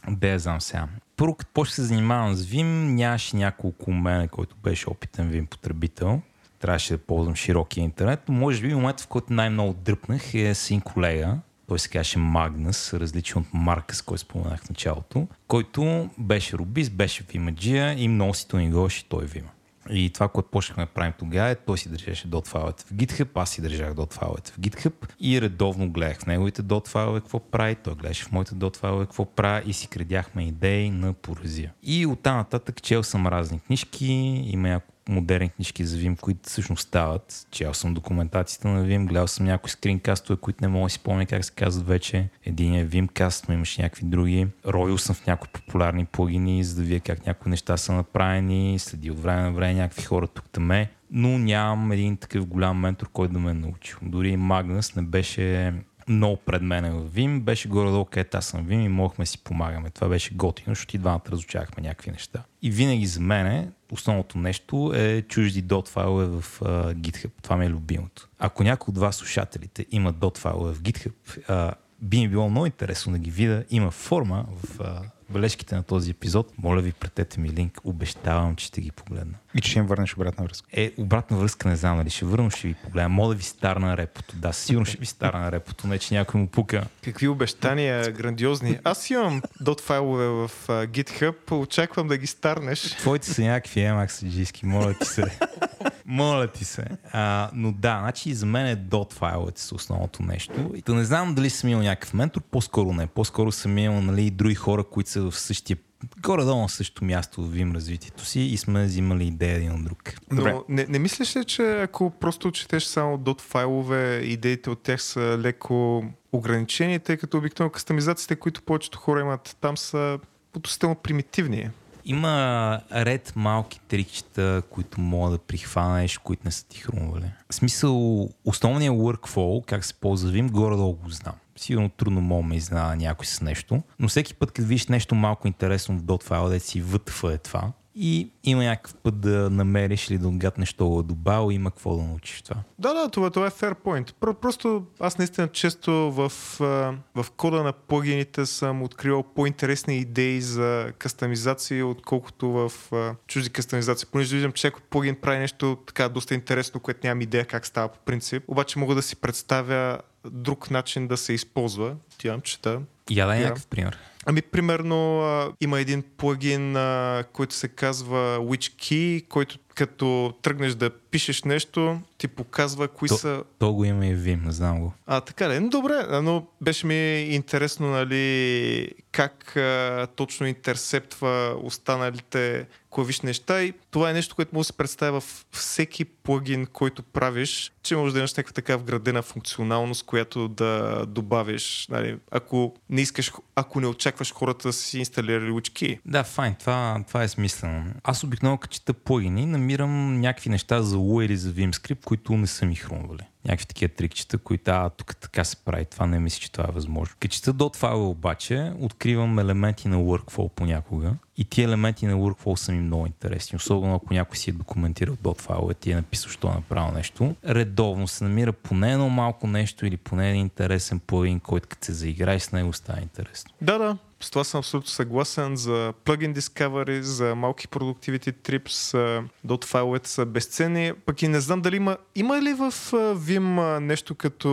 Бе, знам сега. Първо, като почнах се занимавам с Vim, нямаше няколко мене, който беше опитен Vim потребител. Трябваше да ползвам широкия интернет, но може би момента, в който най-много дръпнах е с един колега, той се казваше Магнус, различен от Маркъс, който споменах в началото, който беше рубист, беше вимаджия и много си ни и той вима. И това, което почнахме да правим тогава е, той си държеше дот файловете в GitHub, аз си държах дот файловете в GitHub и редовно гледах в неговите дот файлове какво прави, той гледаше в моите дот файлове какво прави и си кредяхме идеи на поразия. И оттам нататък чел съм разни книжки, има няколко модерни книжки за Vim, които всъщност стават. Чел съм документацията на Vim, гледал съм някои скринкастове, които не мога да си помня как се казват вече. Един е Vimcast, но имаш някакви други. Ровил съм в някои популярни плагини, за да вия как някои неща са направени, следи от време на време някакви хора тук таме, но нямам един такъв голям ментор, който да ме е научил. Дори Магнус не беше много пред мене в Vim, беше горе-долу където аз съм Vim и могахме си помагаме. Това беше готино, защото и двамата разучавахме някакви неща. И винаги за мен основното нещо е чужди dot файлове в uh, GitHub. Това ми е любимото. Ако някой от вас, слушателите, има dot файлове в GitHub, uh, би ми било много интересно да ги видя. Има форма в uh, бележките на този епизод. Моля ви, претете ми линк. Обещавам, че ще ги погледна. И че ще им върнеш обратна връзка. Е, обратна връзка не знам дали ще върна, ще ви погледна. Моля да ви старна репото. Да, сигурно ще ви старна репото, не че някой му пука. Какви обещания грандиозни. Аз имам дот файлове в uh, GitHub, очаквам да ги старнеш. Твоите са някакви емаксаджийски, моля ти се. Моля ти се. А, но да, значи за мен е dot файловете са основното нещо. И да не знам дали съм имал някакъв ментор, по-скоро не. По-скоро съм имал нали, други хора, които са в същия горе-долу на същото място в Vim развитието си и сме взимали идея един от друг. Но не, не мислиш ли, че ако просто четеш само dot файлове, идеите от тях са леко ограничени, тъй като обикновено кастомизациите, които повечето хора имат там са относително примитивни? Има ред малки трикчета, които мога да прихванеш, които не са ти хрумвали. В смисъл, основният workflow, как се ползва Vim, горе-долу го знам. Сигурно трудно мога ме изненада някой с нещо, но всеки път, като видиш нещо малко интересно в dot файла, да си вътва е това, и има някакъв път да намериш или да отгаднеш е добавил, има какво да научиш това. Да, да, това, това е fair point. Про- Просто аз наистина често в, в кода на плагините съм откривал по-интересни идеи за кастомизации, отколкото в чужди кастомизации. Понеже виждам, че някой плагин прави нещо така доста интересно, което нямам идея как става по принцип. Обаче мога да си представя друг начин да се използва. Тя чета. Я дай Да. някакъв пример. Ами, примерно, а, има един плагин, а, който се казва Which Key, който като тръгнеш да пишеш нещо, ти показва кои То- са То го има и в Vim, не знам го. а, така ли? Ну, добре, но беше ми интересно, нали, как а, точно интерсептва останалите клавишни неща и това е нещо, което може да се представя в всеки плагин, който правиш, че може да имаш някаква така вградена функционалност, която да добавиш, нали, ако не искаш, ако не очакваш хората да си инсталирали WitchKey. Да, файн, това, това е смислено. Аз обикновено като чета плагини, намирам някакви неща за Lua или за VimScript, които не са ми хрумвали. Някакви такива трикчета, които а, тук така се прави, това не мисля, че това е възможно. Като чета dot файла обаче, откривам елементи на workflow понякога и тия елементи на workflow са ми много интересни. Особено ако някой си е документирал dot файла и ти е написал, що е направил нещо. Редовно се намира поне едно малко нещо или поне един интересен плагин, който като се заиграеш с него става интересно. Да, да, с това съм абсолютно съгласен за plugin discovery, за малки productivity trips, dot файловете са безценни, пък и не знам дали има, има ли в Vim нещо като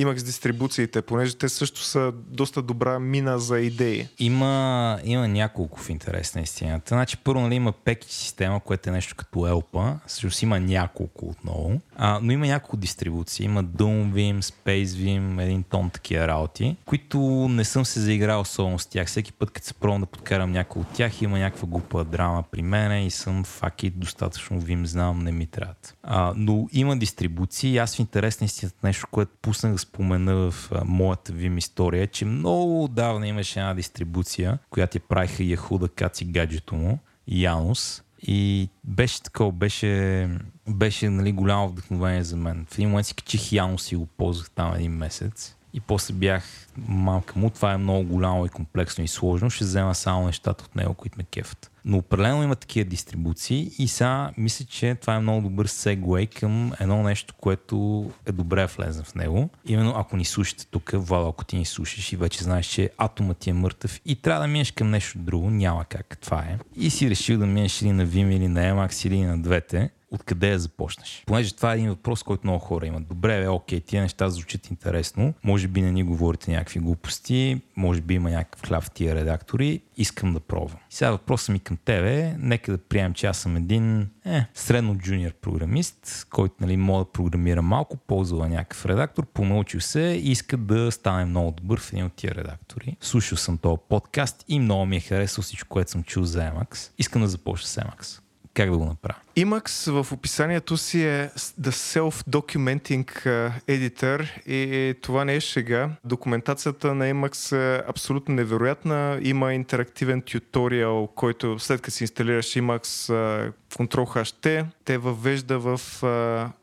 Emacs дистрибуциите, понеже те също са доста добра мина за идеи. Има, има няколко в интерес на истината. Значи, първо нали, има package система, което е нещо като Elpa. Всъщност има няколко отново. А, но има няколко дистрибуции. Има Doomvim, SpaceVim, един тон такива работи, които не съм се заиграл особено с тях. Всеки път, като се пробвам да подкарам някой от тях, има някаква глупа драма при мене и съм факи достатъчно Vim, знам, не ми трябват. А, но има дистрибуции аз в интерес на истината нещо, което пуснах да спомена в а, моята Vim история, че много отдавна имаше една дистрибуция, която я правиха Yahoo да каци гаджето му, Янус. И беше такова, беше, беше нали, голямо вдъхновение за мен. В един момент си качих Янус и го ползвах там един месец. И после бях малка му, това е много голямо и комплексно и сложно, ще взема само нещата от него, които ме кефат. Но определено има такива дистрибуции и сега мисля, че това е много добър сегвей към едно нещо, което е добре влезна в него. Именно ако ни слушате тук, Вала, ако ти ни слушаш и вече знаеш, че атомът ти е мъртъв и трябва да минеш към нещо друго, няма как, това е. И си решил да минеш или на Vim, или на Emacs, или на двете, откъде я започнеш. Понеже това е един въпрос, който много хора имат. Добре, бе, окей, тия неща звучат интересно. Може би не ни говорите някакви глупости, може би има някакъв хляб в тия редактори. Искам да пробвам. И сега въпросът ми към тебе е, нека да приемем, че аз съм един е, средно джуниор програмист, който нали, мога да програмира малко, ползва някакъв редактор, понаучил се и иска да стане много добър в един от тия редактори. Слушал съм този подкаст и много ми е харесал всичко, което съм чул за Emacs. Искам да започна с Emacs. Как да го направя? Emacs в описанието си е The Self-Documenting Editor и това не е шега. Документацията на Emacs е абсолютно невероятна. Има интерактивен туториал, който след като си инсталираш а, Ctrl-HT, те въвежда в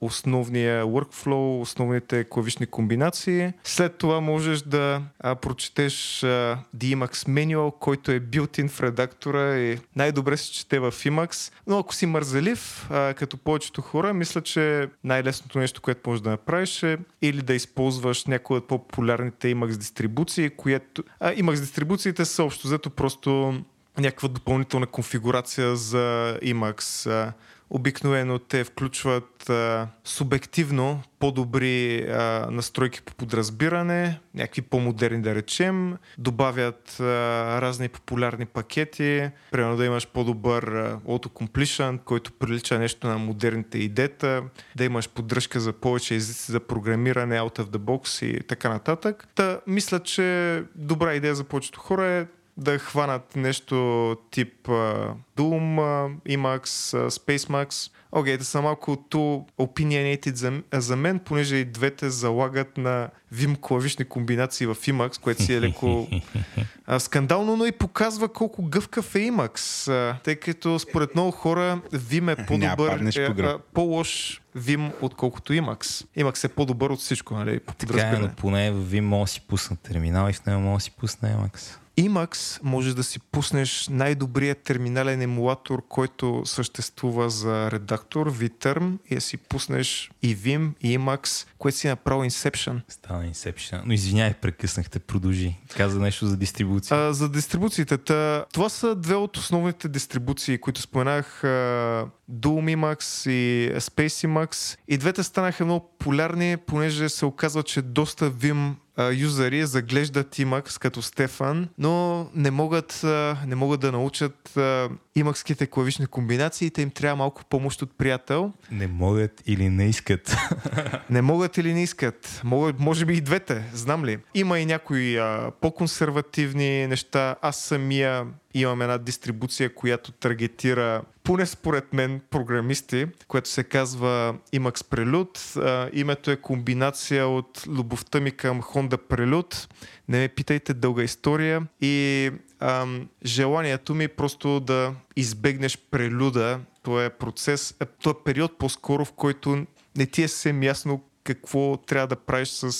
основния workflow, основните клавишни комбинации. След това можеш да прочетеш The Emacs Manual, който е built-in в редактора и най-добре се чете в Emacs. Но ако си мързелив, като повечето хора, мисля, че най-лесното нещо, което можеш да направиш е или да използваш някои от по-популярните Emacs дистрибуции, което... А, Emacs дистрибуциите са общо взето просто някаква допълнителна конфигурация за Emacs. Обикновено те включват а, субективно по-добри а, настройки по подразбиране, някакви по-модерни да речем, добавят а, разни популярни пакети, примерно да имаш по-добър а, autocompletion, който прилича нещо на модерните идета, да имаш поддръжка за повече езици за програмиране out of the box и така нататък. Та, мисля, че добра идея за повечето хора е да хванат нещо тип uh, Doom, uh, Emacs, uh, SpaceMax. Окей, okay, да са малко too opinionated за, за мен, понеже и двете залагат на Vim клавишни комбинации в Emacs, което си е леко (laughs) а, скандално, но и показва колко гъвкав е Emacs, а, тъй като според много хора Vim е по-добър, е, а, по-лош Vim, отколкото Emacs. Emacs е по-добър от всичко, нали? По Така е, но поне Vim може да си пусна терминал и в него може да си пусна Emacs. Emacs можеш да си пуснеш най-добрият терминален емулатор, който съществува за редактор, vTerm, и да си пуснеш и Vim, и Emacs, което си направил Inception. Стана Inception. Но извиняй, прекъснахте, продължи. Каза нещо за дистрибуция. А, за дистрибуциите. Та, това са две от основните дистрибуции, които споменах. А, Doom Emacs и Space Emacs. И двете станаха много популярни, понеже се оказва, че доста Vim юзери заглеждат Emacs като Стефан, но не могат, не могат да научат имакските клавишни комбинации и те им трябва малко помощ от приятел. Не могат или не искат. (laughs) не могат или не искат. Могат, може би и двете, знам ли. Има и някои а, по-консервативни неща. Аз самия имам една дистрибуция, която таргетира, поне според мен, програмисти, което се казва Emacs Prelude. А, името е комбинация от любовта ми към Honda Prelude. Не ме питайте дълга история. И ам, желанието ми е просто да избегнеш прелюда. Това е процес, е, е период по-скоро, в който не ти е съвсем ясно какво трябва да правиш с,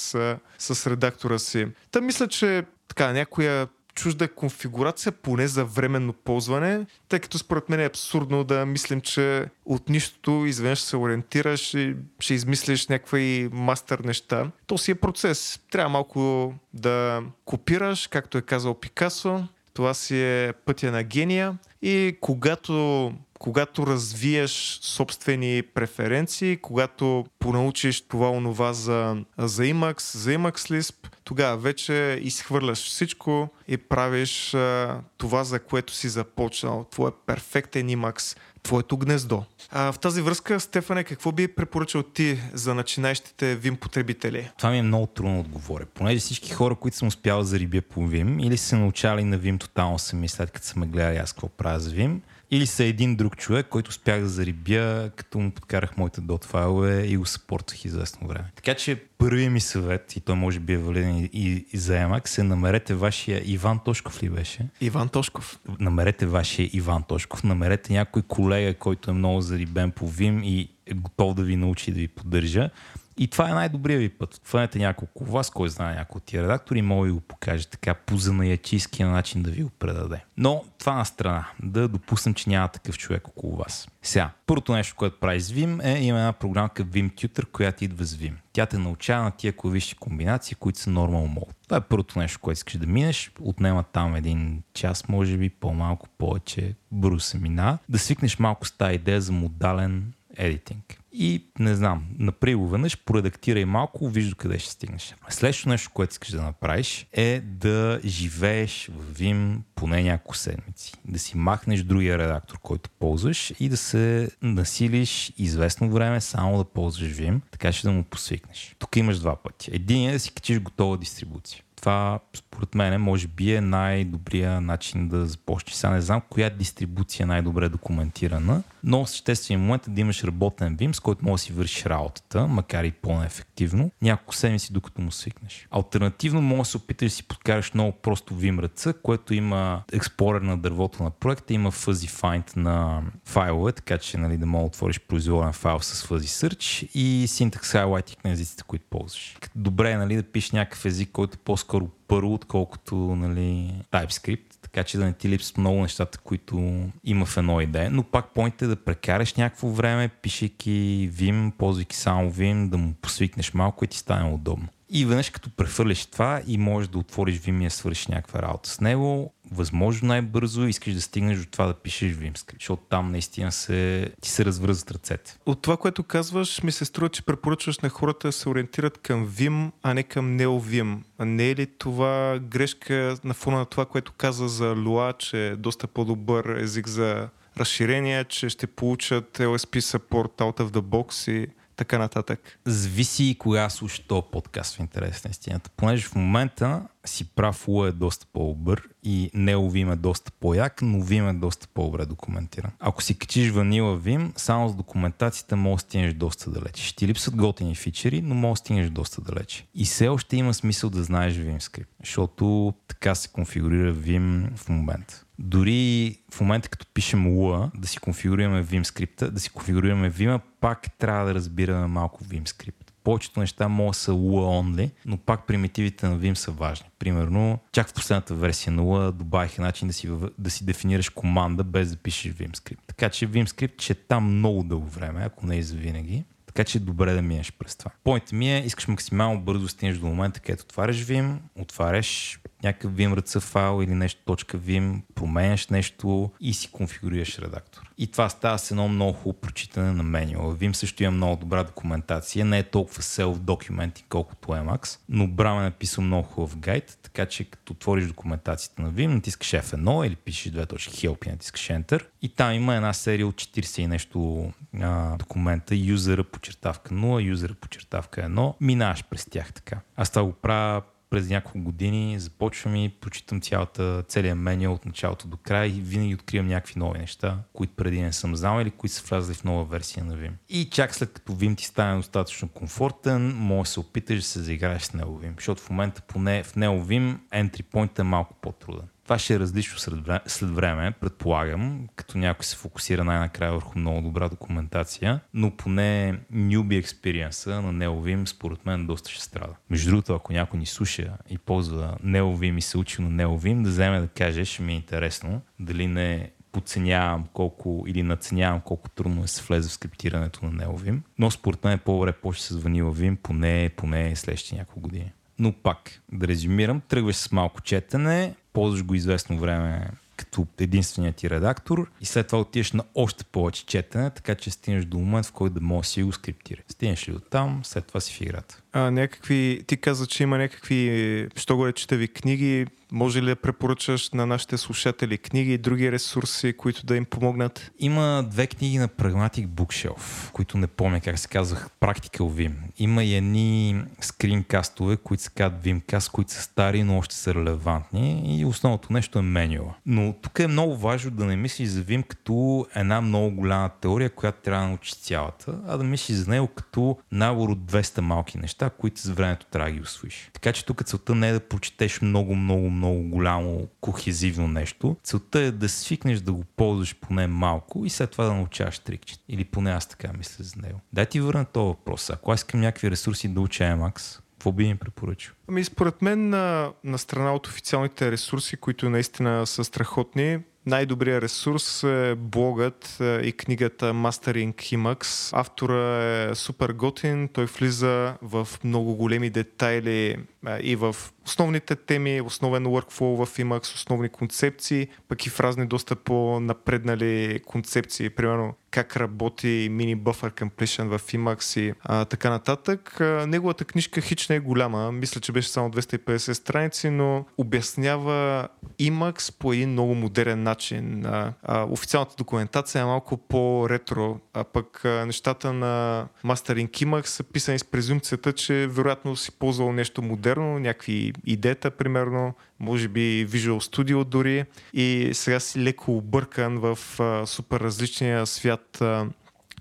с редактора си. Та мисля, че така, някоя чужда конфигурация, поне за временно ползване, тъй като според мен е абсурдно да мислим, че от нищото изведнъж се ориентираш и ще измислиш някакви мастер неща. То си е процес. Трябва малко да копираш, както е казал Пикасо. Това си е пътя на гения и когато когато развиеш собствени преференции, когато понаучиш това онова за, за Emacs, за Emacs Lisp, тогава вече изхвърляш всичко и правиш а, това, за което си започнал. Твой перфектен Emacs, твоето гнездо. А, в тази връзка, Стефане, какво би препоръчал ти за начинаещите Vim потребители? Това ми е много трудно да отговоря. Понеже всички хора, които съм успял да зарибя по Vim, или са научали на Vim тотално сами, след като са ме гледали аз какво правя с Vim, или са един друг човек, който успях да зарибя, като му подкарах моите дот файлове и го съпортвах известно време. Така че първият ми съвет, и той може би е валиден и, и, и за Emacs, е намерете вашия Иван Тошков ли беше? Иван Тошков. Намерете вашия Иван Тошков, намерете някой колега, който е много зарибен по Vim и е готов да ви научи да ви поддържа и това е най-добрият ви път. Фанете няколко вас, кой знае някой от тия редактори, може да ви го покаже така по занаячийския начин да ви го предаде. Но това на страна. Да допуснем, че няма такъв човек около вас. Сега, първото нещо, което прави с Vim е има една програмка Vim Tutor, която идва с Vim. Тя те научава на тия клавишни комбинации, които са normal mode. Това е първото нещо, което искаш да минеш. Отнема там един час, може би, по-малко, повече. Бързо се мина. Да свикнеш малко с тази идея за модален едитинг. И не знам, направи го веднъж, проредактирай малко, виж къде ще стигнеш. Следващото нещо, което искаш да направиш е да живееш в Vim поне няколко седмици. Да си махнеш другия редактор, който ползваш и да се насилиш известно време само да ползваш Vim, така ще да му посвикнеш. Тук имаш два пъти. Един е да си качиш готова дистрибуция това според мен може би е най-добрия начин да започнеш. Сега не знам коя дистрибуция е най-добре документирана, но същественият момент е да имаш работен Vim, с който може да си вършиш работата, макар и по-неефективно, няколко седмици докато му свикнеш. Альтернативно може да се опиташ да си подкараш много просто Vim ръца, което има експлорер на дървото на проекта, има fuzzy find на файлове, така че нали, да мога да отвориш произволен файл с fuzzy search и syntax highlighting на езиците, които ползваш. Добре е нали, да пишеш някакъв език, който по-скоро по-скоро първо, отколкото нали, TypeScript, така че да не ти липсват много нещата, които има в едно идея. Но пак поинт е да прекараш някакво време, пишейки Vim, ползвайки само Vim, да му посвикнеш малко и ти стане удобно. И веднъж като прехвърлиш това и можеш да отвориш Vim и да свършиш някаква работа с него, възможно най-бързо искаш да стигнеш до това да пишеш Vim скрипт, защото там наистина се, ти се развръзват ръцете. От това, което казваш, ми се струва, че препоръчваш на хората да се ориентират към Vim, а не към NeoVim. А не е ли това грешка на фона на това, което каза за Lua, че е доста по-добър език за разширение, че ще получат LSP support out of the box и така нататък. Зависи и кога слушаш този подкаст в интерес на истината. Понеже в момента си прав, Лу е доста по-добър и Нео Vim е доста по-як, но Vim е доста по-добре документиран. Ако си качиш ванила Vim, само с документацията може да стигнеш доста далече. Ще липсват готини фичери, но може да стигнеш доста далече. И все още има смисъл да знаеш Vim скрипт, защото така се конфигурира Vim в момента. Дори в момента, като пишем Lua, да си конфигурираме Vim скрипта, да си конфигурираме Vim, пак трябва да разбираме малко Vim скрипт повечето неща могат да са Lua only, но пак примитивите на Vim са важни. Примерно, чак в последната версия на Lua добавих начин да си, да си дефинираш команда без да пишеш Vim script. Така че Vim script ще там много дълго време, ако не и за винаги. Така че е добре да минеш през това. Поинтът ми е, искаш максимално бързо стигнеш до момента, където отваряш Vim, отваряш някакъв Vim RC файл или нещо .vim, променяш нещо и си конфигурираш редактор. И това става с едно много хубаво прочитане на менюа. Vim също има много добра документация, не е толкова self-documenting, колкото Emacs, но Брам е написал много хубав гайд, така че като отвориш документацията на Vim, натискаш F1 или пишеш две точки Help и натискаш Enter. И там има една серия от 40 и нещо а, документа, юзера почертавка 0, юзера почертавка 1, минаваш през тях така. Аз това го правя през няколко години, започвам и прочитам цялата, целият меню от началото до края и винаги откривам някакви нови неща, които преди не съм знал или които са влязли в нова версия на Vim. И чак след като Vim ти стане достатъчно комфортен, може да се опиташ да се заиграеш с него Vim, защото в момента поне в него Vim entry point е малко по-труден. Това ще е различно след време, предполагам, като някой се фокусира най-накрая върху много добра документация, но поне newbie експириенса на Neovim според мен доста ще страда. Между другото, ако някой ни слуша и ползва Neovim и се учи на Neovim, да вземе да каже, ще ми е интересно дали не подценявам колко или наценявам колко трудно е се влезе в скриптирането на Neovim, но според мен е по-добре почне с Vanilla Vim поне, поне следващите няколко години. Но пак, да резюмирам, тръгваш с малко четене, ползваш го известно време като единственият ти редактор и след това отидеш на още повече четене, така че стигнеш до момент, в който да можеш да си го скриптира. Стигнеш ли до там, след това си в играта. А, някакви, ти каза, че има някакви, що го речете ви книги, може ли да препоръчаш на нашите слушатели книги и други ресурси, които да им помогнат? Има две книги на Pragmatic Bookshelf, които не помня как се казвах, Practical Vim. Има и едни скринкастове, които се казват Vimcast, които са стари, но още са релевантни и основното нещо е менюла. Но тук е много важно да не мислиш за Vim като една много голяма теория, която трябва да научиш цялата, а да мислиш за него като набор от 200 малки неща, които с времето трябва да ги освоиш. Така че тук целта не е да прочетеш много, много, много голямо кохезивно нещо. Целта е да свикнеш да го ползваш поне малко и след това да научаваш трикчета. Или поне аз така мисля за него. Дай ти върна този въпрос. Ако аз искам някакви ресурси да уча Emacs, какво би им препоръчал? Ами според мен на, на страна от официалните ресурси, които наистина са страхотни, най-добрият ресурс е блогът е, и книгата Mastering Emacs. Автора е супер готин, той влиза в много големи детайли е, и в основните теми, основен workflow в Emacs, основни концепции, пък и в разни доста по-напреднали концепции, примерно как работи мини buffer completion в Emacs и а, така нататък. А, неговата книжка хич не е голяма, мисля, че беше само 250 страници, но обяснява Emacs по един много модерен начин. А, а, официалната документация е малко по-ретро, а пък а, нещата на Mastering Emacs са писани с презумцията, че вероятно си ползвал нещо модерно, някакви идеята, примерно, може би Visual Studio дори. И сега си леко объркан в а, супер различния свят а,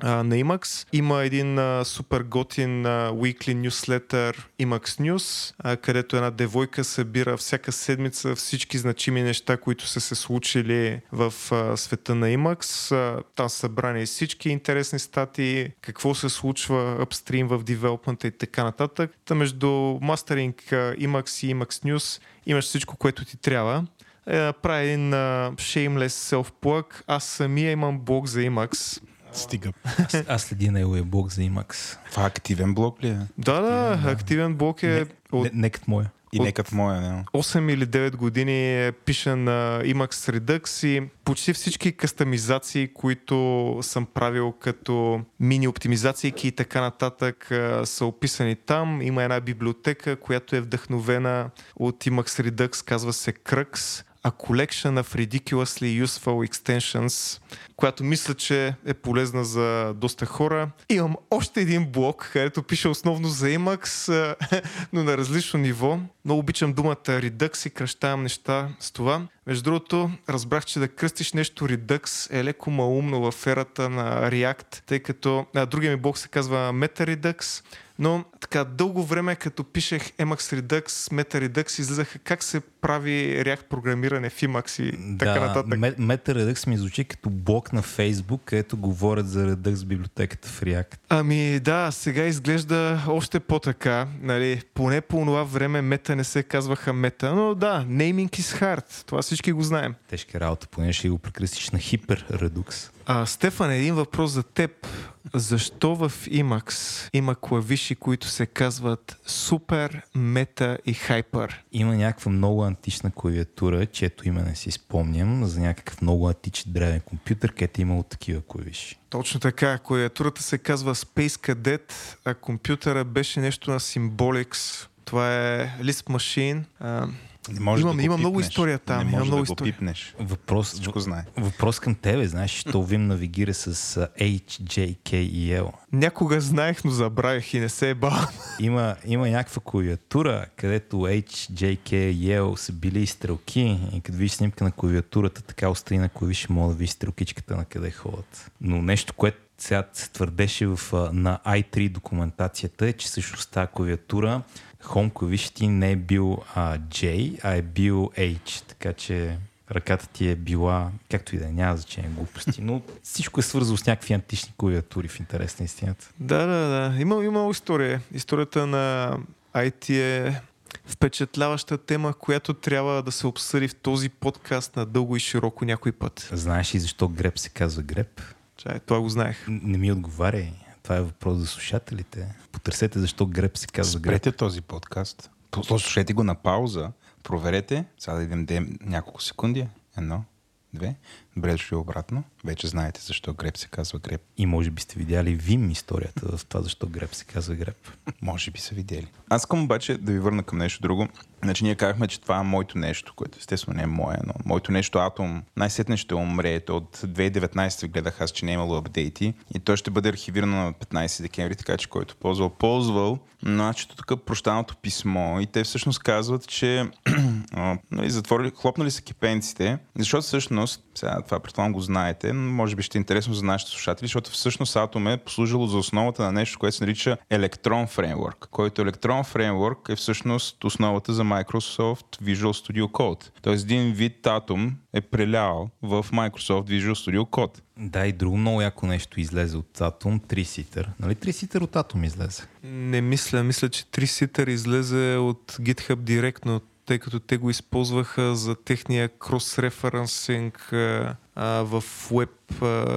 на Emacs. Има един а, супер готин а, weekly newsletter Emacs News, а, където една девойка събира всяка седмица всички значими неща, които са се случили в а, света на Emacs. А, там са събрани всички интересни статии, какво се случва upstream в девелопмента и така нататък. Та между Mastering Emacs и Emacs News имаш всичко, което ти трябва е, прави един uh, shameless self-plug. Аз самия имам блог за Emacs. Стига. Аз, аз следи неговия блог за Emacs. Това е активен блок ли е? Да, да, активен блок е Не, от не, не като моя. И От- не като моя, не. 8 или 9 години е пиша на Emacs Redux и почти всички кастомизации, които съм правил като мини оптимизации и така нататък са описани там. Има една библиотека, която е вдъхновена от Emacs Redux, казва се Crux. A collection of ridiculously useful extensions, която мисля, че е полезна за доста хора. Имам още един блог, където пише основно за Emacs, (laughs) но на различно ниво. Много обичам думата Redux и кръщавам неща с това. Между другото, разбрах, че да кръстиш нещо Redux е леко малумно в ерата на React, тъй като а, другия ми блог се казва Meta Redux, Но така дълго време, като пишех Emacs Redux, Meta Redux, излизаха как се прави React програмиране в Emacs и така да, нататък. Meta Redux ми звучи като блок на Facebook, където говорят за Redux библиотеката в React. Ами да, сега изглежда още по-така. Нали, поне по това време мета не се казваха мета, но да, naming is hard. Това всички го знаем. Тежка работа, поне ще го прекръстиш на Hyper Redux. А, Стефан, един въпрос за теб. Защо в Emacs има клавиши, които се казват супер, мета и хайпер? Има някаква много антична клавиатура, чието име не си спомням, за някакъв много античен древен компютър, където е имало такива клавиши. Точно така. Клавиатурата се казва Space Cadet, а компютъра беше нещо на Symbolics. Това е Lisp Machine. Не може Има- да го има много история там, Не има може много да го история. пипнеш. Въпрос, Всичко знае. въпрос към тебе, знаеш, що Vim навигира с а, HJKEL. някога знаех, но забравих и не се е бал. Има, има някаква клавиатура, където HJKEL са били и стрелки и като видиш снимка на клавиатурата, така остри на клавиши, мога да видиш стрелкичката на къде ходят. Но нещо, което сега се твърдеше в, на i3 документацията е, че всъщност тази клавиатура Ти не е бил а, J, а е бил H, така че ръката ти е била, както и да е, няма значение глупости, но всичко е свързано с някакви антични клавиатури в интерес на истината. Да, да, да. Има, има история. Историята на IT е впечатляваща тема, която трябва да се обсъди в този подкаст на дълго и широко някой път. Знаеш ли защо греб се казва греб? Чай, това го знаех. Не ми отговаряй. Това е въпрос за слушателите. Потърсете защо греб се казва греб. Спрете този подкаст. Слушайте го на пауза. Проверете. Сега да идем дем няколко секунди. Едно, две. Добре дошли обратно. Вече знаете защо греб се казва греб. И може би сте видяли Вим историята в това защо греб се казва греб. Може би са видели. Аз искам обаче да ви върна към нещо друго. Значи ние казахме, че това е моето нещо, което естествено не е мое, но моето нещо Атом най-сетне ще умре. То от 2019 гледах аз, че не е имало апдейти и той ще бъде архивирано на 15 декември, така че който ползвал, ползвал. Но аз чето тук прощаното писмо и те всъщност казват, че (clears throat) нали, затворили, хлопнали са кипенците, защото всъщност, сега това предполагам го знаете, но може би ще е интересно за нашите слушатели, защото всъщност Atom е послужило за основата на нещо, което се нарича Electron Framework, който Electron Framework е всъщност основата за Microsoft Visual Studio Code. Тоест един вид Atom е прелял в Microsoft Visual Studio Code. Да, и друго много яко нещо излезе от Atom, 3 ситър. Нали 3 ситър от Atom излезе? Не мисля, мисля, че 3-ситър излезе от GitHub директно, тъй като те го използваха за техния крос-референсинг в веб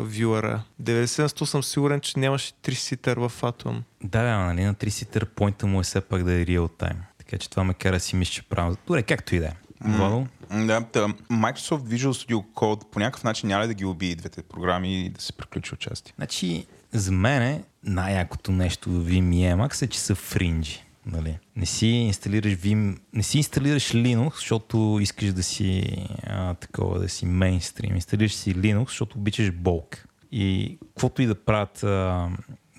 вюера. 90 на 100 съм сигурен, че нямаше 3-ситър в Atom. Да, ама, нали на 3 ситър поинта му е все пак да е real time. Така че това ме кара да си мисля, че правилно. Добре, както и да е. Владо? Да, та, Microsoft Visual Studio Code по някакъв начин няма ли да ги убие двете програми и да се приключи участие? Значи, за мен най-якото нещо в Emacs е, че са фринджи. Нали? Не си инсталираш Vim, не си инсталираш Linux, защото искаш да си а, такова, да си мейнстрим. Инсталираш си Linux, защото обичаш болк. И каквото и да правят а,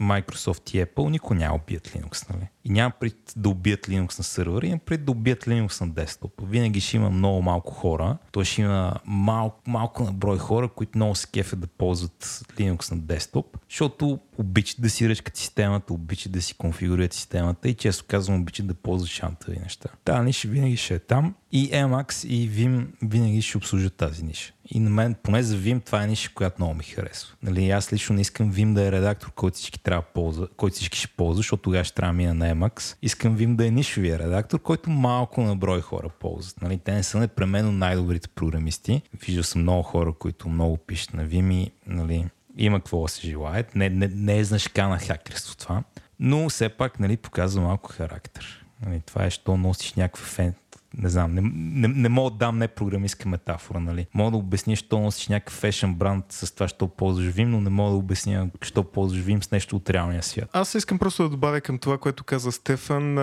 Microsoft и Apple, никой няма убият Linux. Нали? И няма пред да убият Linux на сървъра, има пред да убият Linux на десктоп. Винаги ще има много малко хора. Той ще има малко, малко на брой хора, които много се кефят да ползват Linux на десктоп, защото обичат да си ръчкат системата, обичат да си конфигурират системата и често казвам обичат да ползват шантави неща. Тази ниша винаги ще е там и Emacs и Vim винаги ще обслужат тази ниша. И на мен, поне за Vim, това е ниша, която много ми харесва. Нали, аз лично не искам Vim да е редактор, който всички трябва ползва, който всички ще ползва, защото тогава ще трябва да мина на Emacs. Искам Vim да е нишовия редактор, който малко на брой хора ползват. Нали, те не са непременно най-добрите програмисти. Виждал съм много хора, които много пишат на Vim и нали, има какво да се желаят. Не, не, не е значка на хакерство това, но все пак нали, показва малко характер. Нали, това е, що носиш някаква фен, не знам, не, не, не мога да дам непрограмистка метафора, нали? Мога да обясня, що носиш някакъв фешен бранд с това, що ползваш Vim, но не мога да обясня, що ползваш Vim с нещо от реалния свят. Аз искам просто да добавя към това, което каза Стефан.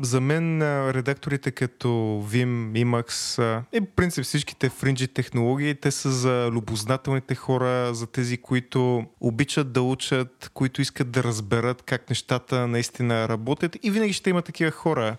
За мен редакторите като Vim, Emacs и по принцип всичките фринджи технологии, те са за любознателните хора, за тези, които обичат да учат, които искат да разберат как нещата наистина работят и винаги ще има такива хора.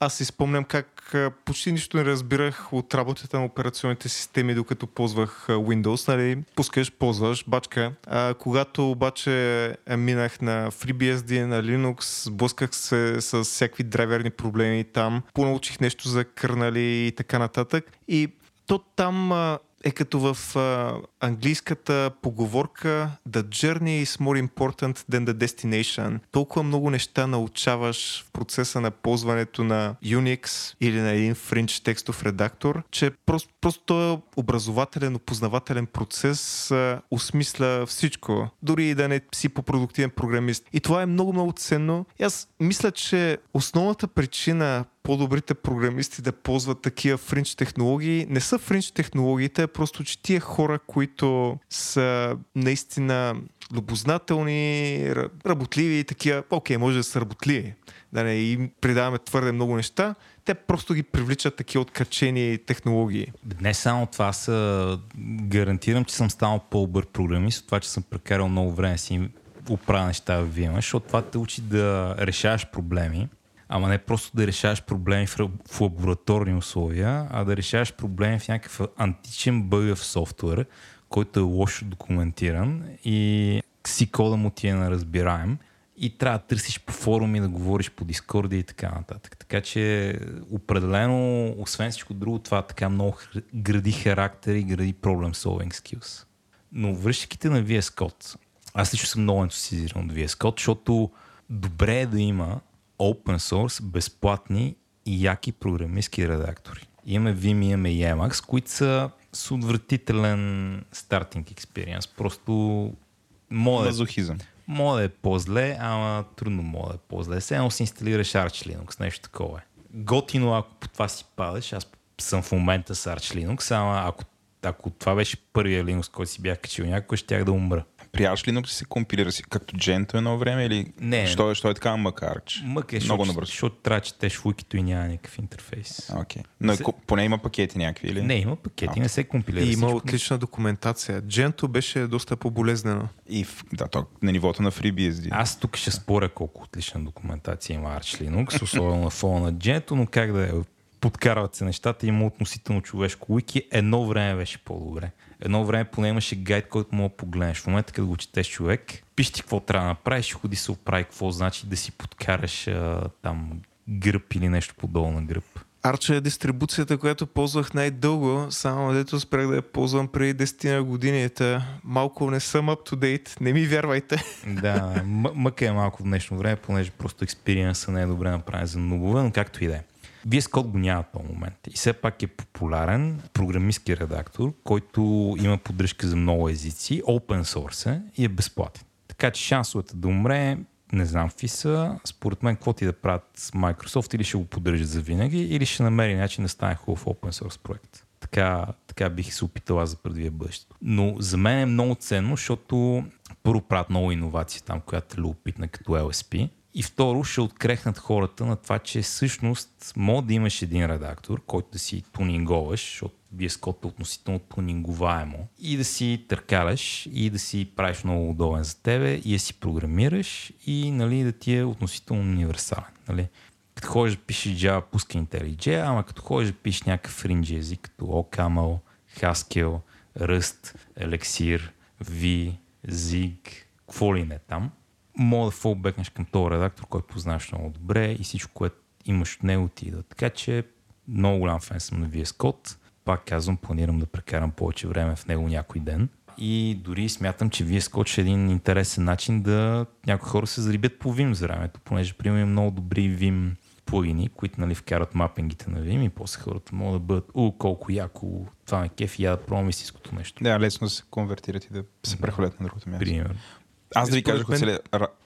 Аз си спомням как почти нищо не разбирах от работата на операционните системи, докато ползвах Windows. Нали? Пускаш, ползваш, бачка. А, когато обаче минах на FreeBSD, на Linux, блъсках се с всякакви драйверни проблеми там, понаучих нещо за кърнали и така нататък. И то там а, е като в а, английската поговорка The journey is more important than the destination. Толкова много неща научаваш в процеса на ползването на Unix или на един Fringe текстов редактор, че просто, просто този образователен, опознавателен процес а, осмисля всичко. Дори и да не си по-продуктивен програмист. И това е много-много ценно. И аз мисля, че основната причина по-добрите програмисти да ползват такива фринч технологии. Не са фринч технологиите, а просто, че тия хора, които са наистина любознателни, работливи и такива, окей, може да са работливи, да не им придаваме твърде много неща, те просто ги привличат такива откачени технологии. Не само това, са гарантирам, че съм станал по-добър програмист, от това, че съм прекарал много време си оправя неща в VMware, защото това те учи да решаваш проблеми, ама не просто да решаваш проблеми в, лабораторни условия, а да решаваш проблеми в някакъв античен бъгъв софтуер, който е лошо документиран и си кода му ти е неразбираем и трябва да търсиш по форуми, да говориш по Дискорда и така нататък. Така че определено, освен всичко друго, това така много гради характер и гради problem solving skills. Но връщайките на VS Code, аз лично съм много ентусизиран от VS Code, защото добре е да има open source, безплатни и яки програмистски редактори. Имаме Vim, имаме Emacs, които са с отвратителен стартинг експириенс. Просто. Мога да е по-зле, ама трудно мога да е по-зле. Едно си инсталираш Arch Linux, нещо такова е. Готино, ако по това си падаш, аз съм в момента с Arch Linux, ама ако, ако това беше първия Linux, който си бях качил някой, щях да умра. При Arch Linux се компилира си като Gento едно време или не, що, що е така Макарч? Мък е, много набързо. Защото трябва да четеш вуикито и няма никакъв интерфейс. Okay. Но се... поне има пакети някакви или? Не, има пакети, okay. не се компилира. И има отлична документация. Gento беше доста по-болезнено. И в, да, то, на нивото на FreeBSD. Аз тук ще споря колко отлична документация има Arch Linux, (laughs) особено на фона на Gento, но как да е подкарват се нещата, има относително човешко уики. Едно време беше по-добре. Едно време поне имаше гайд, който мога да погледнеш. В момента, като го четеш човек, пиш ти какво трябва да направиш, ходи се оправи какво значи да си подкараш а, там гръб или нещо подолу на гръб. Арча е дистрибуцията, която ползвах най-дълго, само дето спрях да я ползвам преди 10 на години. Та малко не съм up to date, не ми вярвайте. Да, мъка е малко в днешно време, понеже просто експириенса не е добре направен за нубове, но както и да е. VS Code го няма този момент. И все пак е популярен програмистски редактор, който има поддръжка за много езици, open source е и е безплатен. Така че шансовете да умре не знам какви са. Според мен, какво ти да правят с Microsoft или ще го поддържат за винаги, или ще намери начин да стане хубав open source проект. Така, така бих се опитала за предвия бъдещето. Но за мен е много ценно, защото първо правят много иновации там, която е любопитна като LSP. И второ, ще открехнат хората на това, че всъщност може да имаш един редактор, който да си тунинговаш, защото Code е относително тунинговаемо, и да си търкаляш, и да си правиш много удобен за тебе, и да си програмираш, и нали, да ти е относително универсален. Нали. Като ходиш да пишеш Java, пуска IntelliJ, ама като ходиш да пишеш някакъв фринджи език, като OCaml, Haskell, Rust, Elixir, V, Zig, какво ли не там, мога да фолбекнеш към този редактор, който познаваш много добре и всичко, което имаш от него ти идва. Така че много голям фен съм на VS Code. Пак казвам, планирам да прекарам повече време в него някой ден. И дори смятам, че VS Code ще е един интересен начин да някои хора се зарибят по Vim за времето, понеже приема много добри Vim плагини, които нали, вкарат мапингите на Vim и после хората могат да бъдат у, колко яко, това ме кеф и я да пробвам истинското нещо. Да, лесно да се конвертират и да се прехвалят на другото място. Примерно. Аз да ви кажа, мен...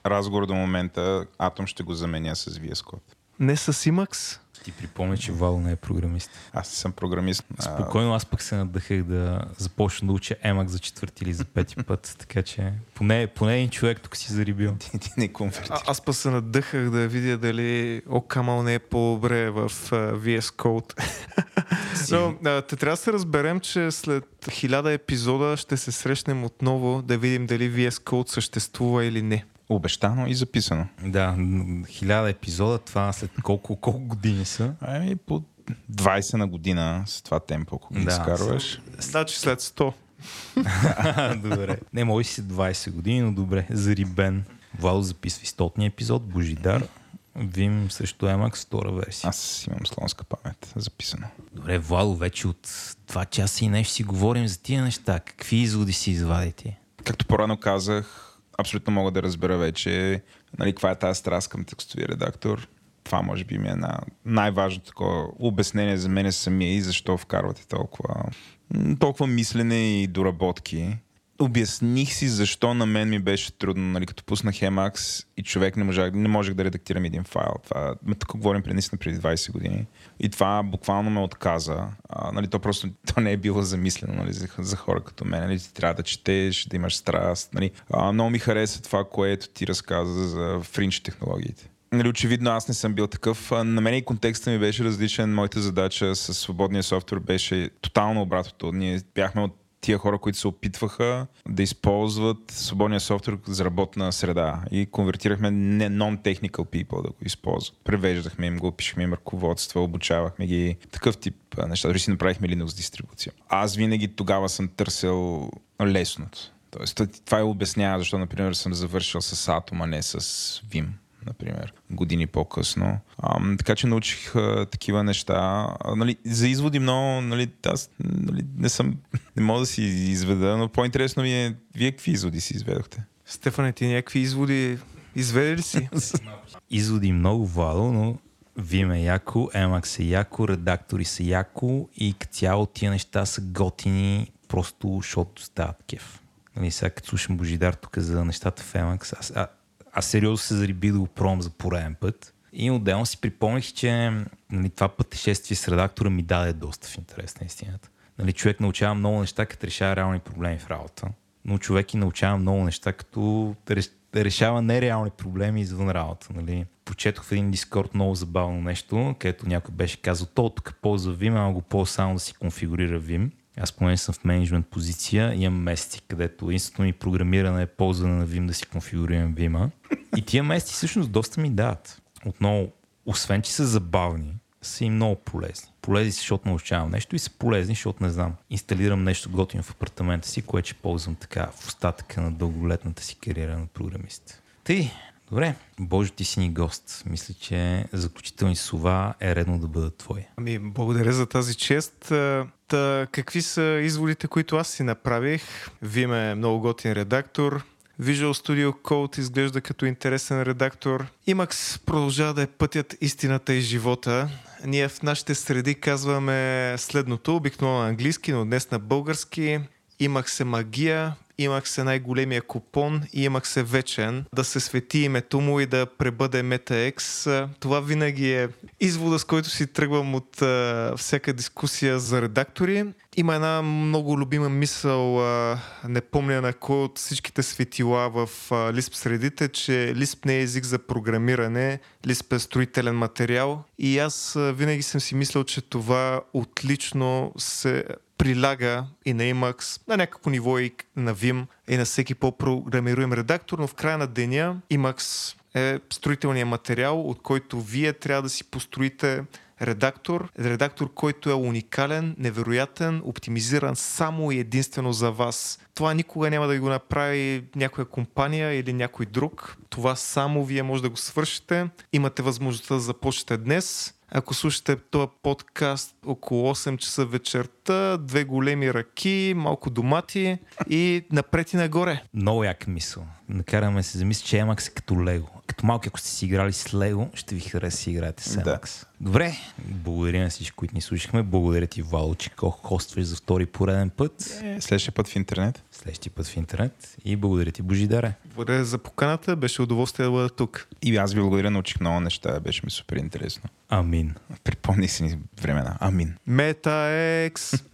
разговор до момента, Атом ще го заменя с VS Code. Не с Emacs? Ти припомня, че Вал не е програмист. Аз съм програмист. Спокойно, аз пък се надъхах да започна да уча Emacs за четвърти или за пети (laughs) път, така че поне, поне един човек тук си зарибил. ти, ти не конвертира. Аз пък се надъхах да видя дали Окамал не е по-добре в uh, VS Code. (laughs) Но те трябва да се разберем, че след хиляда епизода ще се срещнем отново да видим дали VS Code съществува или не. Обещано и записано. Да, хиляда епизода, това след колко, колко години са? Ами по 20 на година с това темпо, ако ги Да, изкарваш. Значи след 100. (laughs) добре. Не, може си 20 години, но добре. Зарибен. Владо записва стотния епизод. Божидар. Вим също Emacs, втора версия. Аз имам слонска памет, записано. Добре, Владо, вече от 2 часа и нещо си говорим за тия неща. Какви изводи си извадите? Както по-рано казах, абсолютно мога да разбера вече нали, каква е тази страст към текстови редактор. Това може би ми е на най-важното такова обяснение за мен самия и защо вкарвате толкова, толкова мислене и доработки. Обясних си защо на мен ми беше трудно, нали, като пуснах Emacs и човек не, можах, не можех да редактирам един файл. Това, тук говорим наистина преди 20 години. И това буквално ме отказа. А, нали, то просто (laughs) то не е било замислено нали, за, за хора като мен. Нали, ти трябва да четеш, да имаш страст. Нали. А, много ми хареса това, което ти разказа за фринч технологиите. Нали, очевидно аз не съм бил такъв. На мен и контекста ми беше различен. Моята задача с свободния софтуер беше тотално обратното. Ние бяхме от тия хора, които се опитваха да използват свободния софтуер за работна среда и конвертирахме не non-technical people да го използват. Превеждахме им го, пишехме им ръководства, обучавахме ги, такъв тип неща. Дори си направихме Linux дистрибуция. Аз винаги тогава съм търсил лесното. Тоест, това е обяснява защо, например, съм завършил с Atom, а не с Vim например, години по-късно. А, така че научих а, такива неща. А, нали, за изводи много, нали, аз нали, не съм, (laughs) не мога да си изведа, но по-интересно ми е, вие какви изводи си изведохте? Стефане, ти някакви изводи изведе ли си? (laughs) Изводи много, Владо, но Vim е яко, Emacs е яко, редактори са яко и като цяло тия неща са готини, просто защото стават кеф. Нали, сега като слушам Божидар тук за нещата в Emacs, аз, а, аз сериозно се зарибих да го пробвам за пореден път. И отделно си припомних, че нали, това пътешествие с редактора ми даде доста в интерес на истината. Нали, човек научава много неща, като решава реални проблеми в работа. Но човек и научава много неща, като реш- решава нереални проблеми извън работа. Нали. Почетох в един дискорд много забавно нещо, където някой беше казал, то тук ползва Vim, ама го ползва само да си конфигурира Vim. Аз поне съм в менеджмент позиция, имам месеци, където единственото ми програмиране е ползване на Vim да си конфигурирам Vim. И тия месеци всъщност доста ми дават. Отново, освен че са забавни, са и много полезни. Полезни защото научавам нещо и са полезни, защото не знам. Инсталирам нещо готино в апартамента си, което ще ползвам така в остатъка на дълголетната си кариера на програмист. Тъй, добре. Боже, ти си ни гост. Мисля, че заключителни слова е редно да бъдат твои. Ами, благодаря за тази чест. А, Та, какви са изводите, които аз си направих? Vim е много готин редактор. Visual Studio Code изглежда като интересен редактор. Emacs продължава да е пътят, истината и живота. Ние в нашите среди казваме следното, обикновено на английски, но днес на български. Emacs е магия, Emacs е най-големия купон и Emacs е вечен. Да се свети името му и да пребъде MetaX. Това винаги е извода, с който си тръгвам от а, всяка дискусия за редактори. Има една много любима мисъл, а, не помня на кой от всичките светила в а, Lisp средите, че Lisp не е език за програмиране, Lisp е строителен материал. И аз а, винаги съм си мислил, че това отлично се приляга и на Emacs, на някакво ниво и на Vim, и на всеки по-програмируем редактор, но в края на деня Emacs е строителният материал, от който вие трябва да си построите редактор. Редактор, който е уникален, невероятен, оптимизиран само и единствено за вас. Това никога няма да го направи някоя компания или някой друг. Това само вие може да го свършите. Имате възможността да започнете днес. Ако слушате този подкаст около 8 часа вечерта, две големи ръки, малко домати и напред и нагоре. Много яка мисъл. Накараме се замисли, че Emacs е като Лего. Като малки, ако сте си играли с Лего, ще ви хареса да играете с Да. Emacs. Добре, благодаря на всички, които ни слушахме. Благодаря ти, Вало, че ко- хостваш за втори пореден път. Е, следващия път в интернет. Следващия път в интернет. И благодаря ти, Божидаре. Благодаря за поканата, беше удоволствие да бъда тук. И аз ви благодаря, научих много неща, беше ми супер интересно. Амин. Припомних си ни времена. Амин. MetaX! (laughs)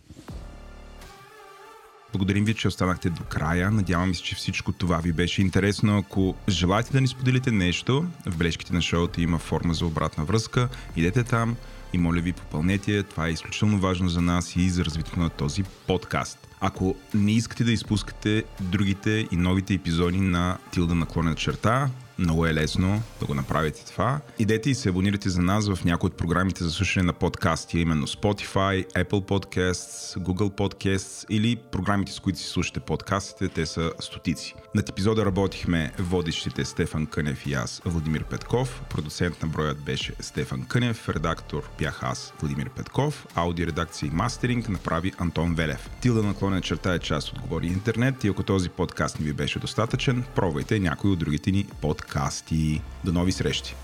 Благодарим ви, че останахте до края. Надявам се, че всичко това ви беше интересно. Ако желаете да ни споделите нещо, в бележките на шоуто има форма за обратна връзка. Идете там и моля ви попълнете. Това е изключително важно за нас и за развитието на този подкаст. Ако не искате да изпускате другите и новите епизоди на Тилда наклонена черта, Много е лесно да го направите това. Идете и се абонирайте за нас в някои от програмите за слушане на подкасти, именно Spotify, Apple Podcasts, Google Podcasts или програмите, с които си слушате подкастите. Те са стотици. Над епизода работихме водещите Стефан Кънев и аз, Владимир Петков. Продуцент на броят беше Стефан Кънев, редактор бях аз, Владимир Петков, аудиоредакция и мастеринг направи Антон Велев. Тилда наклонен черта е част от Говори Интернет и ако този подкаст не ви беше достатъчен, пробвайте някой от другите ни подкасти. До нови срещи!